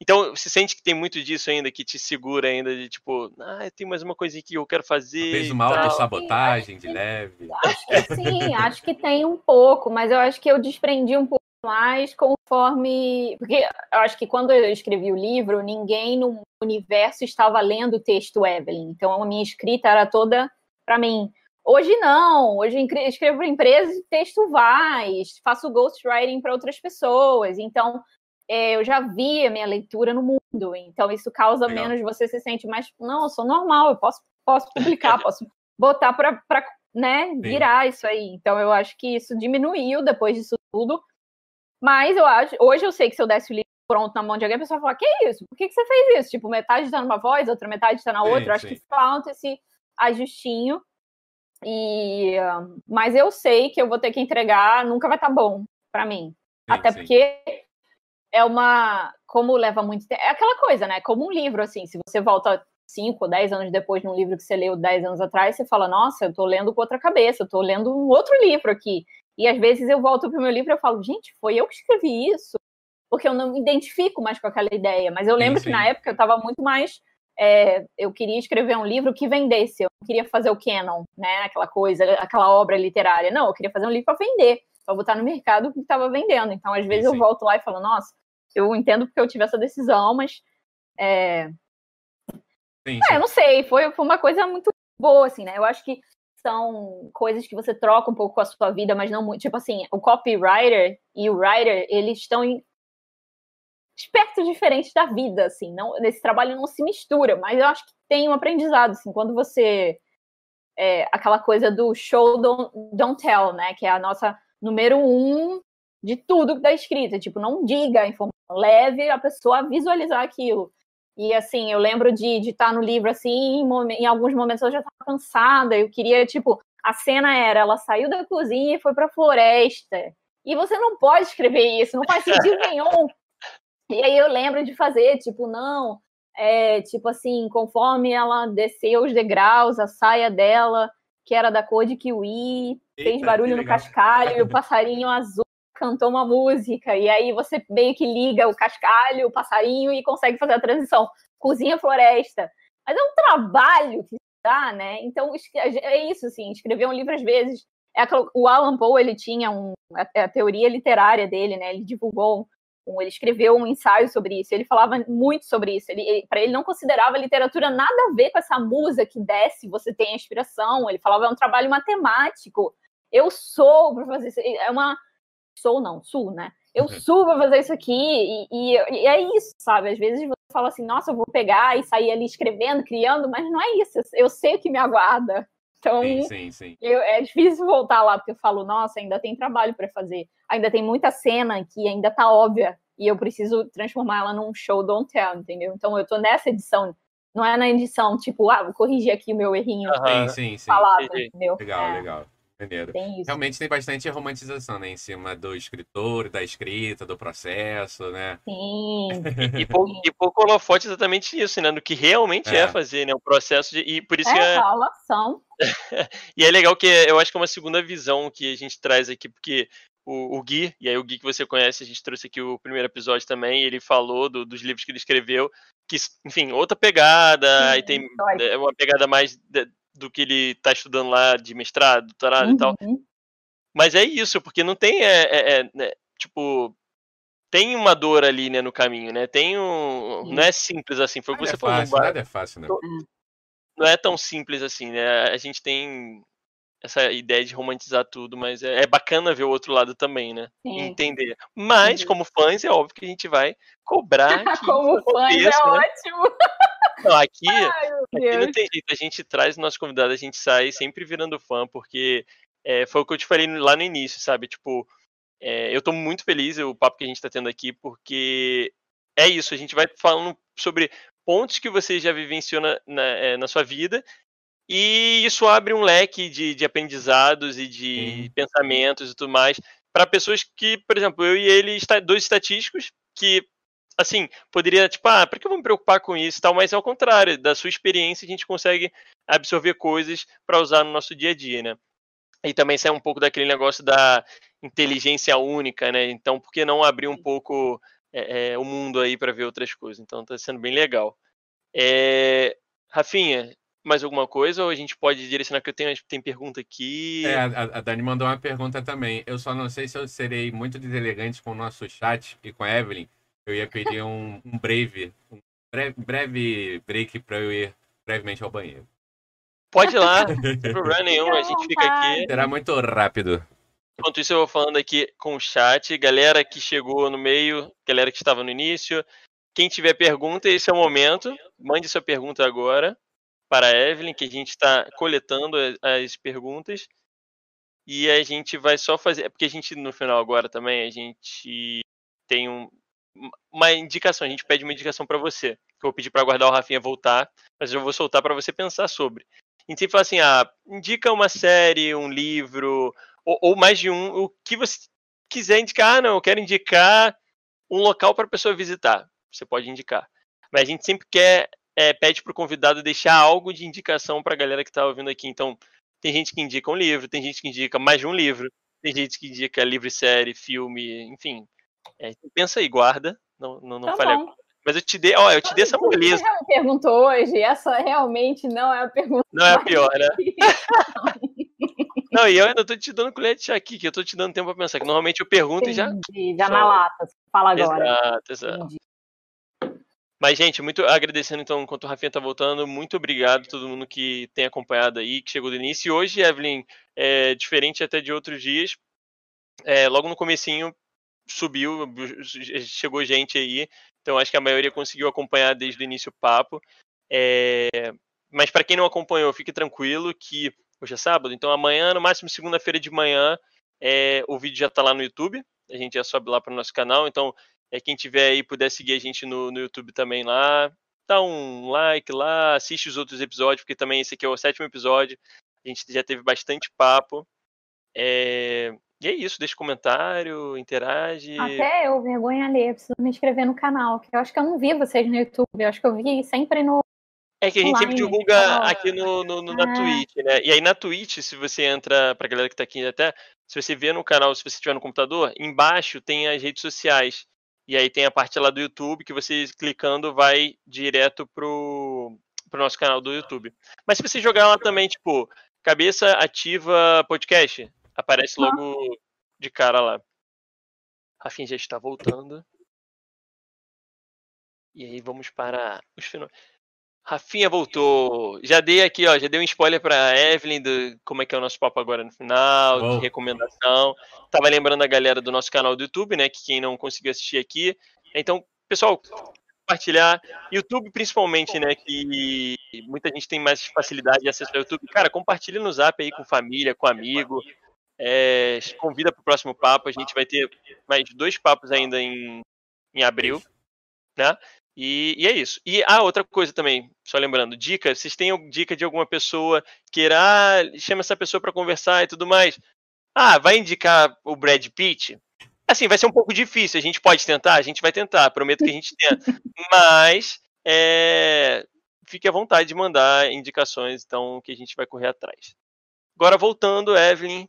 Então, se sente que tem muito disso ainda que te segura ainda de tipo, ah, tem mais uma coisinha que eu quero fazer. Fez uma autossabotagem de leve. Acho que sim, acho que tem um pouco, mas eu acho que eu desprendi um pouco mais conforme. Porque eu acho que quando eu escrevi o livro, ninguém no universo estava lendo o texto Evelyn. Então a minha escrita era toda para mim. Hoje não, hoje escrevo para empresas e texto vai, faço ghostwriting para outras pessoas. Então é, eu já vi a minha leitura no mundo, então isso causa Legal. menos, você se sente mais, não, eu sou normal, eu posso, posso publicar, posso botar para né, virar Sim. isso aí. Então eu acho que isso diminuiu depois disso tudo. Mas eu acho, hoje eu sei que se eu desse o livro pronto na mão de alguém, a pessoa vai falar, que isso? Por que, que você fez isso? Tipo, metade está numa voz, outra metade está na outra. Sim, acho sim. que falta esse ajustinho. E, mas eu sei que eu vou ter que entregar, nunca vai estar tá bom para mim. Sim, Até porque é uma. Como leva muito tempo. É aquela coisa, né? Como um livro, assim. Se você volta 5 ou 10 anos depois de um livro que você leu 10 anos atrás, você fala, nossa, eu tô lendo com outra cabeça, eu tô lendo um outro livro aqui. E às vezes eu volto para o meu livro e eu falo, gente, foi eu que escrevi isso, porque eu não me identifico mais com aquela ideia. Mas eu lembro sim, sim. que na época eu estava muito mais. É, eu queria escrever um livro que vendesse, eu não queria fazer o canon, né? Aquela coisa, aquela obra literária. Não, eu queria fazer um livro para vender, para botar no mercado que estava vendendo. Então, às vezes, sim, eu volto lá e falo, nossa, eu entendo porque eu tive essa decisão, mas. É... É, eu não sei, foi, foi uma coisa muito boa, assim, né? Eu acho que são coisas que você troca um pouco com a sua vida, mas não muito. Tipo assim, o copywriter e o writer, eles estão em aspectos diferentes da vida, assim. Não, nesse trabalho não se mistura, mas eu acho que tem um aprendizado, assim, quando você. É, aquela coisa do show don't, don't tell, né? Que é a nossa número um de tudo da escrita. Tipo, não diga a informação, leve a pessoa a visualizar aquilo. E assim, eu lembro de estar tá no livro assim, em, em alguns momentos eu já estava cansada, eu queria, tipo, a cena era, ela saiu da cozinha e foi para a floresta. E você não pode escrever isso, não faz sentido nenhum. E aí eu lembro de fazer, tipo, não, é, tipo assim, conforme ela desceu os degraus, a saia dela, que era da cor de kiwi, Eita, fez barulho no cascalho, e o passarinho azul cantou uma música, e aí você meio que liga o cascalho, o passarinho e consegue fazer a transição. Cozinha floresta. Mas é um trabalho que dá, né? Então, é isso, assim, escrever um livro às vezes. É o Alan Poe, ele tinha um, a, a teoria literária dele, né? Ele divulgou um, ele escreveu um ensaio sobre isso. Ele falava muito sobre isso. Ele, ele para ele não considerava literatura nada a ver com essa musa que desce, você tem a inspiração. Ele falava é um trabalho matemático. Eu sou para fazer isso. É uma sou não, sul, né? Eu uhum. subo pra fazer isso aqui, e, e, e, é isso, sabe? Às vezes você fala assim, nossa, eu vou pegar e sair ali escrevendo, criando, mas não é isso, eu sei o que me aguarda. Então, sim, sim, sim. Eu, é difícil voltar lá, porque eu falo, nossa, ainda tem trabalho para fazer. Ainda tem muita cena que ainda tá óbvia, e eu preciso transformar ela num show don't tell, entendeu? Então eu tô nessa edição, não é na edição, tipo, ah, vou corrigir aqui o meu errinho. Uhum. Sim, sim, sim. Falado, entendeu? Legal, é. legal. Maneiro. Tem Realmente tem bastante romantização, né? Em cima do escritor, da escrita, do processo, né? Sim. E, e, pouco, e pouco holofote exatamente isso, né? No que realmente é, é fazer, né? O processo de. E por isso é, que é. Falação. e é legal que eu acho que é uma segunda visão que a gente traz aqui, porque o, o, Gui, e aí o Gui que você conhece, a gente trouxe aqui o primeiro episódio também, ele falou do, dos livros que ele escreveu, que, enfim, outra pegada, Sim, aí tem é uma pegada mais do que ele está estudando lá de mestrado, doutorado uhum. e tal. Uhum. Mas é isso, porque não tem, é, é, é, né, tipo, tem uma dor ali, né, no caminho, né? Tem um, não é simples assim, foi o que você é falou. Fácil, nada é fácil, né? Não é tão simples assim, né? A gente tem essa ideia de romantizar tudo, mas é, é bacana ver o outro lado também, né? Sim. Entender. Mas, uhum. como fãs, é óbvio que a gente vai cobrar. como fãs é né? ótimo. Não, aqui, aqui não tem jeito. A gente traz o nosso convidado, a gente sai sempre virando fã, porque é, foi o que eu te falei lá no início, sabe? Tipo, é, eu tô muito feliz o papo que a gente tá tendo aqui, porque é isso, a gente vai falando sobre pontos que você já vivenciou na, na, é, na sua vida, e isso abre um leque de, de aprendizados e de pensamentos e tudo mais para pessoas que, por exemplo, eu e ele, dois estatísticos, que, assim, poderia, tipo, ah, por que eu vou me preocupar com isso e tal? Mas ao contrário, da sua experiência, a gente consegue absorver coisas para usar no nosso dia a dia, né? E também sai um pouco daquele negócio da inteligência única, né? Então, por que não abrir um pouco é, é, o mundo aí para ver outras coisas? Então, tá sendo bem legal. É... Rafinha, mais alguma coisa ou a gente pode direcionar que eu tenho tem pergunta aqui? É, a, a, Dani mandou uma pergunta também. Eu só não sei se eu serei muito deselegante com o nosso chat e com a Evelyn. Eu ia pedir um, um breve, um breve, breve break para eu ir brevemente ao banheiro. Pode ir lá, não tem problema nenhum, a gente fica aqui. Será muito rápido. Enquanto isso, eu vou falando aqui com o chat. Galera que chegou no meio, galera que estava no início. Quem tiver pergunta, esse é o momento. Mande sua pergunta agora para a Evelyn, que a gente está coletando as perguntas. E a gente vai só fazer. É porque a gente, no final agora também, a gente tem um, uma indicação. A gente pede uma indicação para você. Que eu vou pedir para guardar o Rafinha voltar, mas eu vou soltar para você pensar sobre. A gente sempre fala assim: ah, indica uma série, um livro, ou, ou mais de um, o que você quiser indicar. Ah, não, eu quero indicar um local para a pessoa visitar. Você pode indicar. Mas a gente sempre quer é, pede para o convidado deixar algo de indicação para a galera que está ouvindo aqui. Então, tem gente que indica um livro, tem gente que indica mais de um livro, tem gente que indica livro, série, filme, enfim. É, pensa aí, guarda, não, não, não tá falha. Mas eu te dei, ó, eu te dei essa moleza. Você me perguntou hoje, essa realmente não é a pergunta. Não é a pior, né? não, e eu ainda tô te dando colher de chá aqui, que eu tô te dando tempo para pensar, que normalmente eu pergunto Entendi, e já. Já na lata, fala agora. Exato, exato. Entendi. Mas, gente, muito agradecendo então, enquanto o Rafinha tá voltando, muito obrigado a todo mundo que tem acompanhado aí, que chegou do início. E hoje, Evelyn, é diferente até de outros dias. É, logo no comecinho subiu, chegou gente aí. Então acho que a maioria conseguiu acompanhar desde o início o papo. É, mas para quem não acompanhou, fique tranquilo que hoje é sábado, então amanhã, no máximo segunda-feira de manhã, é, o vídeo já está lá no YouTube. A gente já sobe lá para o nosso canal. Então é, quem tiver aí puder seguir a gente no, no YouTube também lá, dá um like lá, assiste os outros episódios, porque também esse aqui é o sétimo episódio. A gente já teve bastante papo. É... E é isso, deixa comentário, interage. Até eu, vergonha ler, preciso me inscrever no canal, que eu acho que eu não vi vocês no YouTube, eu acho que eu vi sempre no. É que a gente online, sempre divulga aqui no, no, no na Twitch, né? E aí na Twitch, se você entra, pra galera que tá aqui até, se você vê no canal, se você estiver no computador, embaixo tem as redes sociais. E aí tem a parte lá do YouTube que você clicando vai direto pro, pro nosso canal do YouTube. Mas se você jogar lá também, tipo, cabeça ativa podcast, aparece logo de cara lá. Rafinha já está voltando. E aí vamos para os finais. Rafinha voltou. Já dei aqui, ó, já dei um spoiler pra Evelyn do como é que é o nosso papo agora no final, oh. de recomendação. Tava lembrando a galera do nosso canal do YouTube, né, que quem não conseguiu assistir aqui. Então, pessoal, compartilhar. YouTube, principalmente, né, que muita gente tem mais facilidade de acesso ao YouTube. Cara, compartilha no Zap aí com família, com amigo. É, convida para o próximo papo. A gente vai ter mais dois papos ainda em, em abril, né? E, e, é isso. E ah, outra coisa também, só lembrando, dica, vocês têm dica de alguma pessoa queira, ah, chama essa pessoa para conversar e tudo mais. Ah, vai indicar o Brad Pitt? Assim, vai ser um pouco difícil. A gente pode tentar? A gente vai tentar, prometo que a gente tenta. Mas é, fique à vontade de mandar indicações, então, que a gente vai correr atrás. Agora, voltando, Evelyn,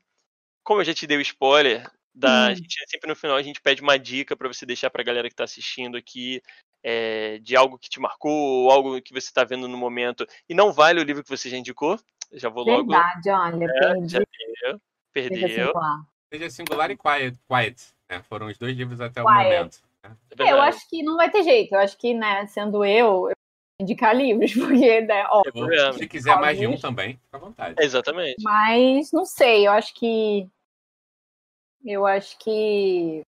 como eu já te dei o spoiler, da, hum. a gente, sempre no final a gente pede uma dica para você deixar para a galera que está assistindo aqui é, de algo que te marcou, ou algo que você está vendo no momento, e não vale o livro que você já indicou. Já vou logo. Verdade, olha, é, perdi. Já deu, perdeu. Seja singular, Seja singular e quiet. quiet né? Foram os dois livros até quiet. o momento. Né? É eu acho que não vai ter jeito. Eu acho que, né, sendo eu, eu indicar livros, porque, né, ó, Se quiser mais de um também, fica à vontade. Exatamente. Mas não sei, eu acho que. Eu acho que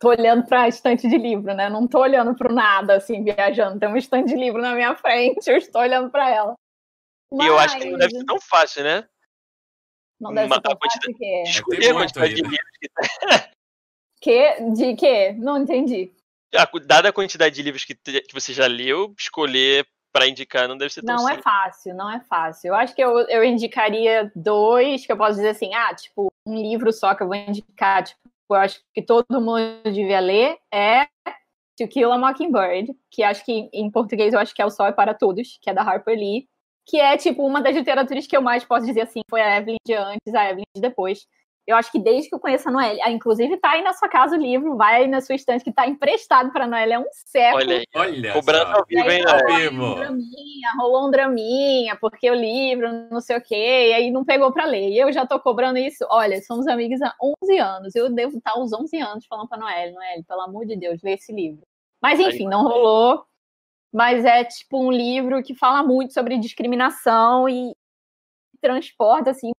tô olhando para a estante de livro, né? Não tô olhando para nada, assim, viajando. Tem uma estante de livro na minha frente, eu estou olhando para ela. Mas... E eu acho que não deve ser tão fácil, né? Não deve ser tão fácil que é. Escolher a quantidade de livros que tá. Que? De quê? Não entendi. Dada a quantidade de livros que, que você já leu, escolher para indicar não deve ser tão Não é simples. é fácil, não é fácil. Eu acho que eu, eu indicaria dois, que eu posso dizer assim, ah, tipo, um livro só que eu vou indicar, tipo, eu acho que todo mundo devia ler, é To Kill a Mockingbird, que acho que em português eu acho que é O Sol é para Todos, que é da Harper Lee, que é tipo uma das literaturas que eu mais posso dizer assim, foi a Evelyn de antes, a Evelyn de depois. Eu acho que desde que eu conheço a Noelle, ah, inclusive tá aí na sua casa o livro, vai aí na sua estante que tá emprestado pra Noelle, é um século. Olha aí, Olha cobrando ao vivo, hein, rolou né? vivo. um draminha, rolou um draminha, porque o livro, não sei o quê, e aí não pegou pra ler. E eu já tô cobrando isso. Olha, somos amigas há 11 anos. Eu devo estar aos 11 anos falando pra Noelle, Noelle, pelo amor de Deus, lê esse livro. Mas enfim, não rolou. Mas é tipo um livro que fala muito sobre discriminação e transporta assim,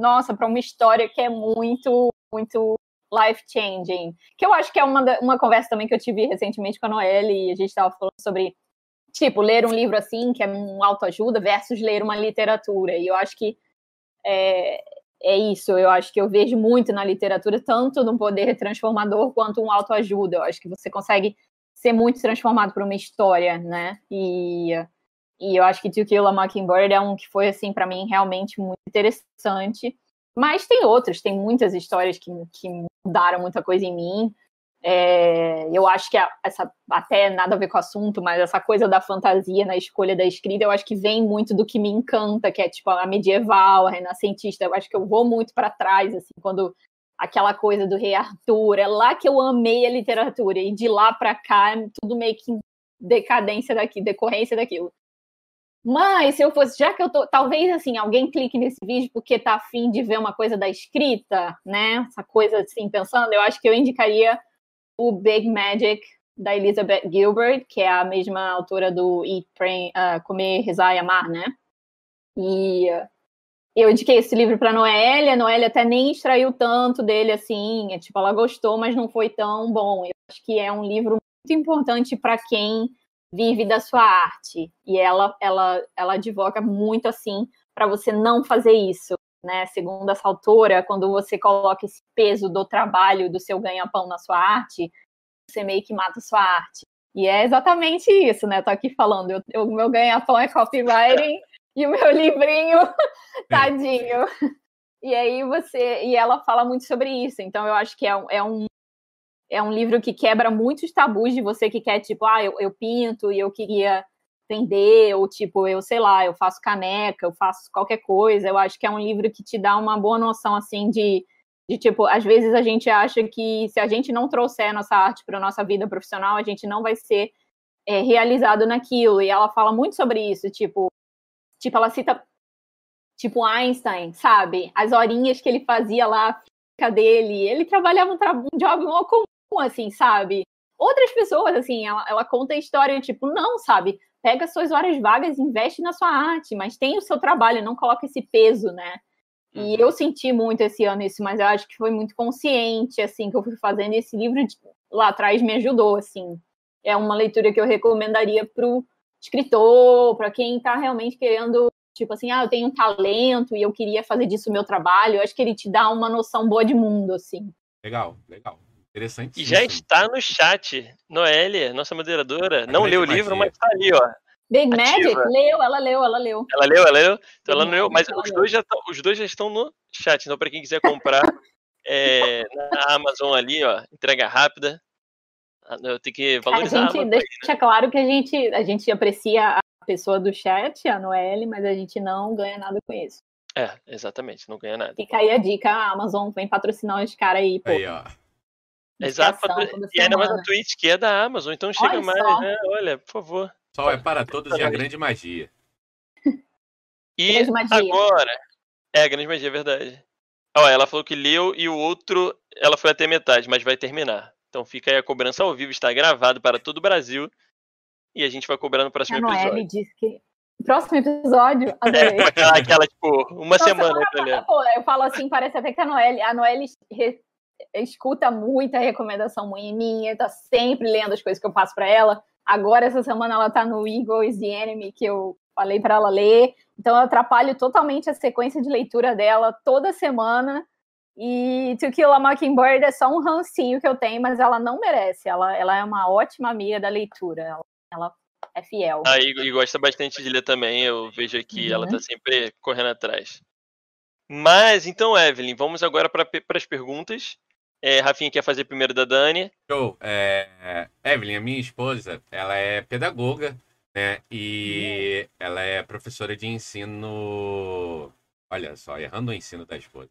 nossa, para uma história que é muito, muito life changing. Que eu acho que é uma, uma conversa também que eu tive recentemente com a Noelle e a gente estava falando sobre tipo ler um livro assim que é um autoajuda versus ler uma literatura. E eu acho que é, é isso. Eu acho que eu vejo muito na literatura tanto no poder transformador quanto um autoajuda. Eu acho que você consegue ser muito transformado por uma história, né? E e eu acho que To Kill a Mockingbird é um que foi, assim, para mim, realmente muito interessante. Mas tem outros, tem muitas histórias que, que mudaram muita coisa em mim. É, eu acho que a- essa, até nada a ver com o assunto, mas essa coisa da fantasia na escolha da escrita, eu acho que vem muito do que me encanta, que é tipo a medieval, a renascentista. Eu acho que eu vou muito para trás, assim, quando aquela coisa do rei Arthur, é lá que eu amei a literatura, e de lá para cá, tudo meio que decadência daqui, decorrência daquilo. Mas se eu fosse, já que eu tô, talvez assim, alguém clique nesse vídeo porque tá afim de ver uma coisa da escrita, né? Essa coisa assim, pensando, eu acho que eu indicaria o Big Magic da Elizabeth Gilbert, que é a mesma autora do Eat, Pray, uh, Comer, Rezar e Amar, né? E eu indiquei esse livro para Noélia, a Noélia até nem extraiu tanto dele assim, é, tipo, ela gostou, mas não foi tão bom. Eu acho que é um livro muito importante para quem vive da sua arte. E ela, ela, ela advoga muito assim para você não fazer isso. Né? Segundo essa autora, quando você coloca esse peso do trabalho, do seu ganha-pão na sua arte, você meio que mata a sua arte. E é exatamente isso, né? Tô aqui falando, eu, eu- o meu ganha-pão é copywriting e o meu livrinho, tadinho. E aí você. E ela fala muito sobre isso. Então eu acho que é, um- é um é um livro que quebra muitos tabus de você que quer, tipo, ah, eu, eu pinto e eu queria vender, ou tipo, eu sei lá, eu faço caneca, eu faço qualquer coisa. Eu acho que é um livro que te dá uma boa noção, assim, de, de tipo, às vezes a gente acha que se a gente não trouxer a nossa arte para a nossa vida profissional, a gente não vai ser é, realizado naquilo. E ela fala muito sobre isso, tipo, tipo, ela cita, tipo, Einstein, sabe? As horinhas que ele fazia lá, a dele, ele trabalhava um, tra um job mó assim, sabe? Outras pessoas, assim, ela, ela conta a história, tipo, não, sabe? Pega suas horas vagas, investe na sua arte, mas tem o seu trabalho, não coloca esse peso, né? E eu senti muito esse ano isso, mas eu acho que foi muito consciente, assim, que eu fui fazendo. Esse livro de- lá atrás me ajudou, assim. É uma leitura que eu recomendaria pro escritor, para quem está realmente querendo, tipo assim, ah, eu tenho um talento e eu queria fazer disso o meu trabalho. Eu acho que ele te dá uma noção boa de mundo, assim. Legal, legal. Interessante. E já está no chat. Noélia, nossa moderadora, não leu o livro, mas tá ali, ó. Big Ativa. Magic, leu, ela leu, ela leu. Ela leu, ela leu. Então ela não leu, mas os dois, já tão, os dois já estão no chat. Então, para quem quiser comprar é, na Amazon ali, ó, entrega rápida. Ah, Eu tenho que A valorizar a gente Amazon. deixa claro que a gente, a gente aprecia a pessoa do chat, a Noelle, mas a gente não ganha nada com isso. É, exatamente, não ganha nada. Fica aí a dica, a Amazon vem patrocinar os caras aí, pô. Aí, ó. Exato, e ainda mais a Twitch, que é da Amazon, então chega Olha mais, só. né? Olha, por favor. Sol é para todos e a grande magia. E Grande magia. agora. É, grande magia, é verdade. Ó, ela falou que leu e o outro ela foi até metade, mas vai terminar. Então fica aí a cobrança ao vivo, está gravado para todo o Brasil. E a gente vai cobrar no próximo A episódio. Noelle disse que. Próximo episódio, adorei. Aquela, aquela, tipo, uma Nossa, semana semana pra ler. Pô, eu falo assim, parece até que a Noelle, a Noelle re- escuta muita recomendação minha, tá sempre lendo as coisas que eu passo para ela. Agora, essa semana, ela tá no Eagle is the Enemy, que eu falei para ela ler. Então, eu atrapalho totalmente a sequência de leitura dela toda semana. E To Kill a Mockingbird é só um rancinho que eu tenho, mas ela não merece. Ela, ela é uma ótima amiga da leitura. Ela, ela é fiel. Ah, e, e gosta bastante de ler também. Eu vejo aqui, Uhum. ela tá sempre correndo atrás. Mas, então, Evelyn, vamos agora para as perguntas. É, Rafinha quer fazer primeiro da Dani. Show. É, Evelyn, a minha esposa, ela é pedagoga, né? E uhum. ela é professora de ensino. Olha só, errando o ensino da esposa.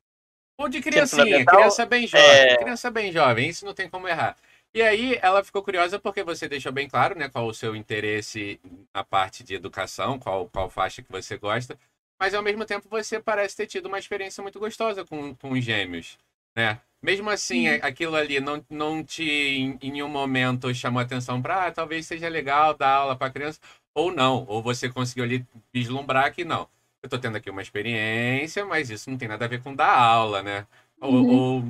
Ou de criancinha, criança bem jovem. É... Criança bem jovem, isso não tem como errar. E aí ela ficou curiosa porque você deixou bem claro, né, qual o seu interesse na parte de educação, qual, qual faixa que você gosta, mas ao mesmo tempo você parece ter tido uma experiência muito gostosa com, com os gêmeos, né? Mesmo assim, aquilo ali não, não te em, em nenhum momento chamou atenção para ah, talvez seja legal dar aula para criança, ou não, ou você conseguiu ali vislumbrar que não. Eu estou tendo aqui uma experiência, mas isso não tem nada a ver com dar aula, né? Uhum. Ou, ou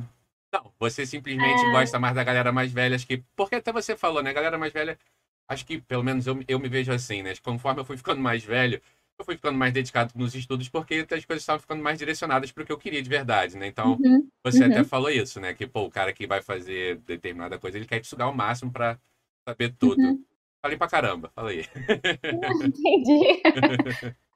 não, você simplesmente é... gosta mais da galera mais velha, acho que. Porque até você falou, né? Galera mais velha, acho que pelo menos eu, eu me vejo assim, né? Conforme eu fui ficando mais velho, eu fui ficando mais dedicado nos estudos porque as coisas estavam ficando mais direcionadas para o que eu queria de verdade, né? Então, uhum, você uhum. até falou isso, né? Que, pô, o cara que vai fazer determinada coisa, ele quer te sugar o máximo para saber tudo. Uhum. Falei pra caramba, falei. Entendi.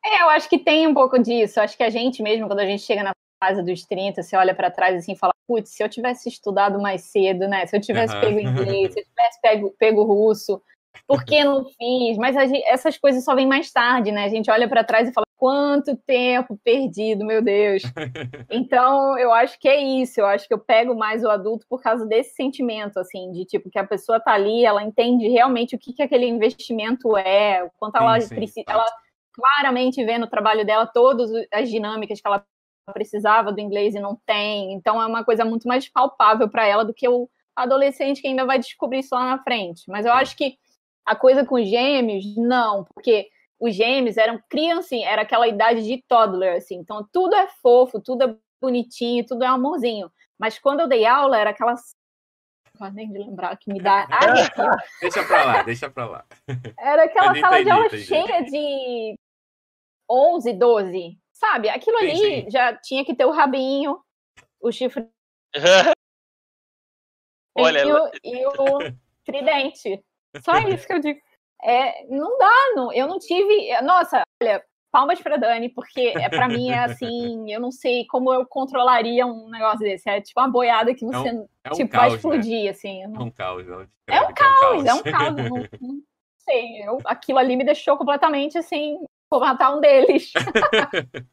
é, eu acho que tem um pouco disso. Acho que a gente mesmo, quando a gente chega na fase dos 30, você olha para trás assim e fala, putz, se eu tivesse estudado mais cedo, né? Se eu tivesse pego inglês, se eu tivesse pego, pego russo, por que não fiz? Mas gente, essas coisas só vêm mais tarde, né? A gente olha para trás e fala, quanto tempo perdido, meu Deus. Então, eu acho que é isso. Eu acho que eu pego mais o adulto por causa desse sentimento, assim, de tipo, que a pessoa tá ali, ela entende realmente o que, que aquele investimento é, o quanto ela precisa. Ela claramente vê no trabalho dela todas as dinâmicas que ela precisava do inglês e não tem. Então é uma coisa muito mais palpável para ela do que o adolescente que ainda vai descobrir isso lá na frente. Mas eu acho que a coisa com gêmeos, não, porque os gêmeos eram criancinha, era aquela idade de toddler, assim. Então tudo é fofo, tudo é bonitinho, tudo é amorzinho. Mas quando eu dei aula, era aquelas nem de lembrar que me dá. deixa pra lá, deixa pra lá. Era aquela sala de aula cheia de 11, 12 Sabe? Aquilo sim, ali sim. já tinha que ter o rabinho, o chifre. Olha, e, o, e o tridente. Só isso que eu digo. É, não dá, não, eu não tive. Nossa, olha, palmas para Dani, porque é para mim é assim, eu não sei como eu controlaria um negócio desse. É tipo uma boiada que você é um, é um tipo, caos, vai explodir, né? assim. Não... É um caos, não. É um caos, é um caos. não, não, sei, eu, aquilo ali me deixou completamente assim, vou matar um deles.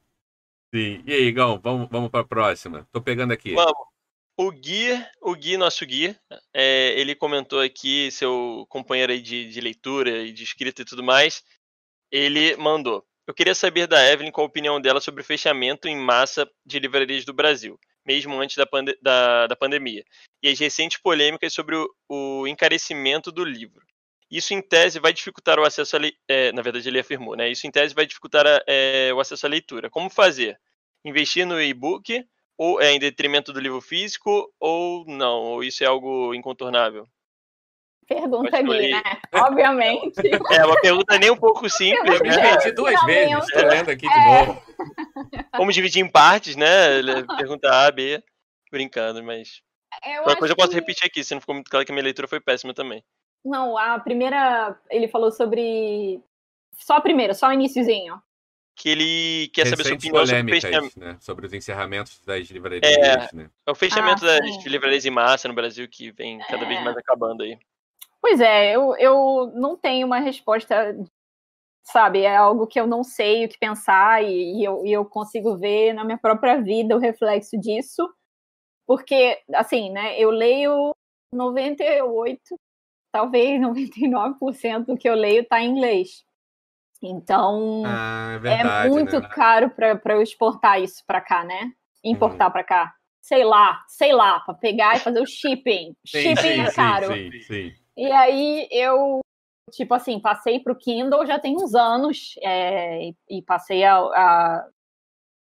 Sim. E aí, Igão, vamos, vamos para a próxima. Tô pegando aqui. Vamos. O Gui, o Gui, nosso Gui, é, ele comentou aqui, seu companheiro aí de, de leitura e de escrita e tudo mais, ele mandou. Eu queria saber da Evelyn qual a opinião dela sobre o fechamento em massa de livrarias do Brasil, mesmo antes da, pande da, da pandemia, e as recentes polêmicas sobre o, o encarecimento do livro. Isso, em tese, vai dificultar o acesso à. É, na verdade, ele afirmou, né? Isso, em tese, vai dificultar a, é, o acesso à leitura. Como fazer? Investir no e-book ou é em detrimento do livro físico ou não? Ou isso é algo incontornável? Pergunta Gui, né? Obviamente. É uma pergunta nem um pouco simples, né? Repeti duas vezes, estou lendo aqui de é. novo. Vamos dividir em partes, né? Pergunta A, B, brincando, mas. Eu uma coisa eu posso que... repetir aqui, se não ficou muito claro que a minha leitura foi péssima também. Não, a primeira. Ele falou sobre. Só a primeira, só o iníciozinho. Que ele quer saber sua opinião sobre o fechamento. Né? Sobre os encerramentos das livrarias. É, né? é o fechamento ah, das livrarias em massa no Brasil que vem cada é. vez mais acabando aí. Pois é, eu, eu não tenho uma resposta, sabe? É algo que eu não sei o que pensar e, e, eu, e eu consigo ver na minha própria vida o reflexo disso. Porque, assim, né, eu leio 98 talvez 99% do que eu leio está em inglês. Então, ah, é, verdade, é, muito né? caro para eu exportar isso para cá, né? Importar uhum. para cá. Sei lá, sei lá, para pegar e fazer o shipping. Sim, shipping sim, é caro. Sim, sim, e aí eu, tipo assim, passei para o Kindle já tem uns anos é, e, e, passei a, a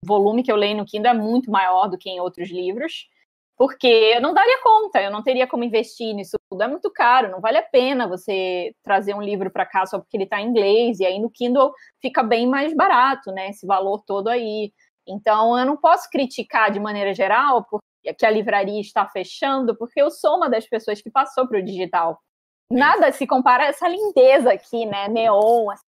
volume que eu leio no Kindle é muito maior do que em outros livros porque eu não daria conta, eu não teria como investir nisso tudo. É muito caro, não vale a pena você trazer um livro para cá só porque ele está em inglês, e aí no Kindle fica bem mais barato, né? Esse valor todo aí. Então eu não posso criticar de maneira geral que a livraria está fechando, porque eu sou uma das pessoas que passou para o digital. Nada se compara a essa lindeza aqui, né? Neon. Assim.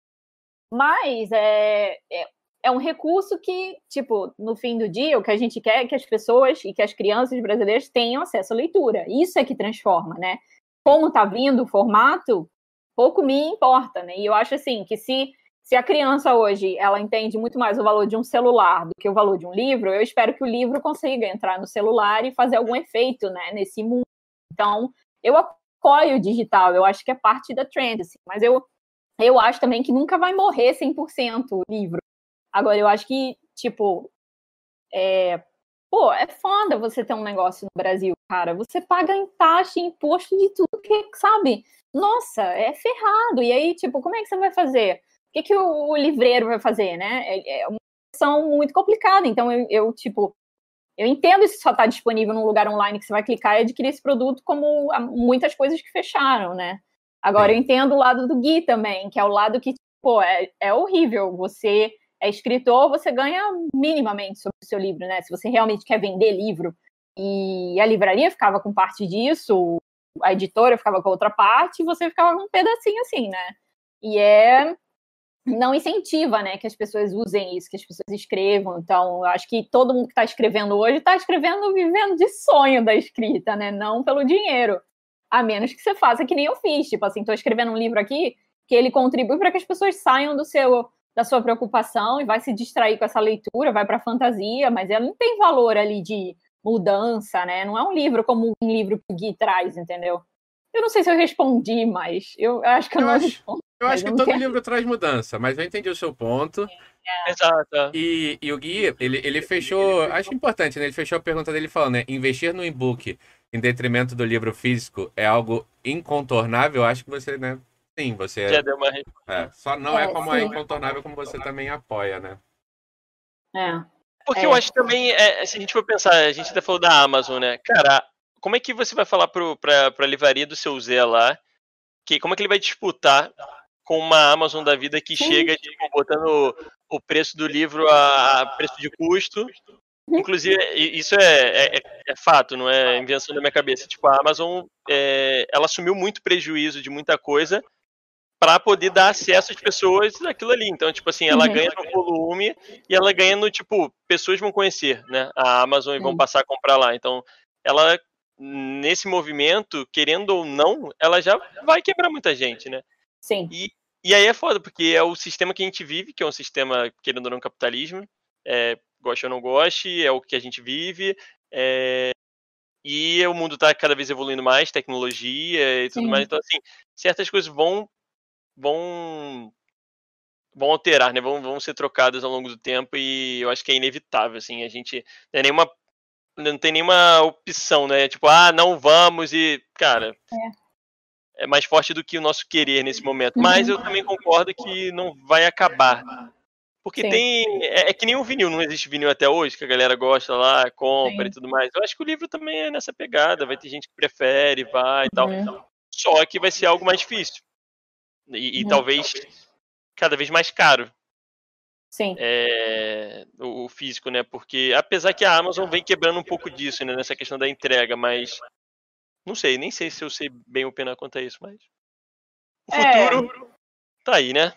Mas é, é é um recurso que, tipo, no fim do dia, o que a gente quer é que as pessoas e que as crianças brasileiras tenham acesso à leitura. Isso é que transforma, né? Como tá vindo o formato, pouco me importa, né? E eu acho assim que se se a criança hoje ela entende muito mais o valor de um celular do que o valor de um livro, eu espero que o livro consiga entrar no celular e fazer algum efeito, né, nesse mundo. Então, eu apoio o digital, eu acho que é parte da trend, assim, mas eu eu acho também que nunca vai morrer 100% o livro. Agora, eu acho que, tipo, é, pô, é foda você ter um negócio no Brasil, cara. Você paga em taxa, imposto de tudo que, sabe? Nossa, é ferrado. E aí, tipo, como é que você vai fazer? O que, que o, o livreiro vai fazer, né? É, é uma questão muito complicada. Então, eu, eu tipo, eu entendo se só está disponível num lugar online que você vai clicar e adquirir esse produto, como muitas coisas que fecharam, né? Agora, eu entendo o lado do Gui também, que é o lado que, pô, é, é horrível. Você é escritor, você ganha minimamente sobre o seu livro, né? Se você realmente quer vender livro. E a livraria ficava com parte disso, a editora ficava com outra parte, você ficava com um pedacinho assim, né? E é não incentiva, né, que as pessoas usem isso, que as pessoas escrevam. Então, eu acho que todo mundo que está escrevendo hoje está escrevendo vivendo de sonho da escrita, né, não pelo dinheiro. A menos que você faça que nem eu fiz, tipo assim, estou escrevendo um livro aqui que ele contribui para que as pessoas saiam do seu da sua preocupação e vai se distrair com essa leitura, vai para a fantasia, mas ela não tem valor ali de mudança, né? Não é um livro como um livro que o Gui traz, entendeu? Eu não sei se eu respondi, mas eu acho que eu, eu não acho, respondo. Eu acho que todo quero. livro traz mudança, mas eu entendi o seu ponto. É. Exato. E, e o Gui, ele, ele fechou. Acho importante, né? Ele fechou a pergunta dele falando, né? Investir no e-book em detrimento do livro físico é algo incontornável. Acho que você, né? Sim, você. Já deu uma é, Só não é, é como é sim. é incontornável como você também apoia, né? É. Porque é. eu acho também, é, se a gente for pensar, a gente até falou da Amazon, né? Cara, como é que você vai falar pro, pra, pra livraria do seu Zé lá? Que, como é que ele vai disputar com uma Amazon da vida que Sim. chega tipo, botando o preço do livro a preço de custo. Inclusive, isso é, é, é, fato, não é invenção da minha cabeça. Tipo, a Amazon, é, ela assumiu muito prejuízo de muita coisa para poder dar acesso às pessoas daquilo ali. Então, tipo assim, ela uhum. ganha no volume e ela ganha no, tipo, pessoas vão conhecer, né, a Amazon e vão passar a comprar lá. Então, ela, nesse movimento, querendo ou não, ela já vai quebrar muita gente, né? Sim. E, e aí é foda, porque é o sistema que a gente vive, que é um sistema, querendo ou não, capitalismo. É, goste ou não goste, é o que a gente vive. É, e o mundo está cada vez evoluindo mais, tecnologia e tudo Sim. mais. Então, assim, certas coisas vão vão vão alterar, né? Vão, vão ser trocadas ao longo do tempo e eu acho que é inevitável, assim. A gente não tem nenhuma não tem nenhuma opção, né? Tipo, ah, não vamos e, cara, é é mais forte do que o nosso querer nesse momento. Mas eu uhum. também concordo que não vai acabar. Porque Sim. tem. É, é, que nem o vinil, não existe vinil até hoje, que a galera gosta lá, compra Sim. e tudo mais. Eu acho que o livro também é nessa pegada, vai ter gente que prefere, vai e tal. Uhum. Só que vai ser algo mais difícil. E, e uhum. talvez cada vez mais caro. Sim. É, o, o, físico, né? Porque apesar que a Amazon vem quebrando um pouco disso, né? Nessa questão da entrega, mas não sei, nem sei se eu sei bem opinar quanto a isso, mas. O é. futuro tá aí, né?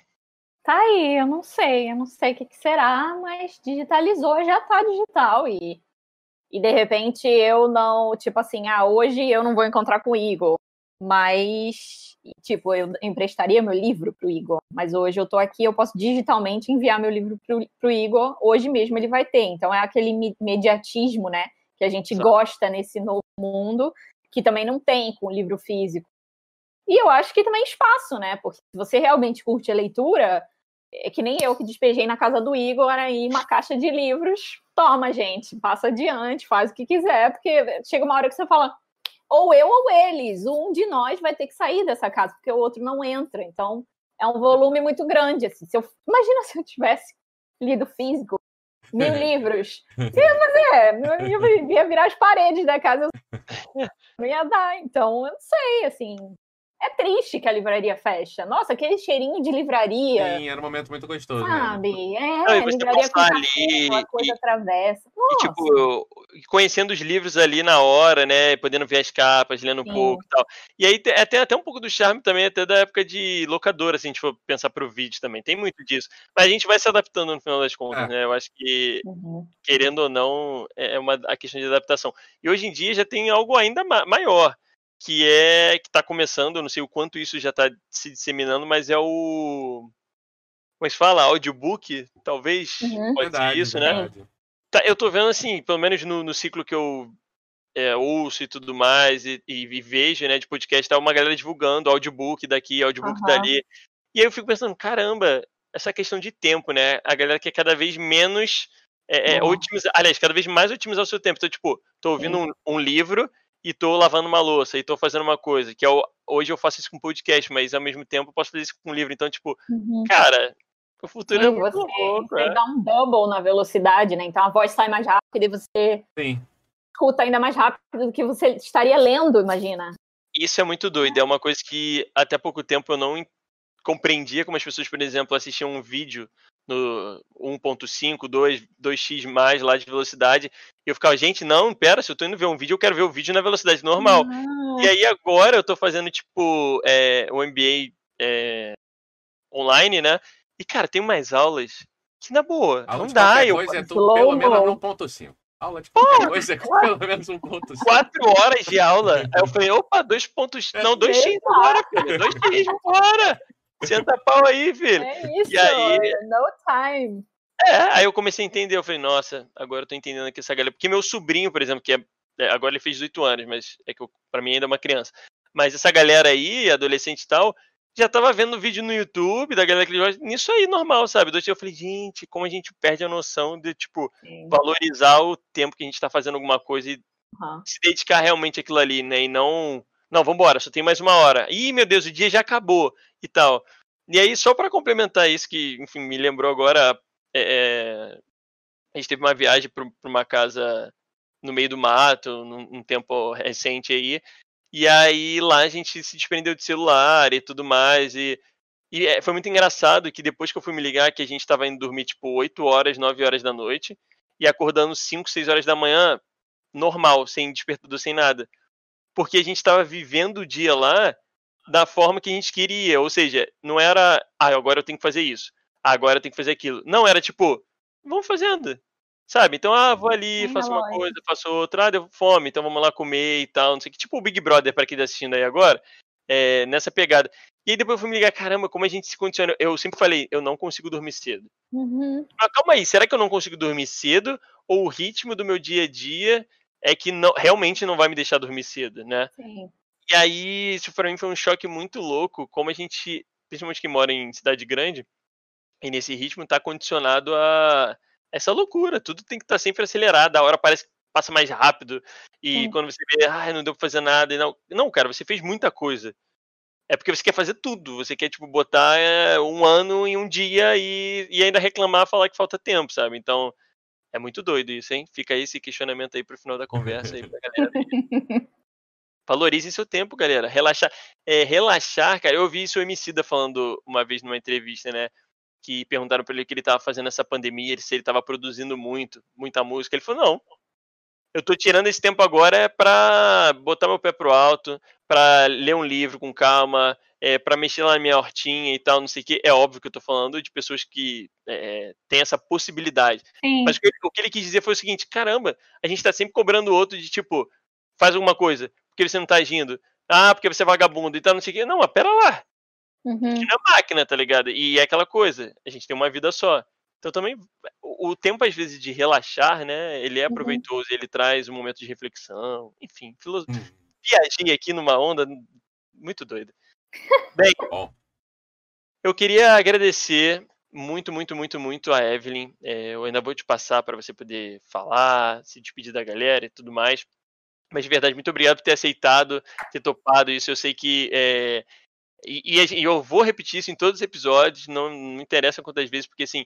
Tá aí, eu não sei, eu não sei o que, que será, mas digitalizou, já tá digital e, e de repente eu não, tipo assim, ah, hoje eu não vou encontrar com o Igor, mas, tipo, eu emprestaria meu livro pro Igor, mas hoje eu tô aqui, eu posso digitalmente enviar meu livro pro, pro Igor, hoje mesmo ele vai ter, então é aquele mediatismo, né, que a gente gosta nesse novo mundo, que também não tem com o livro físico. E eu acho que também espaço, né? Porque se você realmente curte a leitura, é que nem eu que despejei na casa do Igor aí uma caixa de livros. Toma, gente, passa adiante, faz o que quiser, porque chega uma hora que você fala, ou eu ou eles, um de nós vai ter que sair dessa casa, porque o outro não entra. Então, é um volume muito grande. Assim. Se eu, imagina se eu tivesse lido físico, mil livros. Ia fazer? Eu ia virar as paredes da casa. Não ia dar. Então, eu não sei, assim. É triste que a livraria fecha. Nossa, aquele cheirinho de livraria. Sim, era um momento muito gostoso. Sabe? Mesmo. É, Não, livraria com ali, café, coisa e, atravessa. Nossa. E, tipo, conhecendo os livros ali na hora, né? Podendo ver as capas, lendo Sim. um pouco e tal. E aí tem até, até um pouco do charme também, até da época de locadora, se a gente for pensar pro vídeo também. Tem muito disso. Mas a gente vai se adaptando no final das contas, é. né? Eu acho que, uhum. querendo ou não, é, é uma a questão de adaptação. E hoje em dia já tem algo ainda ma maior que é que está começando, eu não sei o quanto isso já está se disseminando, mas é o como é que fala? Audiobook, talvez uhum. pode verdade, ser isso, né? verdade. né? Tá, eu tô vendo assim, pelo menos no, no ciclo que eu é, ouço e tudo mais, e, e, e, vejo, né, de podcast, tá uma galera divulgando audiobook daqui, audiobook uhum. dali. E aí eu fico pensando, caramba, essa questão de tempo, né? A galera quer cada vez menos é, é, otimizar, aliás, cada vez mais otimizar o seu tempo. Então, tipo, tô ouvindo um, um livro, e tô lavando uma louça e tô fazendo uma coisa, que é o, hoje eu faço isso com podcast, mas ao mesmo tempo eu posso fazer isso com livro. Então, tipo, uhum. cara, o futuro Sim, é muito você, louco. Você é. dá um double na velocidade, né? Então a voz sai mais rápida e você Sim. escuta ainda mais rápido do que você estaria lendo, imagina. Isso é muito doido. É uma coisa que até pouco tempo eu não compreendia como as pessoas, por exemplo, assistiam um vídeo no 1.5, 2, 2x mais lá de velocidade. E eu ficava, gente, não, pera, se eu tô indo ver um vídeo, eu quero ver o vídeo na velocidade normal. Ah. E aí agora eu tô fazendo, tipo, é, o MBA é, online, né? E, cara, tem mais aulas que, na boa, Aula não dá. Eu... Coisa é tudo, pelo menos 1.5. Aula de qualquer coisa é pelo menos 1.5. Quatro horas de aula. Aí eu falei, opa, 2 pontos... É não, 2x fora, filho. 2x fora. Senta pau aí, filho. É isso, e aí, no time. É, aí eu comecei a entender, eu falei, nossa, agora eu tô entendendo aqui essa galera. Porque meu sobrinho, por exemplo, que é, é agora ele fez 18 anos, mas é que eu, pra mim ainda é uma criança. Mas essa galera aí, adolescente e tal, já tava vendo vídeo no YouTube da galera que ele gosta. Nisso aí, normal, sabe? Eu falei, gente, como a gente perde a noção de, tipo, Sim. valorizar o tempo que a gente tá fazendo alguma coisa e uhum. se dedicar realmente àquilo ali, né? E não não, vambora, só tem mais uma hora. Ih, meu Deus, o dia já acabou e tal. E aí, só para complementar isso, que, enfim, me lembrou agora, é, é a gente teve uma viagem para uma casa no meio do mato, num, num tempo recente aí, e aí lá a gente se desprendeu de celular e tudo mais, e, e é, foi muito engraçado que depois que eu fui me ligar, que a gente estava indo dormir tipo 8 horas, 9 horas da noite, e acordando 5, 6 horas da manhã, normal, sem despertador, sem nada porque a gente estava vivendo o dia lá da forma que a gente queria. Ou seja, não era, ah, agora eu tenho que fazer isso, ah, agora eu tenho que fazer aquilo. Não, era tipo, vamos fazendo. Sabe? Então, ah, vou ali, faço uma coisa, faço outra, ah, deu fome, então vamos lá comer e tal, não sei o que. Tipo o Big Brother, para quem tá assistindo aí agora, é, nessa pegada. E aí depois eu fui me ligar, caramba, como a gente se condiciona. Eu sempre falei, eu não consigo dormir cedo. Uhum. Mas calma aí, será que eu não consigo dormir cedo? Ou o ritmo do meu dia a dia é que não, realmente não vai me deixar dormir cedo, né? Sim. E aí, isso pra mim foi um choque muito louco, como a gente, principalmente que mora em cidade grande, e nesse ritmo tá condicionado a essa loucura, tudo tem que estar tá sempre acelerado, a hora parece que passa mais rápido, e Sim. quando você vê, ah, não deu pra fazer nada, e não, não, cara, você fez muita coisa. É porque você quer fazer tudo, você quer, tipo, botar é, um ano em um dia e, e ainda reclamar, falar que falta tempo, sabe? Então, é muito doido isso, hein? Fica aí esse questionamento aí pro final da conversa aí pra galera. Valorizem seu tempo, galera. Relaxar. É, relaxar, cara. Eu ouvi isso o Emicida falando uma vez numa entrevista, né? Que perguntaram pra ele o que ele tava fazendo nessa pandemia, se ele tava produzindo muito, muita música. Ele falou, não. Eu tô tirando esse tempo agora pra botar meu pé pro alto, pra ler um livro com calma, é, para mexer lá na minha hortinha e tal, não sei o que. É óbvio que eu tô falando de pessoas que é, têm essa possibilidade. Sim. Mas o que, ele, o que, ele, quis dizer foi o seguinte: caramba, a gente tá sempre cobrando o outro de tipo, faz alguma coisa, porque você não tá agindo. Ah, porque você é vagabundo e tal, não sei o que. Não, mas pera lá. Uhum. A gente não é máquina, tá ligado? E é aquela coisa, a gente tem uma vida só. Então também o, tempo, às vezes, de relaxar, né? Ele é uhum. proveitoso, uhum. ele traz um momento de reflexão, enfim, filoso... uhum. viajei aqui numa onda muito doida. Bem, Bom. eu queria agradecer muito, muito, muito, muito a Evelyn. É, eu ainda vou te passar para você poder falar, se despedir da galera e tudo mais. Mas de verdade, muito obrigado por ter aceitado, ter topado isso. Eu sei que. É, e, e, eu vou repetir isso em todos os episódios, não, não interessa quantas vezes, porque assim,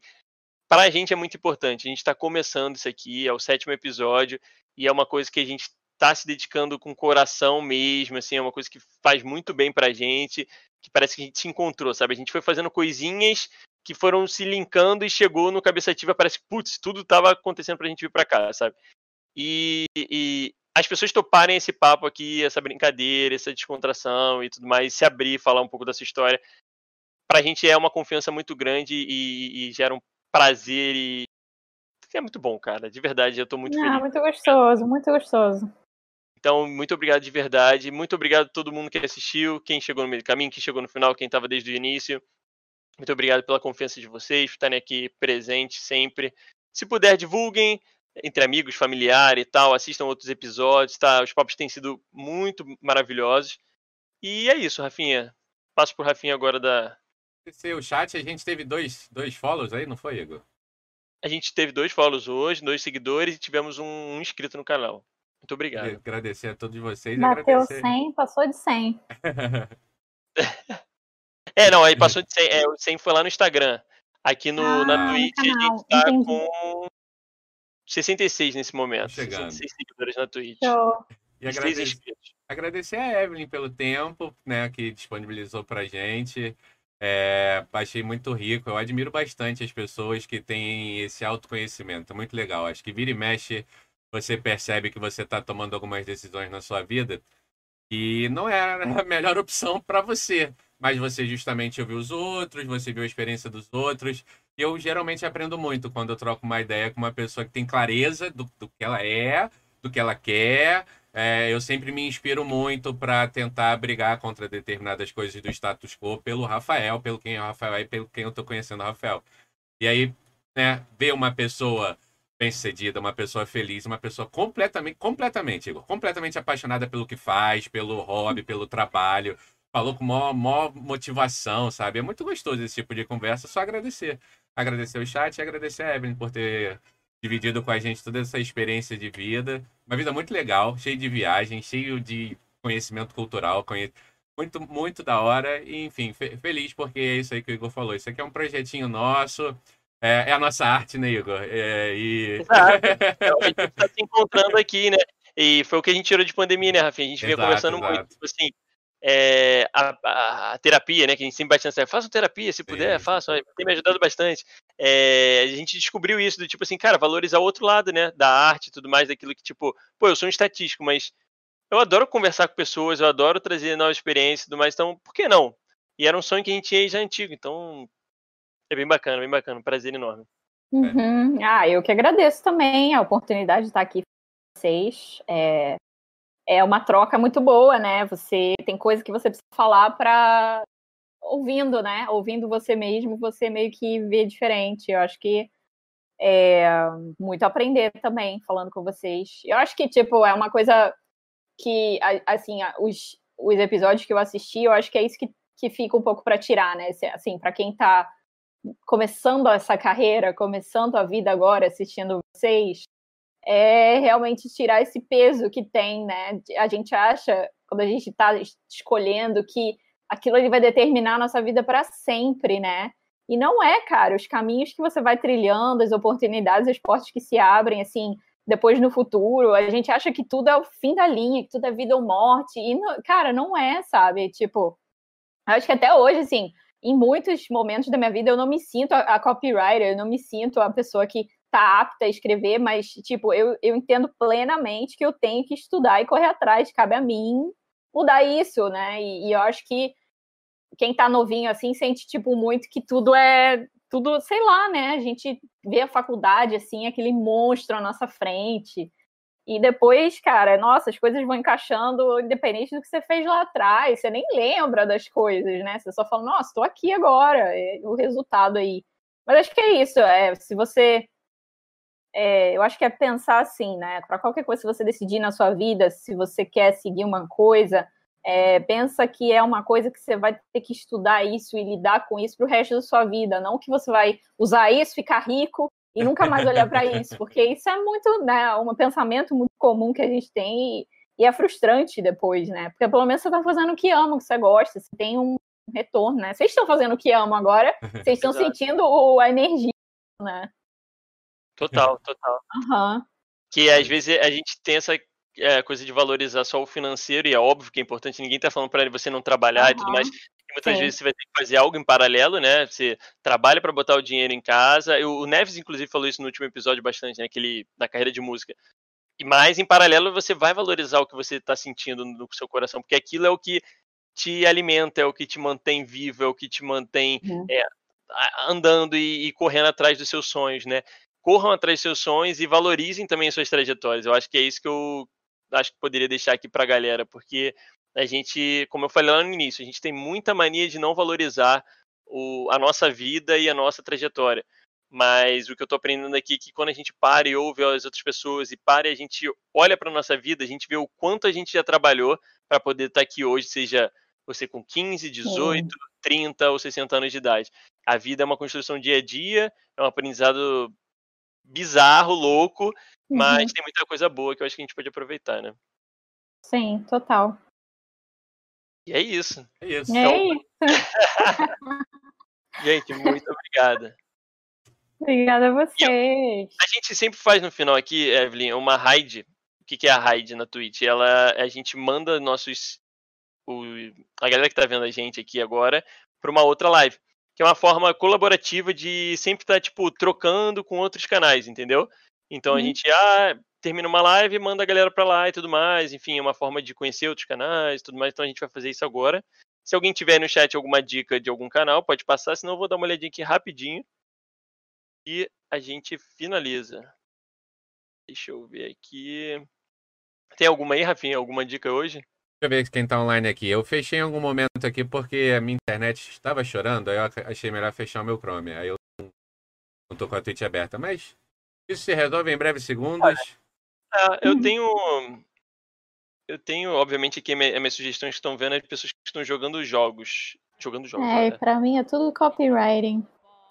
para a gente é muito importante. A gente está começando isso aqui, é o sétimo episódio, e é uma coisa que a gente tá se dedicando com coração mesmo, assim, é uma coisa que faz muito bem pra gente, que parece que a gente se encontrou, sabe? A gente foi fazendo coisinhas que foram se linkando e chegou no cabeça ativa, parece que, putz, tudo tava acontecendo pra gente vir pra cá, sabe? E, e, as pessoas toparem esse papo aqui, essa brincadeira, essa descontração e tudo mais, se abrir, falar um pouco dessa história, pra gente é uma confiança muito grande e, e gera um prazer e é muito bom, cara. De verdade, eu tô muito Não, feliz. Muito gostoso, muito gostoso. Então, muito obrigado de verdade. Muito obrigado a todo mundo que assistiu, quem chegou no meio do caminho, quem chegou no final, quem estava desde o início. Muito obrigado pela confiança de vocês, por estarem aqui presentes sempre. Se puder, divulguem entre amigos, familiares e tal, assistam outros episódios, tá? Os papos têm sido muito maravilhosos. E é isso, Rafinha. Passo pro Rafinha agora da. O chat, a gente teve dois, dois follows aí, não foi, Igor? A gente teve dois follows hoje, dois seguidores e tivemos um inscrito no canal. Muito obrigado. Queria agradecer a todos vocês. Bateu agradecer... 100, passou de 100. é, não, aí passou de 100. É, o 100 foi lá no Instagram. Aqui no, ah, na Twitch a gente tá Entendi. com 66 nesse momento. Chegando. 66 seguidores na Twitch. Show. E agradecer, agradecer a Evelyn pelo tempo né, que disponibilizou pra gente. É, achei muito rico. Eu admiro bastante as pessoas que têm esse autoconhecimento. Muito legal. Acho que vira e mexe, você percebe que você está tomando algumas decisões na sua vida e não é a melhor opção para você. Mas você justamente ouviu os outros, você viu a experiência dos outros. E eu geralmente aprendo muito quando eu troco uma ideia com uma pessoa que tem clareza do, do que ela é, do que ela quer, é, eu sempre me inspiro muito para tentar brigar contra determinadas coisas do status quo pelo Rafael, pelo quem é o Rafael e pelo quem eu estou conhecendo o Rafael. E aí, né, ver uma pessoa bem-sucedida, uma pessoa feliz, uma pessoa completamente, completamente, Igor, completamente apaixonada pelo que faz, pelo hobby, pelo trabalho, falou com maior, maior motivação, sabe? É muito gostoso esse tipo de conversa, só agradecer. Agradecer o chat e agradecer a Evelyn por ter dividido com a gente toda essa experiência de vida. Uma vida muito legal, cheio de viagem, cheio de conhecimento cultural, conhe... muito, muito da hora. E, enfim, fe feliz porque é isso aí que o Igor falou. Isso aqui é um projetinho nosso. É, é a nossa arte, né, Igor? É, e... Exato. a gente está se encontrando aqui, né? E foi o que a gente tirou de pandemia, né, Rafinha? A gente vinha conversando exato. muito. Tipo assim, é, a, a, a, terapia, né? Que a gente sempre bate nessa. Façam terapia, se puder, Sim. façam. Tem me ajudado bastante. É, a gente descobriu isso, do tipo assim, cara, valorizar o outro lado, né? Da arte e tudo mais, daquilo que, tipo, pô, eu sou um estatístico, mas eu adoro conversar com pessoas, eu adoro trazer novas experiências e tudo mais, então, por que não? E era um sonho que a gente tinha já antigo, então é bem bacana, bem bacana, prazer enorme. Uhum. Ah, eu que agradeço também a oportunidade de estar aqui com vocês. É, é uma troca muito boa, né? Você tem coisa que você precisa falar para ouvindo, né? Ouvindo você mesmo, você meio que vê diferente. Eu acho que é muito aprender também falando com vocês. Eu acho que tipo é uma coisa que assim os, os episódios que eu assisti, eu acho que é isso que, que fica um pouco para tirar, né? Assim, para quem está começando essa carreira, começando a vida agora assistindo vocês, é realmente tirar esse peso que tem, né? A gente acha, quando a gente está escolhendo, que aquilo ele vai determinar a nossa vida para sempre, né? E não é, cara. Os caminhos que você vai trilhando, as oportunidades, as portas que se abrem, assim, depois no futuro, a gente acha que tudo é o fim da linha, que tudo é vida ou morte. E, cara, não é, sabe? Tipo, acho que até hoje, assim, em muitos momentos da minha vida, eu não me sinto a, a copywriter, eu não me sinto a pessoa que tá apta a escrever, mas, tipo, eu, eu entendo plenamente que eu tenho que estudar e correr atrás, cabe a mim mudar isso, né? E, e eu acho que quem tá novinho assim sente, tipo, muito que tudo é. Tudo, sei lá, né? A gente vê a faculdade, assim, aquele monstro à nossa frente. E depois, cara, nossa, as coisas vão encaixando independente do que você fez lá atrás. Você nem lembra das coisas, né? Você só fala, nossa, tô aqui agora, é o resultado aí. Mas acho que é isso. É, se você é, eu acho que é pensar assim, né? Para qualquer coisa que você decidir na sua vida, se você quer seguir uma coisa, é, pensa que é uma coisa que você vai ter que estudar isso e lidar com isso para o resto da sua vida, não que você vai usar isso, ficar rico e nunca mais olhar para isso, porque isso é muito, né, um pensamento muito comum que a gente tem e, e, é frustrante depois, né? Porque pelo menos você está fazendo o que ama, o que você gosta, você tem um retorno, né? Vocês estão fazendo o que amam agora, vocês estão sentindo o, a energia, né? Total, total. Uhum. Que às vezes a gente tem essa é, coisa de valorizar só o financeiro, e é óbvio que é importante, ninguém tá falando para você não trabalhar uhum. e tudo mais. Muitas Sim. vezes você vai ter que fazer algo em paralelo, né? Você trabalha para botar o dinheiro em casa. O Neves, inclusive, falou isso no último episódio bastante, né? Aquele, na carreira de música. E mais em paralelo você vai valorizar o que você está sentindo no seu coração, porque aquilo é o que te alimenta, é o que te mantém vivo, é o que te mantém uhum. é, andando e, e, correndo atrás dos seus sonhos, né? Corram atrás dos seus sonhos e valorizem também as suas trajetórias. Eu acho que é isso que eu acho que poderia deixar aqui para a galera, porque a gente, como eu falei lá no início, a gente tem muita mania de não valorizar o, a nossa vida e a nossa trajetória. Mas o que eu estou aprendendo aqui é que quando a gente para e ouve as outras pessoas e para e a gente olha para nossa vida, a gente vê o quanto a gente já trabalhou para poder estar tá aqui hoje, seja você com 15, 18, Sim. 30 ou 60 anos de idade. A vida é uma construção dia a dia, é um aprendizado bizarro, louco, uhum. mas tem muita coisa boa que eu acho que a gente pode aproveitar, né? Sim, total. E é isso. É isso. É então... isso. gente, muito obrigada. Obrigada a vocês. A gente sempre faz no final aqui, Evelyn, uma raid. O que é a raid na Twitch? Ela, a gente manda nossos. O, a galera que tá vendo a gente aqui agora para uma outra live. Que é uma forma colaborativa de sempre estar, tá, tipo, trocando com outros canais, entendeu? Então a uhum. gente ah, termina uma live, manda a galera para lá e tudo mais. Enfim, é uma forma de conhecer outros canais e tudo mais. Então a gente vai fazer isso agora. Se alguém tiver no chat alguma dica de algum canal, pode passar, senão eu vou dar uma olhadinha aqui rapidinho e a gente finaliza. Deixa eu ver aqui. Tem alguma aí, Rafinha? Alguma dica hoje? Deixa eu ver quem tá online aqui. Eu fechei em algum momento aqui porque a minha internet estava chorando, aí eu achei melhor fechar o meu Chrome. Aí eu não tô com a Twitch aberta, mas isso se resolve em breves segundos. Ah, eu tenho. Eu tenho, obviamente, aqui as minhas sugestões que estão vendo é de pessoas que estão jogando jogos. Jogando jogos. É, né? pra mim é tudo copywriting.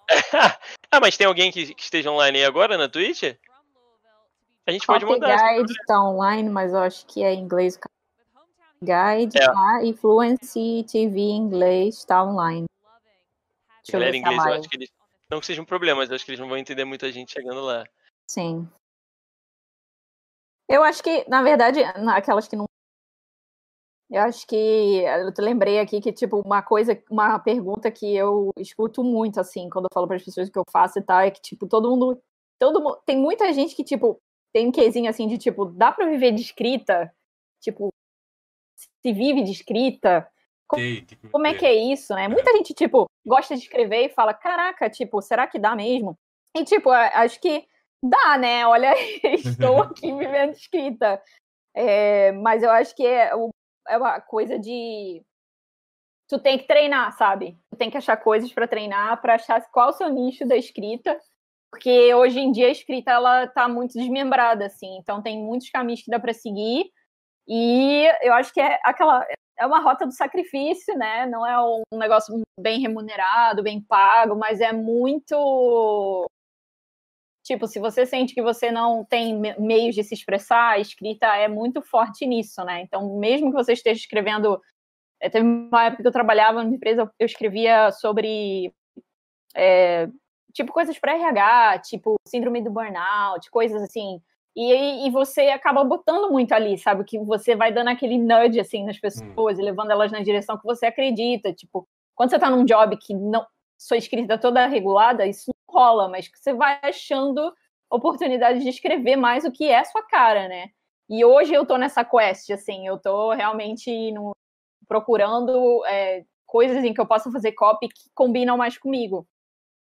ah, mas tem alguém que, que, esteja online aí agora na Twitch? A gente pode mandar. Guide está online, mas eu acho que é em inglês. Guide, é. tá? E Fluency TV em inglês está online. Deixa Galera, eu ver inglês, eu acho que eles. Não que seja um problema, mas eu acho que eles não vão entender muita gente chegando lá. Sim. Eu acho que, na verdade, aquelas que não eu acho que eu te lembrei aqui que, tipo, uma coisa, uma pergunta que eu escuto muito, assim, quando eu falo para as pessoas que eu faço e tal, é que, tipo, todo mundo. Todo mundo. Tem muita gente que, tipo, tem um quesinho assim de tipo, dá para viver de escrita? Tipo, se vive de escrita? Como, como é que é isso, né? Muita gente, tipo, gosta de escrever e fala, caraca, tipo, será que dá mesmo? E, tipo, acho que dá, né? Olha, estou aqui vivendo escrita. É, mas eu acho que é, é uma coisa de tu tem que treinar, sabe? Tu tem que achar coisas para treinar, para achar qual é o seu nicho da escrita, porque hoje em dia a escrita ela tá muito desmembrada assim, então tem muitos caminhos que dá para seguir. E eu acho que é aquela é uma rota do sacrifício, né? Não é um negócio bem remunerado, bem pago, mas é muito Tipo, se você sente que você não tem meios de se expressar, a escrita é muito forte nisso, né? Então, mesmo que você esteja escrevendo. Eh, teve uma época que eu trabalhava numa empresa, eu escrevia sobre. É, tipo, coisas para RH, tipo, síndrome do burnout, coisas assim. E, e você acaba botando muito ali, sabe? Que você vai dando aquele nudge, assim, nas hum. pessoas hum. e levando elas na direção que você acredita. Tipo, quando você tá num job que não. Sua escrita toda regulada, isso rola, mas você vai achando oportunidade de escrever mais o que é sua cara, né? E hoje eu tô nessa quest, assim, eu tô realmente no, procurando é, coisas em que eu possa fazer copy que combinam mais comigo.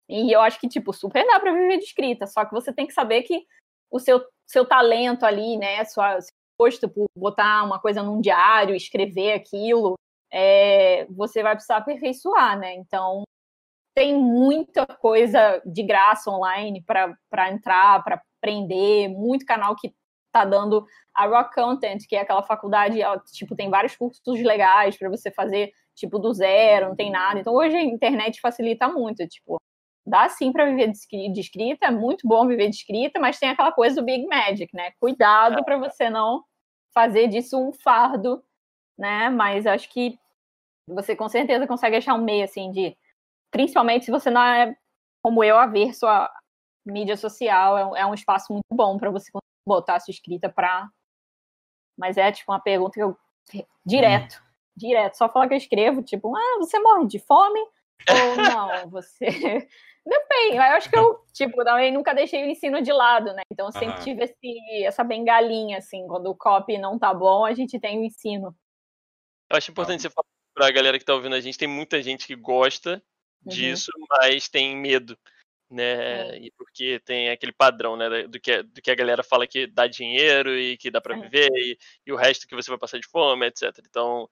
E eu acho que, tipo, super dá pra viver de escrita, só que você tem que saber que o seu, seu talento ali, né, sua, seu gosto por botar uma coisa num diário, escrever aquilo, é, você vai precisar aperfeiçoar, né? Então, tem muita coisa de graça online para entrar, para aprender, muito canal que tá dando a Rock Content, que é aquela faculdade, tipo, tem vários cursos legais para você fazer, tipo, do zero, não tem nada. Então, hoje a internet facilita muito, tipo, dá sim para viver de escrita, é muito bom viver de escrita, mas tem aquela coisa do Big Magic, né? Cuidado para você não fazer disso um fardo, né? Mas acho que você com certeza consegue achar um meio, assim, de principalmente se você não é, como eu, averso a mídia social, é um, é um espaço muito bom para você botar a sua escrita para mas é tipo uma pergunta que eu direto, direto, só falar que eu escrevo, tipo, ah, você morre de fome? Ou não, você. Depende, eu acho que eu, tipo, também nunca deixei o ensino de lado, né? Então eu sempre tive esse, essa bengalinha, assim, quando o copy não tá bom, a gente tem o ensino. Eu acho importante você falar pra galera que tá ouvindo a gente, tem muita gente que gosta uhum. disso, mas tem medo, né? E porque tem aquele padrão, né? Do que, do que a galera fala que dá dinheiro e que dá para viver, e, e, o resto que você vai passar de fome, etc. Então,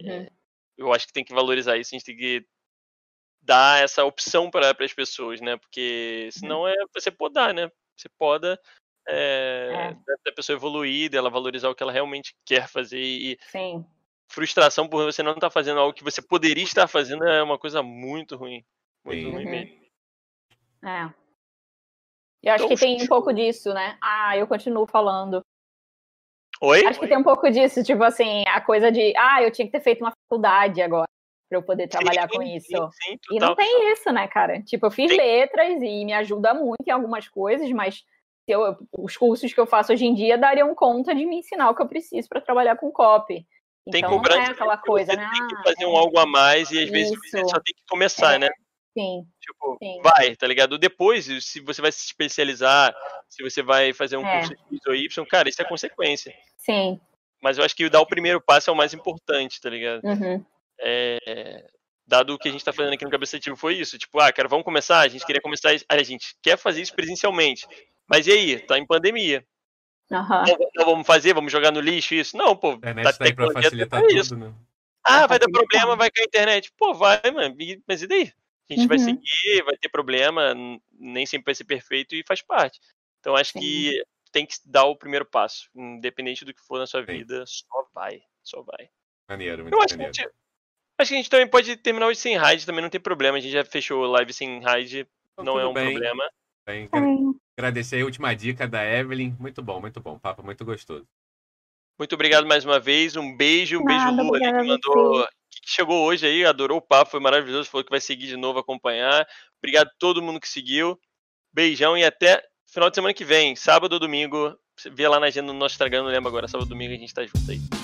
uhum. é, eu acho que tem que valorizar isso, a gente tem que dar essa opção para as pessoas, né? Porque senão uhum. é você podar, né? Você poda é, é. da pessoa evoluir, dela valorizar o que ela realmente quer fazer e Sim. Frustração por você não estar tá fazendo algo que você poderia estar fazendo é uma coisa muito ruim, muito Sim. ruim uhum. mesmo. É. Eu acho então, que tem um pouco disso, né? Ah, eu continuo falando. Oi? Acho que tem um pouco disso, tipo assim, a coisa de, ah, eu tinha que ter feito uma faculdade agora para eu poder trabalhar sim, com isso. Sim, sim, e não tem isso, né, cara? Tipo, eu fiz letras e me ajuda muito em algumas coisas, mas eu, os cursos que eu faço hoje em dia dariam conta de me ensinar o que eu preciso para trabalhar com copy. Tem então, não é aquela coisa, né? Tem que fazer um algo a mais e às vezes você só tem que começar, é. né? Sim. Tipo, sim. vai, tá ligado? Depois, se você vai se especializar, se você vai fazer um é. curso X ou Y, cara, isso é consequência. Sim. Mas eu acho que dar o primeiro passo é o mais importante, tá ligado? Uhum. É, dado o que a gente está fazendo aqui no Cabeça Ativo foi isso, tipo, ah, cara, vamos começar, a gente queria começar, a gente quer fazer isso presencialmente, mas e aí, tá em pandemia. Uhum. Não, não, vamos fazer, vamos jogar no lixo isso? Não, pô, a internet tá aí pra facilitar tudo, isso. né? Ah, vai dar problema, vai cair a internet. Pô, vai, mano, mas e daí? A gente uhum. vai seguir, vai ter problema, nem sempre vai ser perfeito e faz parte. Então acho Sim. que tem que dar o primeiro passo, independente do que for na sua vida, só vai, só vai. Maneiro, muito Eu acho maneiro. Que Acho que a gente também pode terminar hoje sem raid, também não tem problema. A gente já fechou live sem raid, então, não é um bem. problema. Bem, agradecer a última dica da Evelyn. Muito bom, muito bom. Papo muito gostoso. Muito obrigado mais uma vez. Um beijo, um Nada, beijo Lu ali que mandou. Que chegou hoje aí, adorou o papo, foi maravilhoso. Falou que vai seguir de novo, acompanhar. Obrigado a todo mundo que seguiu. Beijão e até final de semana que vem, sábado ou domingo. Vê lá na agenda do nosso Instagram, não lembro agora. Sábado ou domingo a gente tá junto aí.